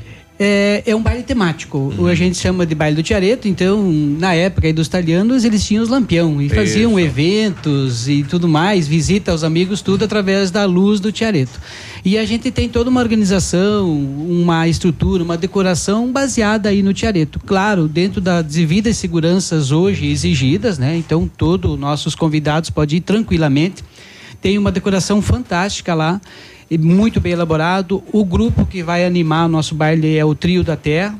É, é um baile temático. O A gente chama de baile do Tiareto. Então, na época aí dos italianos, eles tinham os lampião e faziam Isso. eventos e tudo mais, visita aos amigos, tudo através da luz do Tiareto. E a gente tem toda uma organização, uma estrutura, uma decoração baseada aí no Tiareto. Claro, dentro das devidas seguranças hoje exigidas, né? Então, todos nossos convidados podem ir tranquilamente. Tem uma decoração fantástica lá, e muito bem elaborado. O grupo que vai animar o nosso baile é o Trio da Terra.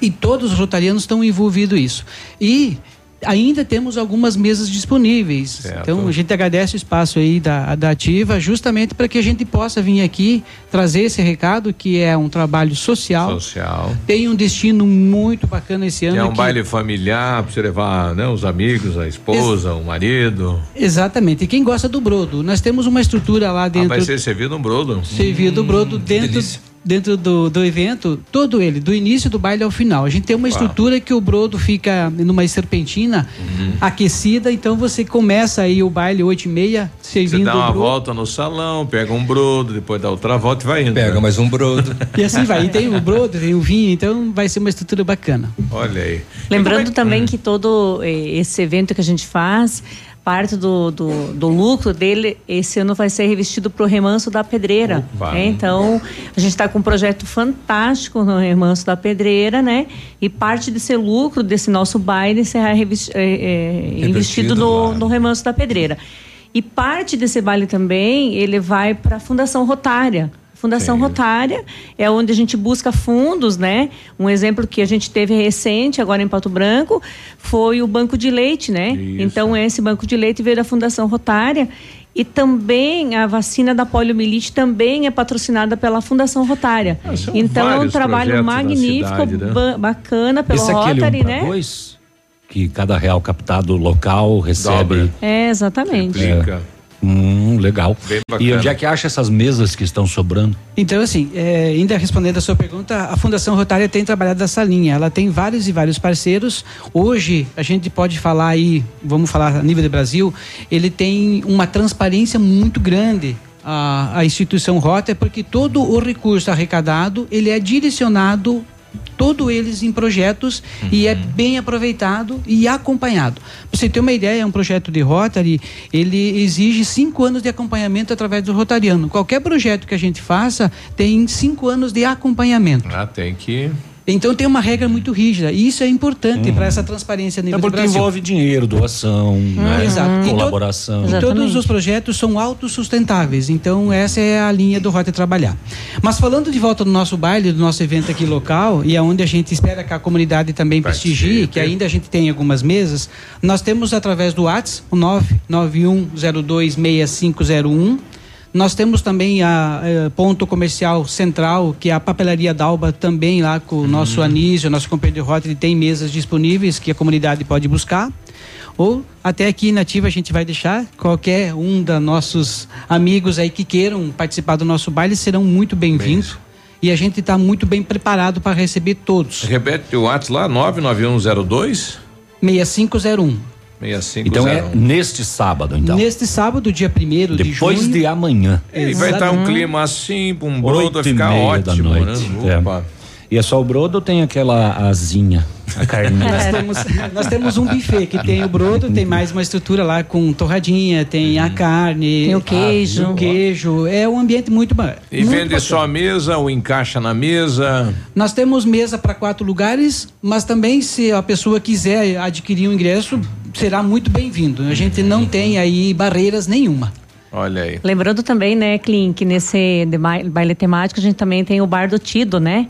E todos os rotarianos estão envolvidos nisso. E ainda temos algumas mesas disponíveis. Certo. Então a gente agradece o espaço aí da, da Ativa, justamente para que a gente possa vir aqui trazer esse recado, que é um trabalho social. Social. Tem um destino muito bacana esse ano. Que é um que- baile familiar pra você levar né, os amigos, a esposa, o marido. Exatamente. E quem gosta do brodo? Nós temos uma estrutura lá Ah, dentro. vai ser servido um brodo. servido o brodo dentro, dentro do, do evento, todo ele, do início do baile ao final. A gente tem uma Uau. estrutura que o brodo fica numa serpentina Uhum. aquecida, então você começa aí o baile 8 e meia, Você servindo dá o uma brodo. volta no salão, pega um brodo, depois dá outra volta e vai indo. Pega né? mais um brodo. E assim vai. E tem o brodo, tem o vinho, então vai ser uma estrutura bacana. Olha aí. Lembrando Hum. também que todo eh, esse evento que a gente faz, parte do, do, do lucro dele, esse ano vai ser revestido para o Remanso da Pedreira. Né? Então, a gente está com um projeto fantástico no Remanso da Pedreira, né? E parte desse lucro desse nosso baile será revis- eh, eh, investido no, no Remanso da Pedreira. E parte desse baile também, ele vai para a Fundação Rotária. Fundação Rotária é onde a gente busca fundos, né? Um exemplo que a gente teve recente, agora em Pato Branco, foi o Banco de Leite, né? Então, esse Banco de Leite veio da Fundação Rotária. E também a vacina da poliomielite também é patrocinada pela Fundação Rotária. são então é um trabalho magnífico, cidade, né? ba- bacana pelo Esse é Rotary, um pra né? dois, que cada real captado local recebe. É, exatamente. É. Hum, legal. E onde é que acha essas mesas que estão sobrando? Então, assim, é, ainda respondendo a sua pergunta, a Fundação Rotária tem trabalhado essa linha. Ela tem vários e vários parceiros. Hoje, a gente pode falar aí, vamos falar a nível do Brasil, ele tem uma transparência muito grande. A, a instituição Rota, porque todo o recurso arrecadado ele é direcionado todo eles em projetos e é bem aproveitado e acompanhado. Pra você ter uma ideia, um projeto de Rotary, ele exige cinco anos de acompanhamento através do Rotariano. Qualquer projeto que a gente faça tem cinco anos de acompanhamento. Ah, tem que. Então tem uma regra muito rígida e isso é importante para essa transparência a nível É do porque Brasil. envolve dinheiro, doação, né? Exato. E to- colaboração. E todos os projetos são autossustentáveis, então essa é a linha do Rota trabalhar. Mas falando de volta do nosso baile, do nosso evento aqui local, e aonde a gente espera que a comunidade também prestigie, que ainda a gente tem algumas mesas, nós temos através do WhatsApp, o 991026501. Nós temos também a eh, ponto comercial central, que é a papelaria Dalba, também lá com o nosso Anísio, nosso companheiro de rota, ele tem mesas disponíveis que a comunidade pode buscar. Ou até aqui na Ativa a gente vai deixar qualquer um dos nossos amigos aí que queiram participar do nosso baile serão muito bem-vindos. E a gente está muito bem preparado para receber todos. Repete o WhatsApp lá, 99102 6501. 6501. Então é neste sábado, então. Neste sábado, dia 1 de Depois junho. de amanhã. E vai estar um clima assim, um brodo vai ficar meia da ótimo, noite. né? É. Opa. E é só o brodo ou tem aquela asinha, a carninha? Nós temos, nós temos um buffet que tem o brodo, tem mais uma estrutura lá com torradinha, tem a carne, Tem o queijo. o queijo. É um ambiente muito bom. E vende só a mesa ou encaixa na mesa? Nós temos mesa para quatro lugares, mas também se a pessoa quiser adquirir um ingresso, será muito bem-vindo. A gente não tem aí barreiras nenhuma. Olha aí. Lembrando também, né, Clean, que nesse baile temático a gente também tem o Bar do Tido, né?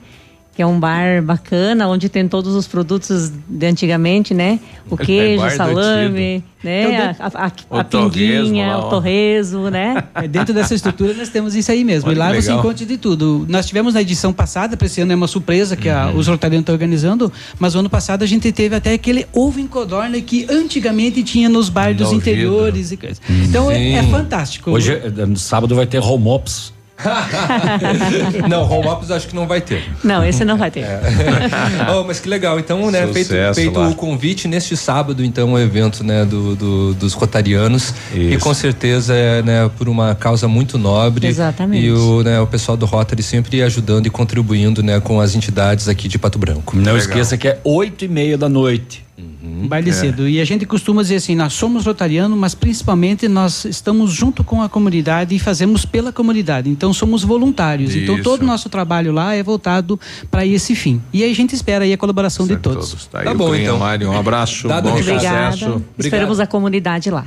Que é um bar bacana, onde tem todos os produtos de antigamente, né? O É queijo, o do salame, né? Então, A, a, a, O a pinguinha, o torresmo, né? É, dentro dessa estrutura nós temos isso aí mesmo. Olha e lá você encontra de tudo. Nós tivemos na edição passada, para esse ano é uma surpresa que Uhum. a- os Rotarianos estão organizando, mas o ano passado a gente teve até aquele ovo em codorna que antigamente tinha nos bares dos Novido. interiores e coisas. Então é, é fantástico. Hoje, no sábado, vai ter home ops. não, home office acho que não vai ter. Não, esse não vai ter. É. oh, mas que legal. Então, né, feito, feito o convite neste sábado, então, o evento, né, do, do dos rotarianos. Isso. E com certeza é, né, por uma causa muito nobre. Exatamente. E o, né, o pessoal do Rotary sempre ajudando e contribuindo, né, com as entidades aqui de Pato Branco. Não legal. esqueça que é oito e meia da noite. Uhum. Baile é. cedo. E a gente costuma dizer assim, nós somos rotarianos, mas principalmente nós estamos junto com a comunidade e fazemos pela comunidade. Então somos voluntários. Então, Isso. Então todo o nosso trabalho lá é voltado para esse fim. E aí a gente espera aí a colaboração de todos. todos. Tá, tá bom, então. Mário, um abraço, Dado bom Obrigada. sucesso. Esperamos a comunidade lá.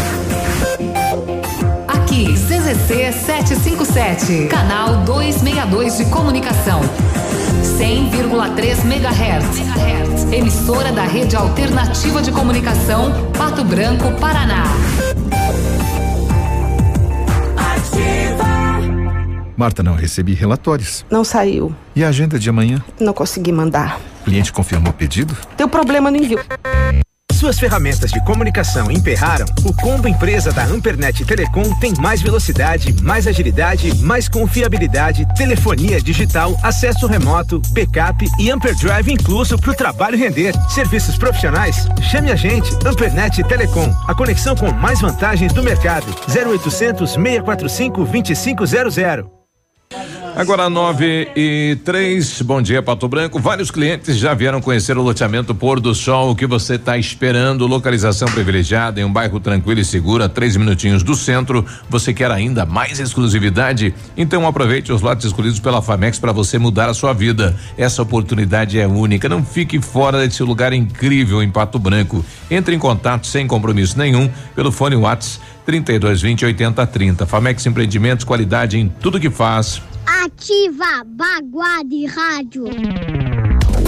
Aqui, CZC 757, canal 262 de comunicação. 100,3 MHz. Emissora da Rede Alternativa de Comunicação, Pato Branco, Paraná. Marta, não recebi relatórios. Não saiu. E a agenda de amanhã? Não consegui mandar. O cliente confirmou o pedido? Deu problema no envio suas ferramentas de comunicação emperraram, o combo empresa da Ampernet Telecom tem mais velocidade, mais agilidade, mais confiabilidade, telefonia digital, acesso remoto, backup e Amperdrive incluso para o trabalho render. Serviços profissionais? Chame a gente, Ampernet Telecom, a conexão com mais vantagens do mercado. 0800 645 2500. Agora nove e três, bom dia Pato Branco. Vários clientes já vieram conhecer o loteamento Pôr do Sol. O que você está esperando? Localização privilegiada em um bairro tranquilo e seguro, a três minutinhos do centro. Você quer ainda mais exclusividade? Então aproveite os lotes escolhidos pela Famex para você mudar a sua vida. Essa oportunidade é única. Não fique fora desse lugar incrível em Pato Branco. Entre em contato sem compromisso nenhum pelo fone WhatsApp 3220 8030. Famex Empreendimentos, qualidade em tudo que faz. Ativa Baguá de Rádio.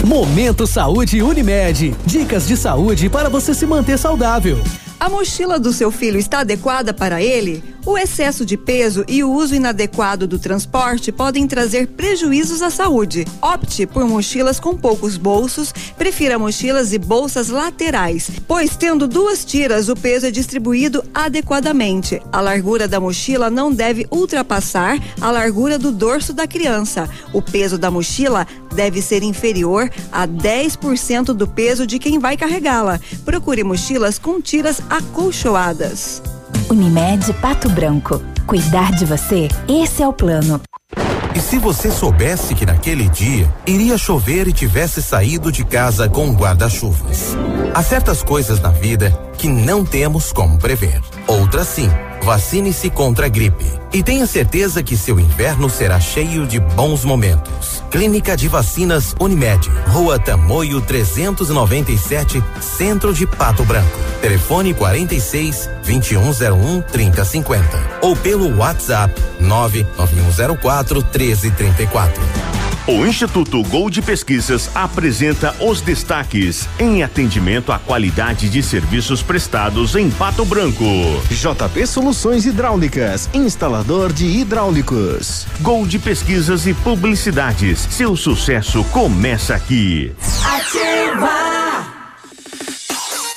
Momento Saúde Unimed. Dicas de saúde para você se manter saudável. A mochila do seu filho está adequada para ele? O excesso de peso e o uso inadequado do transporte podem trazer prejuízos à saúde. Opte por mochilas com poucos bolsos, prefira mochilas e bolsas laterais, pois tendo duas tiras, o peso é distribuído adequadamente. A largura da mochila não deve ultrapassar a largura do dorso da criança. O peso da mochila deve ser inferior a 10% do peso de quem vai carregá-la. Procure mochilas com tiras acolchoadas. Unimed Pato Branco. Cuidar de você, esse é o plano. E se você soubesse que naquele dia iria chover e tivesse saído de casa com guarda-chuvas? Há certas coisas na vida que não temos como prever. Outras sim. Vacine-se contra a gripe. E tenha certeza que seu inverno será cheio de bons momentos. Clínica de Vacinas Unimed. Rua Tamoio 397, Centro de Pato Branco. Telefone 46 2101 3050. Ou pelo WhatsApp 99104 1334. O Instituto Gold Pesquisas apresenta os destaques em atendimento à qualidade de serviços prestados em Pato Branco. JP Soluções Hidráulicas, instalador de hidráulicos. Gold Pesquisas e Publicidades. Seu sucesso começa aqui. Ativa!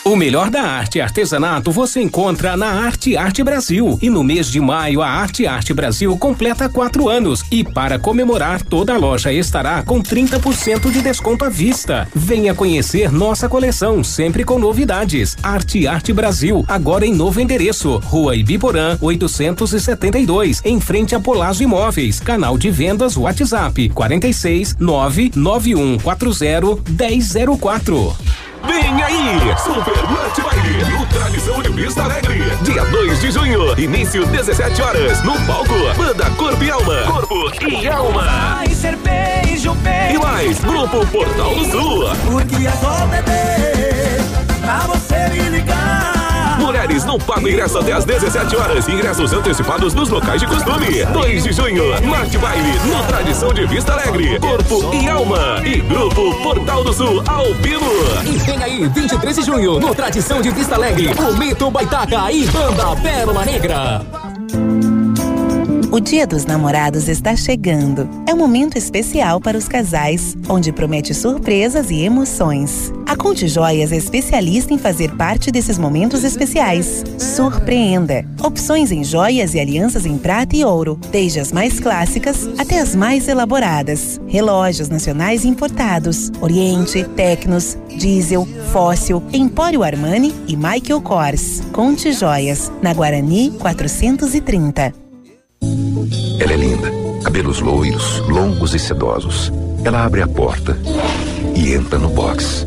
O melhor da arte e artesanato você encontra na Arte Arte Brasil. E no mês de maio, a Arte Arte Brasil completa quatro anos. E para comemorar, toda a loja estará com 30% de desconto à vista. Venha conhecer nossa coleção, sempre com novidades. Arte Arte Brasil, agora em novo endereço. Rua Ibiporã, 872, em frente a Polazo Imóveis. Canal de vendas WhatsApp 46 99140 1004. Vem aí! Super Lunch Baile no Tradição de Vista Alegre. Dia 2 de junho, início 17 horas, no palco. Banda Corpo e Alma. Corpo e Alma. Vai ser beijo, beijo. E mais, Grupo Portal do Sul. Porque é só beber pra você me ligar. Mulheres não pagam ingresso até às 17 horas. Ingressos antecipados nos locais de costume. 2 de junho, Marte Baile, no Tradição de Vista Alegre. Corpo e Alma. E Grupo Portal do Sul, Albino. E vem aí, 23 de junho, no Tradição de Vista Alegre, o Mito Baitaca e Banda Pérola Negra. O Dia dos Namorados está chegando. É um momento especial para os casais, onde promete surpresas e emoções. A Conte Joias é especialista em fazer parte desses momentos especiais. Surpreenda! Opções em joias e alianças em prata e ouro, desde as mais clássicas até as mais elaboradas. Relógios nacionais importados, Oriente, Tecnos, Diesel, Fóssil, Empório Armani e Michael Kors. Conte Joias, na Guarani 430. Ela é linda, cabelos loiros, longos e sedosos. Ela abre a porta e entra no box.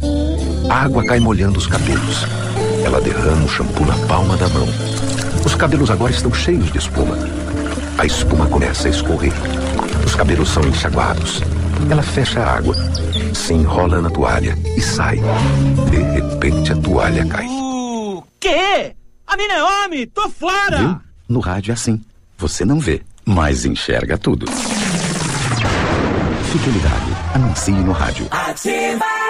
A água cai molhando os cabelos. Ela derrama o shampoo na palma da mão. Os cabelos agora estão cheios de espuma. A espuma começa a escorrer. Os cabelos são enxaguados. Ela fecha a água, se enrola na toalha e sai. De repente a toalha cai. O quê? A mina é homem! Tô fora! Viu? No rádio é assim. Você não vê, mas enxerga tudo. Fique ligado. Anuncie no rádio. Ativa.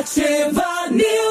Ativa News.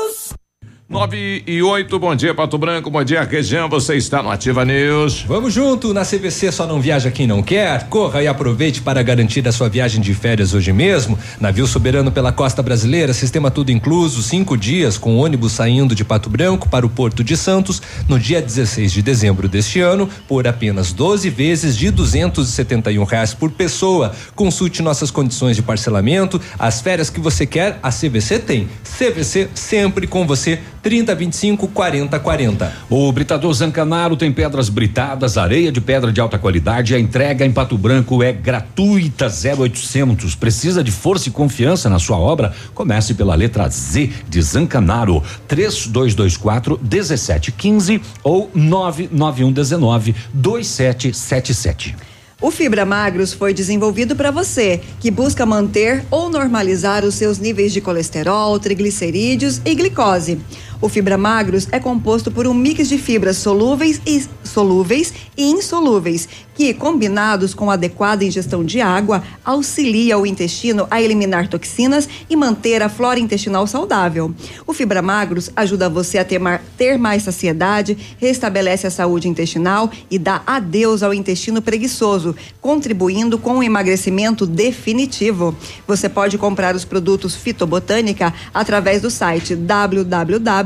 9 e 8, bom dia Pato Branco, bom dia região, você está no Ativa News. Vamos junto, na CVC só não viaja quem não quer. Corra e aproveite para garantir a sua viagem de férias hoje mesmo. Navio soberano pela costa brasileira, sistema tudo incluso, cinco dias com ônibus saindo de Pato Branco para o Porto de Santos no dia 16 de dezembro deste ano por apenas 12 vezes de 271 reais por pessoa. Consulte nossas condições de parcelamento, as férias que você quer, a CVC tem. CVC sempre com você 30 25 40 40. O Britador Zancanaro tem pedras britadas, areia de pedra de alta qualidade. A entrega em Pato Branco é gratuita, 0800. Precisa de força e confiança na sua obra? Comece pela letra Z de Zancanaro, 3224 1715 ou 99119 2777. O Fibra Magros foi desenvolvido para você que busca manter ou normalizar os seus níveis de colesterol, triglicerídeos e glicose. O Fibra Magros é composto por um mix de fibras solúveis e solúveis e insolúveis, que, combinados com adequada ingestão de água, auxilia o intestino a eliminar toxinas e manter a flora intestinal saudável. O Fibra Magros ajuda você a ter, ter mais saciedade, restabelece a saúde intestinal e dá adeus ao intestino preguiçoso, contribuindo com o emagrecimento definitivo. Você pode comprar os produtos Fitobotânica através do site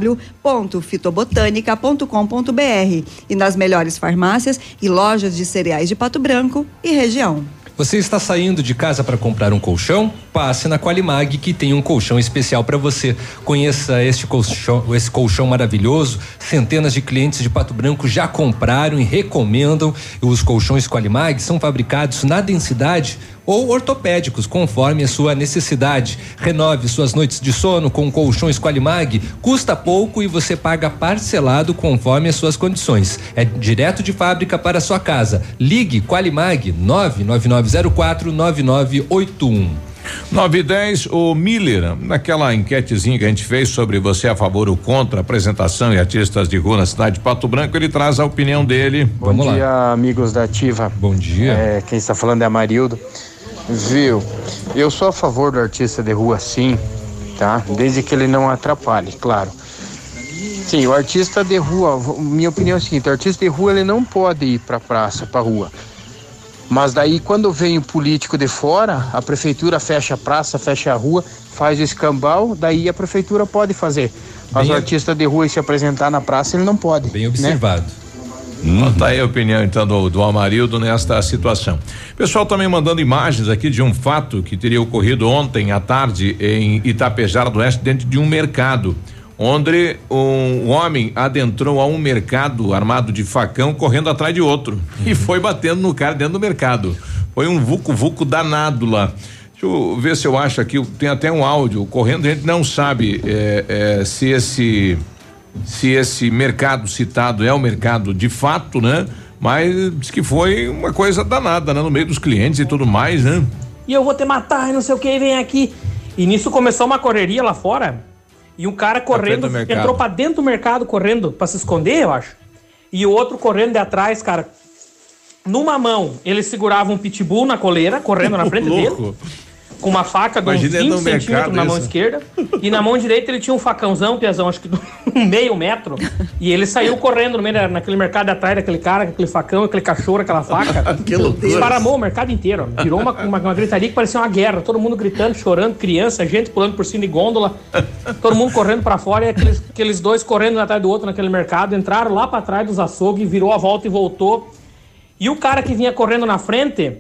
www.fitobotanica.com.br e nas melhores farmácias e lojas de cereais de Pato Branco e região. Você está saindo de casa para comprar um colchão? Passe na Qualimag que tem um colchão especial para você. Conheça este colchão, esse colchão maravilhoso. Centenas de clientes de Pato Branco já compraram e recomendam. Os colchões Qualimag são fabricados na densidade ou ortopédicos, conforme a sua necessidade. Renove suas noites de sono com colchões Qualimag. Custa pouco e você paga parcelado conforme as suas condições. É direto de fábrica para sua casa. Ligue Qualimag 99904 9981. 9 e 10, o Miller, naquela enquetezinha que a gente fez sobre você a favor ou contra apresentação e artistas de rua na cidade de Pato Branco, ele traz a opinião dele. Bom Vamos dia, lá. amigos da Ativa. Bom dia. É, quem está falando é Amarildo. Viu? Eu sou a favor do artista de rua, sim, tá? Desde que ele não atrapalhe, claro. Sim, o artista de rua, minha opinião é a seguinte: o artista de rua ele não pode ir para praça, para rua. Mas daí quando vem o político de fora, a prefeitura fecha a praça, fecha a rua, faz o escambau, daí a prefeitura pode fazer. Mas Bem- o artista de rua se apresentar na praça, ele não pode. Bem observado. Uhum. Tá aí a opinião então do, do Amarildo nesta situação. Pessoal também mandando imagens aqui de um fato que teria ocorrido ontem à tarde em Itapejara do Oeste, dentro de um mercado. Onde um homem adentrou a um mercado armado de facão, correndo atrás de outro. Uhum. E foi batendo no cara dentro do mercado. Foi um vucu-vucu danado lá. Deixa eu ver se eu acho aqui. Tem até um áudio correndo. A gente não sabe é, é, se esse se esse mercado citado é o mercado de fato, né? Mas diz que foi uma coisa danada, né? No meio dos clientes e tudo mais, né? E eu vou te matar e não sei o que, vem aqui. E nisso começou uma correria lá fora. E um cara correndo, entrou pra dentro do mercado correndo pra se esconder, eu acho. E o outro correndo de atrás, cara. Numa mão, ele segurava um pitbull na coleira, correndo na frente dele com uma faca de uns 20 centímetros na mão isso. esquerda. E na mão direita ele tinha um facãozão, piazão, acho que de meio metro. E ele saiu correndo no meio naquele mercado atrás daquele cara, aquele facão, aquele cachorro, aquela faca. que loucura. Desparamou o mercado inteiro. Virou uma, uma, uma, gritaria que parecia uma guerra. Todo mundo gritando, chorando, criança, gente pulando por cima de gôndola. Todo mundo correndo para fora e aqueles, aqueles dois correndo um atrás do outro naquele mercado. Entraram lá para trás dos açougues, virou a volta e voltou. E o cara que vinha correndo na frente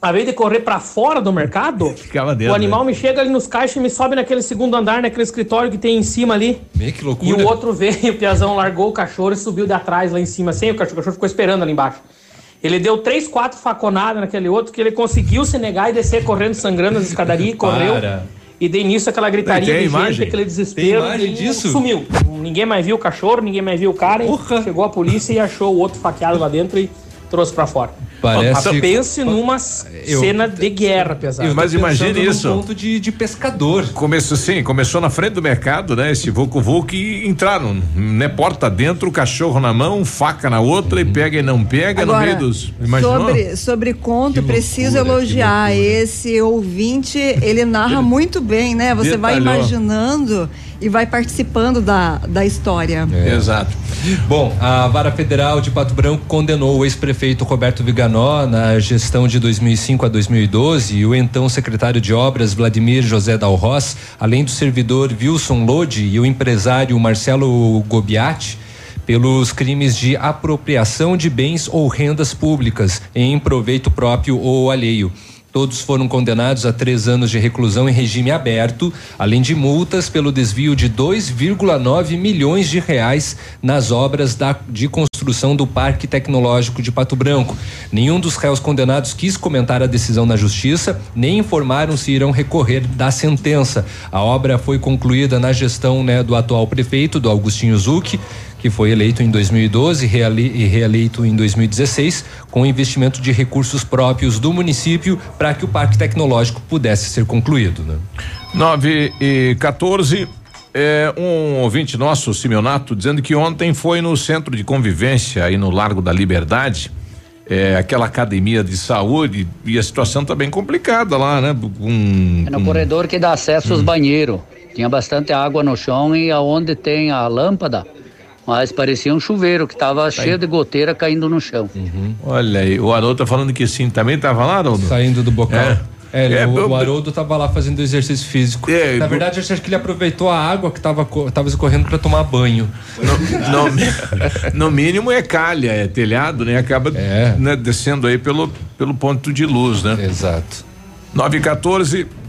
a vez de correr para fora do mercado, dentro, o animal né? me chega ali nos caixas e me sobe naquele segundo andar, naquele escritório que tem em cima ali. Meio que loucura. E o outro veio, o Piazão largou o cachorro e subiu de atrás lá em cima, sem o cachorro. O cachorro ficou esperando ali embaixo. Ele deu três, quatro faconadas naquele outro que ele conseguiu se negar e descer correndo, sangrando as escadarias e correu. E dei início aquela gritaria de imagem? gente, aquele desespero. Disso? Sumiu. Ninguém mais viu o cachorro, ninguém mais viu o cara. Chegou a polícia e achou o outro faqueado lá dentro e trouxe para fora. Parece. Pense numa eu, cena de guerra, pesado. Mas imagine isso. Um ponto de, de pescador. Começou sim, começou na frente do mercado, né? Esse Vucu Vucu e entraram, né? Porta dentro, cachorro na mão, faca na outra e pega e não pega Agora, no meio dos. Imaginou? Sobre, sobre conto, loucura, preciso elogiar esse ouvinte, ele narra muito bem, né? Você Detalhou. vai imaginando e vai participando da, da história. É. Exato. Bom, a Vara Federal de Pato Branco condenou o ex-prefeito Roberto Na gestão de 2005 a 2012 e o então secretário de Obras Vladimir José Dalros, além do servidor Wilson Lodi e o empresário Marcelo Gobiati pelos crimes de apropriação de bens ou rendas públicas em proveito próprio ou alheio. Todos foram condenados a três anos de reclusão em regime aberto, além de multas pelo desvio de 2,9 milhões de reais nas obras da, de construção do Parque Tecnológico de Pato Branco. Nenhum dos réus condenados quis comentar a decisão na justiça, nem informaram se irão recorrer da sentença. A obra foi concluída na gestão né, do atual prefeito, do Augustinho Zucchi, que foi eleito em 2012 e reeleito em 2016, com investimento de recursos próprios do município para que o parque tecnológico pudesse ser concluído. Né? 9 e 14. É, um ouvinte nosso, Simeonato, dizendo que ontem foi no centro de convivência aí no Largo da Liberdade, é, aquela academia de saúde, e a situação está bem complicada lá, né? Um, é no um... corredor que dá acesso hum. aos banheiros. Tinha bastante água no chão e aonde tem a lâmpada, mas parecia um chuveiro que estava tá cheio de goteira caindo no chão. Uhum. Olha aí, o Haroldo tá falando que sim, também estava lá, Haroldo? Saindo do bocal. É. É, é, o, o Haroldo tava lá fazendo exercício físico. É, Na verdade, eu acho que ele aproveitou a água que tava, tava escorrendo para tomar banho. No, no, no, mínimo é calha, é telhado, né? Acaba é. né, descendo aí pelo, pelo ponto de luz, né? Exato. 9 e 14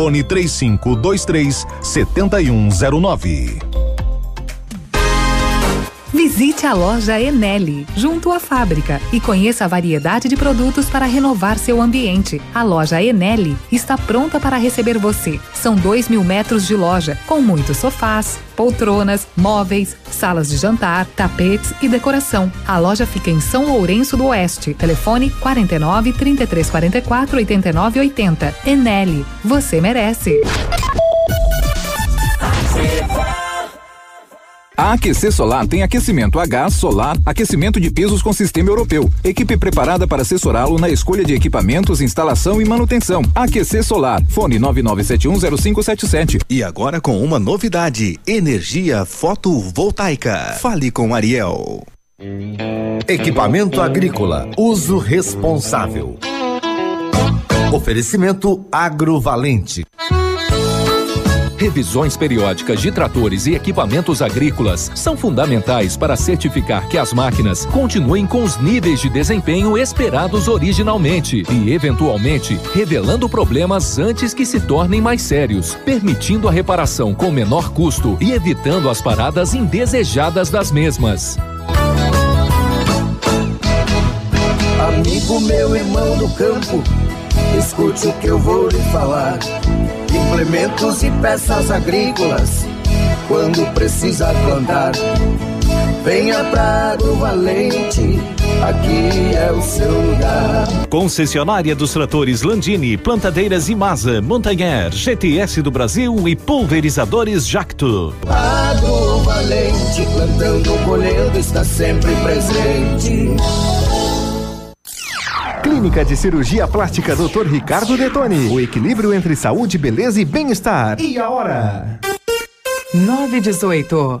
Fone 3523 7109. Visite a loja Eneli, junto à fábrica, e conheça a variedade de produtos para renovar seu ambiente. A loja Eneli está pronta para receber você. São dois mil metros de loja, com muitos sofás, poltronas, móveis, salas de jantar, tapetes e decoração. A loja fica em São Lourenço do Oeste. Telefone 49 33 44 89 80. Eneli, você merece. A AQC Solar tem aquecimento a gás, solar, aquecimento de pisos com sistema europeu. Equipe preparada para assessorá-lo na escolha de equipamentos, instalação e manutenção. AQC Solar. Fone 99710577. E agora com uma novidade: energia fotovoltaica. Fale com Ariel. Equipamento agrícola. Uso responsável. Oferecimento agrovalente. Revisões periódicas de tratores e equipamentos agrícolas são fundamentais para certificar que as máquinas continuem com os níveis de desempenho esperados originalmente e, eventualmente, revelando problemas antes que se tornem mais sérios, permitindo a reparação com menor custo e evitando as paradas indesejadas das mesmas. Amigo meu irmão do campo, escute o que eu vou lhe falar implementos e peças agrícolas quando precisa plantar. Venha pra Valente, aqui é o seu lugar. Concessionária dos tratores Landini, plantadeiras Imasa, Montanher, GTS do Brasil e pulverizadores Jacto. Valente, plantando, colhendo, está sempre presente. Clínica de Cirurgia Plástica Dr. Ricardo Detoni. O equilíbrio entre saúde, beleza e bem-estar. E a hora? 918.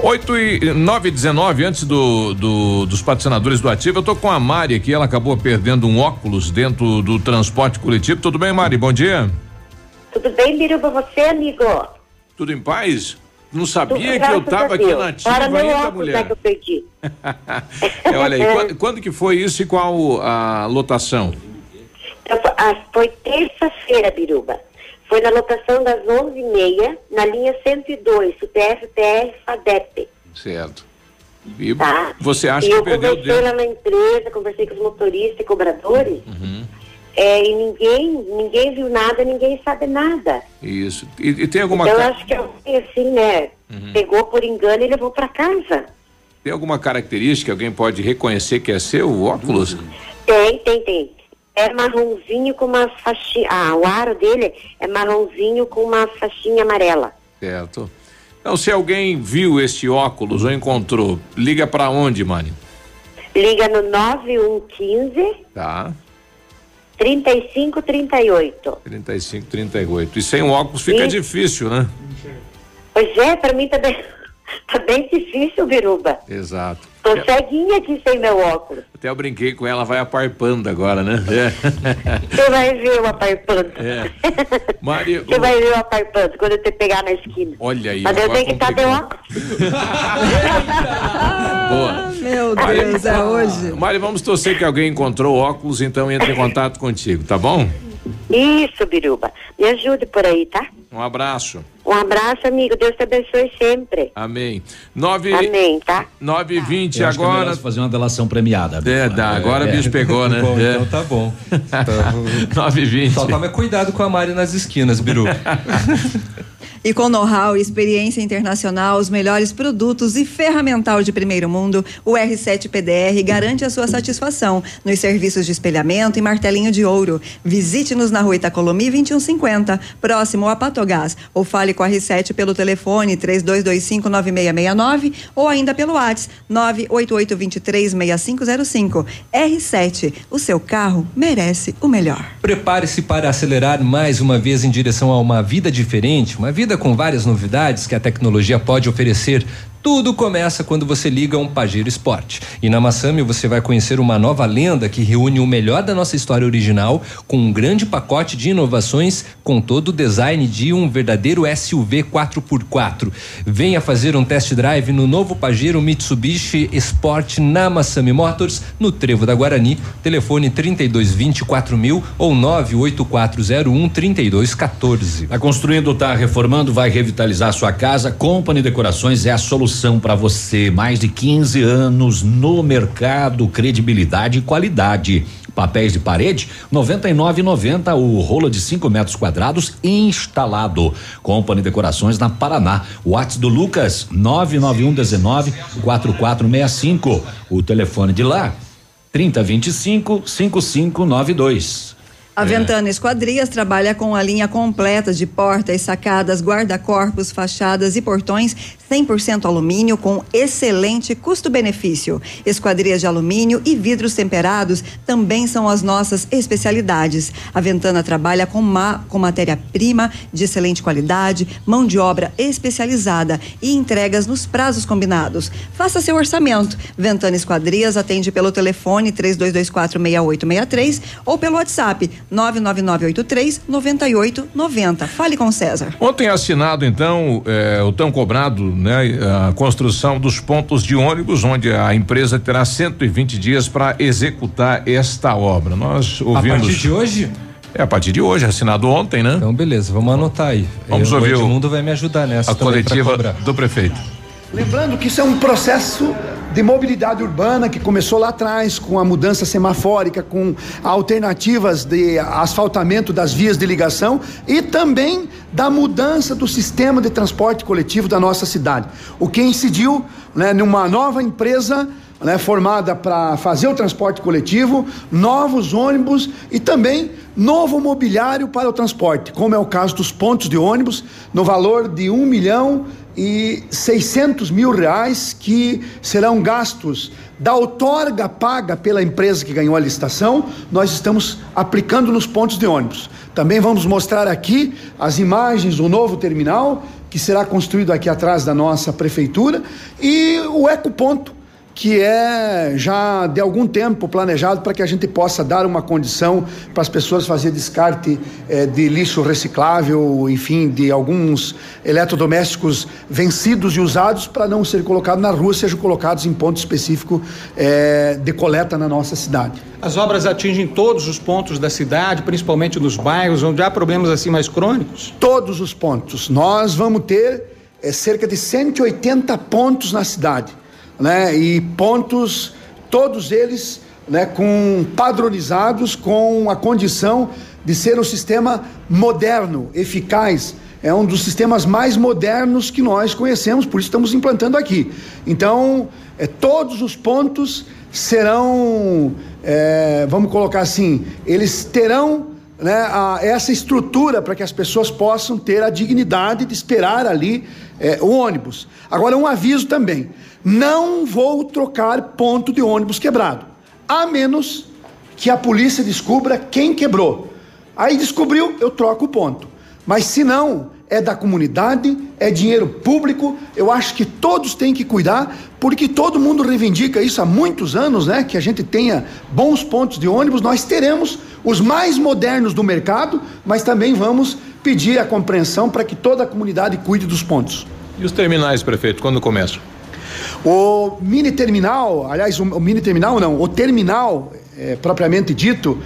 8 e 9 e 19, antes do, do, dos patrocinadores do Ativo, eu tô com a Mari aqui, ela acabou perdendo um óculos dentro do transporte coletivo. Tudo bem, Mari? Bom dia. Tudo bem, Biruba, você, amigo? Tudo em paz? Não sabia que eu tava aqui na ativa Para meu ainda, óculos, mulher. é que eu perdi. É, olha aí, quando, quando que foi isso e qual a lotação? Então, ah, foi terça-feira, Biruba. Foi na lotação das 11h30, na linha 102, UTF-PR FADEP. Certo. E Tá. você acha e que eu perdeu conversei dentro? lá na empresa, conversei com os motoristas e cobradores, Uhum. é, e ninguém, ninguém viu nada, ninguém sabe nada. Isso. E, e tem alguma então, eu acho que alguém, assim, né, Uhum. pegou por engano e levou para casa. tem alguma característica que alguém pode reconhecer que é seu o óculos? Tem, tem, tem. É marronzinho com uma faixinha. Ah, o aro dele é marronzinho com uma faixinha amarela. Certo. Então, se alguém viu este óculos ou encontrou, liga pra onde, Mani? Liga no 9115 Tá. 3538. 35, 38. E sem o óculos fica Sim. difícil, né? Pois é, pra mim tá bem, tá bem difícil, Biruba. Exato. Tô ceguinha aqui sem meu óculos. Até eu brinquei com ela, vai aparpando agora, né? É. Você vai ver o aparpando. É. Mari, Você vai ver o aparpando quando eu te pegar na esquina. olha aí. Mas eu tenho que estar de óculos. Boa. Meu Mari, Deus, é hoje. Mari, vamos torcer que alguém encontrou óculos, então entre em contato contigo, tá bom? Isso, Biruba. Me ajude por aí, tá? Um abraço. Um abraço, amigo. Deus te abençoe sempre. Amém. 9 Amém, tá? 9 e 20 Eu acho que é agora. você fazer uma delação premiada. É, dá, agora o É. bicho pegou, né? Bom, É. então tá bom. 9 e 20. Só tome cuidado com a Mari nas esquinas, Biru. E com know-how e experiência internacional, os melhores produtos e ferramental de primeiro mundo, o R7 PDR garante a sua satisfação nos serviços de espelhamento e martelinho de ouro. Visite-nos na rua Itacolomi 2150, próximo a Patogás, ou fale com a R7 pelo telefone 32259669 ou ainda pelo WhatsApp 988236505. R7, o seu carro merece o melhor. Prepare-se para acelerar mais uma vez em direção a uma vida diferente, uma vida com várias novidades que a tecnologia pode oferecer. Tudo começa quando você liga um Pajero Sport. E na Massami você vai conhecer uma nova lenda que reúne o melhor da nossa história original com um grande pacote de inovações com todo o design de um verdadeiro SUV 4x4. Venha fazer um test drive no novo Pajero Mitsubishi Sport na Massami Motors, no Trevo da Guarani. Telefone 3224 mil ou 98401 3214. Tá construindo, tá reformando, vai revitalizar sua casa. Company Decorações é a solução solução para você. Mais de 15 anos no mercado, credibilidade e qualidade. Papéis de parede, 99,90 o rolo de 5 metros quadrados instalado. Company Decorações na Paraná. WhatsApp do Lucas 991 19 4465. O telefone de lá 3025 5592. A Ventana Esquadrias trabalha com a linha completa de portas, sacadas, guarda-corpos, fachadas e portões 100% alumínio com excelente custo-benefício. Esquadrias de alumínio e vidros temperados também são as nossas especialidades. A Ventana trabalha com, ma com matéria-prima de excelente qualidade, mão de obra especializada e entregas nos prazos combinados. Faça seu orçamento. Ventana Esquadrias atende pelo telefone 3224 6863 ou pelo WhatsApp 99983 9890. Fale com César. Ontem assinado então é, o tão cobrado, né, a construção dos pontos de ônibus, onde a empresa terá 120 dias para executar esta obra. Nós ouvimos. A partir de hoje? É a partir de hoje, assinado ontem, né? Então, beleza, vamos anotar aí. Vamos Eu, ouvir. O mundo vai me ajudar nessa. A coletiva do prefeito. Lembrando que isso é um processo de mobilidade urbana que começou lá atrás com a mudança semafórica, com alternativas de asfaltamento das vias de ligação e também da mudança do sistema de transporte coletivo da nossa cidade. O que incidiu né, numa nova empresa né, formada para fazer o transporte coletivo, novos ônibus e também novo mobiliário para o transporte, como é o caso dos pontos de ônibus, no valor de um milhão e 600 mil reais que serão gastos da outorga paga pela empresa que ganhou a licitação, nós estamos aplicando nos pontos de ônibus. Também vamos mostrar aqui as imagens do novo terminal que será construído aqui atrás da nossa prefeitura e o ecoponto que é já de algum tempo planejado para que a gente possa dar uma condição para as pessoas fazer descarte eh, de lixo reciclável, enfim, de alguns eletrodomésticos vencidos e usados para não ser colocado na rua, sejam colocados em ponto específico eh, de coleta na nossa cidade. As obras atingem todos os pontos da cidade, principalmente nos bairros onde há problemas assim mais crônicos? Todos os pontos. Nós vamos ter eh, cerca de 180 pontos na cidade né? E pontos, todos eles, né? Com padronizados com a condição de ser um sistema moderno, eficaz. É um dos sistemas mais modernos que nós conhecemos, por isso estamos implantando aqui. Então, é, todos os pontos serão, é, vamos colocar assim, eles terão né, a, essa estrutura para que as pessoas possam ter a dignidade de esperar ali é, o ônibus. Agora, um aviso também: não vou trocar ponto de ônibus quebrado, a menos que a polícia descubra quem quebrou. Aí descobriu, eu troco o ponto. Mas se não, é da comunidade, é dinheiro público. Eu acho que todos têm que cuidar, porque todo mundo reivindica isso há muitos anos, né? Que a gente tenha bons pontos de ônibus. Nós teremos os mais modernos do mercado, mas também vamos pedir a compreensão para que toda a comunidade cuide dos pontos. E os terminais, prefeito, quando começam? O mini terminal, aliás, o, mini terminal não, o terminal é, propriamente dito,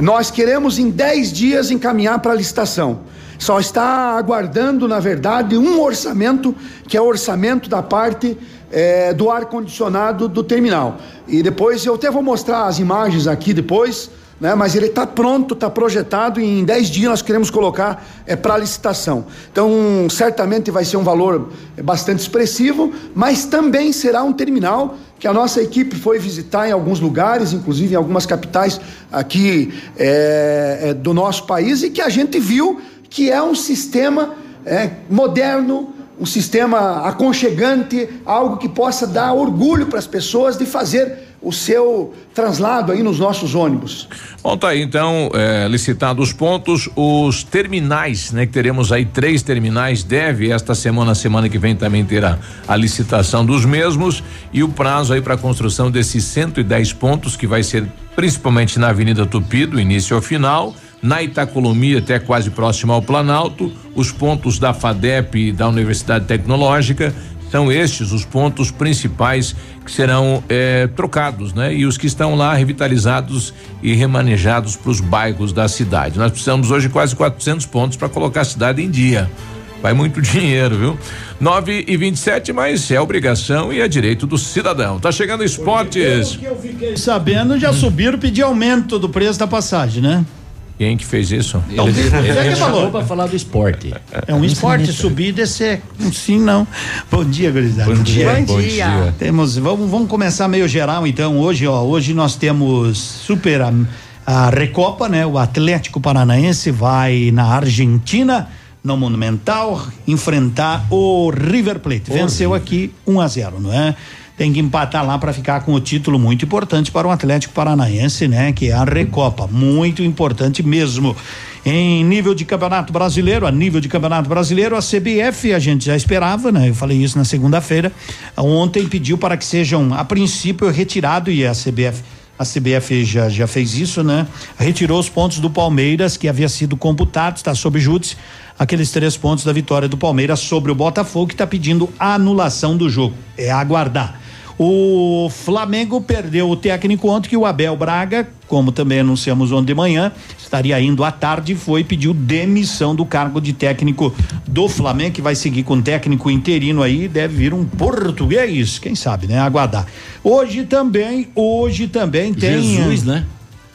nós queremos em 10 dias encaminhar para a licitação. Só está aguardando, na verdade, um orçamento, que é o orçamento da parte é, do ar-condicionado do terminal. E depois eu até vou mostrar as imagens aqui depois, né? mas ele está pronto, está projetado e em 10 dias nós queremos colocar é, para licitação. Então, certamente vai ser um valor bastante expressivo, mas também será um terminal que a nossa equipe foi visitar em alguns lugares, inclusive em algumas capitais aqui é, é, do nosso país, e que a gente viu que é um sistema é, moderno, um sistema aconchegante, algo que possa dar orgulho para as pessoas de fazer o seu translado aí nos nossos ônibus. Bom, tá aí então, é, licitados os pontos, os terminais, né? Que teremos aí três terminais, deve esta semana, semana que vem também terá a licitação dos mesmos e o prazo aí para a construção desses 110 pontos que vai ser principalmente na Avenida Tupi, do início ao final na Itacolomia, até quase próximo ao Planalto, os pontos da FADEP e da Universidade Tecnológica. São estes os pontos principais que serão eh, trocados, né? E os que estão lá revitalizados e remanejados para os bairros da cidade. Nós precisamos hoje quase 400 pontos para colocar a cidade em dia. Vai muito dinheiro, viu? 9 e 27, mas é obrigação e é direito do cidadão. Tá chegando esportes. Pelo que eu fiquei sabendo, já subiram pedir aumento do preço da passagem, né? Quem que fez isso? Ele, ele, ele, ele falou para falar do esporte. É um esporte, subir e descer. Sim, não. Bom dia, gurizada. Bom dia. Bom, bom dia. dia. Temos, vamos, vamos começar meio geral, então. Hoje, ó, hoje nós temos super a, a Recopa, né? O Atlético Paranaense vai na Argentina, no Monumental, enfrentar o River Plate. Venceu aqui 1 um a 0, não é? Tem que empatar lá para ficar com o título muito importante para o Atlético Paranaense, né? Que é a Recopa, muito importante mesmo. Em nível de Campeonato Brasileiro, a nível de Campeonato Brasileiro, a CBF a gente já esperava, né? Eu falei isso na segunda-feira. Ontem pediu para que sejam, a princípio, retirado e a CBF a CBF já, já fez isso, né? Retirou os pontos do Palmeiras, que havia sido computado, está sob júdice, aqueles três pontos da vitória do Palmeiras sobre o Botafogo, que está pedindo anulação do jogo. É aguardar. O Flamengo perdeu o técnico ontem que o Abel Braga, como também anunciamos ontem de manhã, estaria indo à tarde e foi pediu demissão do cargo de técnico do Flamengo, que vai seguir com técnico interino aí, deve vir um português, quem sabe, né? Aguardar. Hoje também, hoje também tem Jesus, né?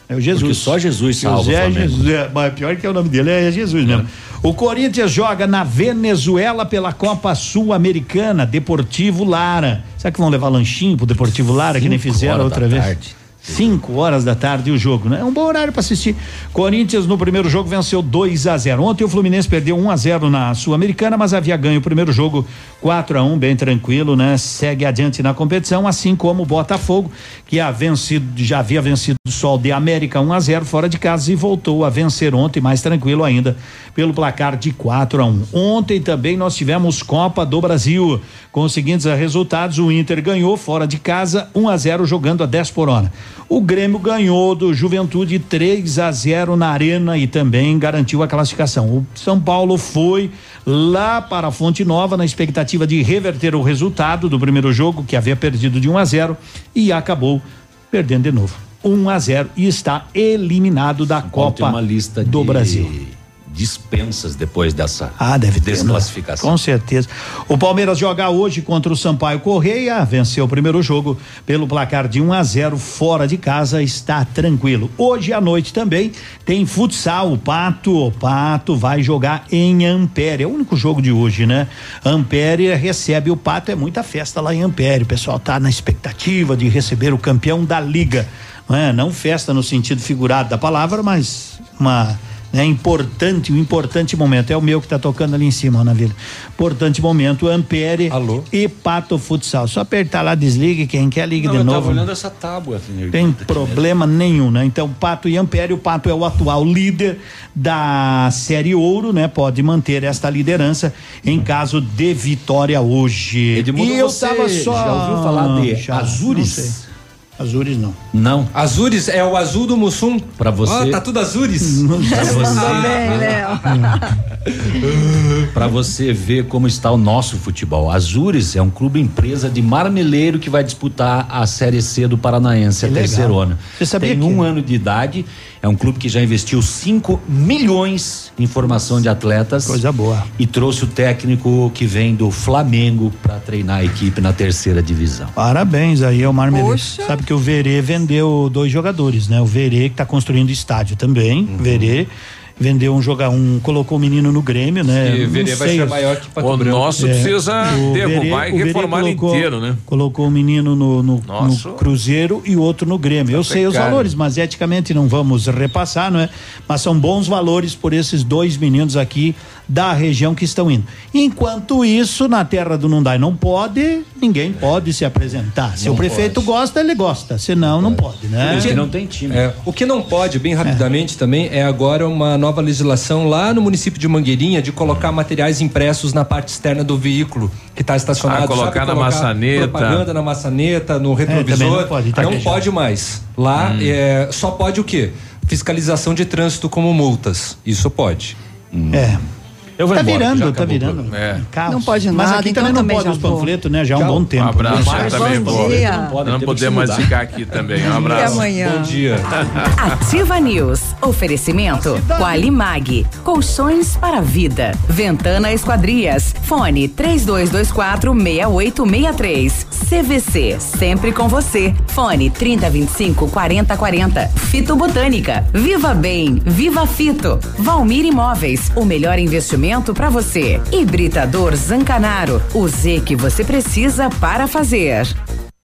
É o Jesus. Porque só Jesus salva José Jesus, é, mas pior que é o nome dele é Jesus mesmo. É. O Corinthians joga na Venezuela pela Copa Sul-Americana, Deportivo Lara. Será que vão levar lanchinho pro Deportivo Lara, que nem fizeram outra vez? Tarde. 5 horas da tarde o jogo, né? É um bom horário para assistir. Corinthians no primeiro jogo venceu 2 a 0. Ontem o Fluminense perdeu 1 um a 0 na Sul-Americana, mas havia ganho o primeiro jogo 4 a 1, um, bem tranquilo, né? Segue adiante na competição, assim como o Botafogo, que a vencido, já havia vencido o Sol de América 1 um a 0 fora de casa e voltou a vencer ontem mais tranquilo ainda pelo placar de 4 a 1. Ontem também nós tivemos Copa do Brasil com os seguintes resultados: o Inter ganhou fora de casa 1 a 0 jogando a 10 por hora. O Grêmio ganhou do Juventude 3 a 0 na Arena e também garantiu a classificação. O São Paulo foi lá para a Fonte Nova na expectativa de reverter o resultado do primeiro jogo que havia perdido de 1 a 0 e acabou perdendo de novo. 1 a 0 e está eliminado da Copa uma lista do. Brasil dispensas depois dessa ah, deve ter, desclassificação. Com certeza. O Palmeiras joga hoje contra o Sampaio Correia, venceu o primeiro jogo pelo placar de 1 a 0 fora de casa, está tranquilo. Hoje à noite também tem futsal, o Pato, o Pato vai jogar em Ampere, é o único jogo de hoje, né? Ampere recebe o Pato, é muita festa lá em Ampere, o pessoal tá na expectativa de receber o campeão da liga, não é? Não festa no sentido figurado da palavra, mas uma é importante, um importante momento. É o meu que está tocando ali em cima, na vila. Importante momento, Ampere Alô? e Pato Futsal. Só apertar lá, desligue, quem quer ligue Não, de eu novo. Eu olhando essa tábua. Assim, Tem problema nenhum, né? Então, Pato e Ampere, o Pato é o atual líder da Série Ouro, né? Pode manter esta liderança em caso de vitória hoje. Edmundo, e eu você tava só. já ouviu falar de Já, Azures? Azures não. Não. Azures é o azul do Mussum. Pra você. Ó, tá tudo Azures. Pra você. Também, Léo. Pra você ver como está o nosso futebol. Azures é um clube empresa de marmeleiro que vai disputar a Série C do Paranaense, a Que legal. terceirona. Você sabia Tem que- um ano de idade É um clube que já investiu 5 milhões em formação de atletas. Coisa boa. E trouxe o técnico que vem do Flamengo para treinar a equipe na terceira divisão. Parabéns aí ao Marmelis. Sabe que o Verê vendeu dois jogadores, né? O Verê que está construindo estádio também, uhum. Verê vendeu um jogar um colocou o menino no Grêmio, né? E o Verê vai ser maior que Pato O Branco. nosso é, precisa derrubar Verê, e reformar colocou, inteiro, né? Colocou o menino no, no, no Cruzeiro e o outro no Grêmio. Tá Eu sei os valores, mas eticamente não vamos repassar, não é? Mas são bons valores por esses dois meninos aqui da região que estão indo. Enquanto isso, na terra do Nundai não pode, ninguém pode se apresentar. Se não o prefeito pode. gosta, ele gosta. Senão, não, não pode, né? Porque não tem time. É, o que não pode, bem rapidamente é. também, é agora uma nova legislação lá no município de Mangueirinha de colocar materiais impressos na parte externa do veículo que está estacionado. Ah, colocar sabe, na colocar maçaneta. Propaganda na maçaneta, no é, retrovisor. É, não pode, tá não pode mais. Lá hum. é, só pode o quê? Fiscalização de trânsito como multas. Isso pode. Hum. É. Eu vou tá embora, virando, tá virando. É. Não pode nada. Mas aqui então também não pode os panfletos, né? Já há um bom tempo. Um abraço, Mas, também bom dia. Não, não podemos mais ficar aqui também. Um abraço. Até amanhã. Bom dia. Ativa News. Oferecimento. Qualimag. Colchões para vida. Ventana Esquadrias. Fone 3224 6863. CVC. Sempre com você. Fone 3025 4040. Fito Botânica. Viva Bem. Viva Fito. Valmir Imóveis. O melhor investimento para você. Hibridador Zancanaro, o Z que você precisa para fazer.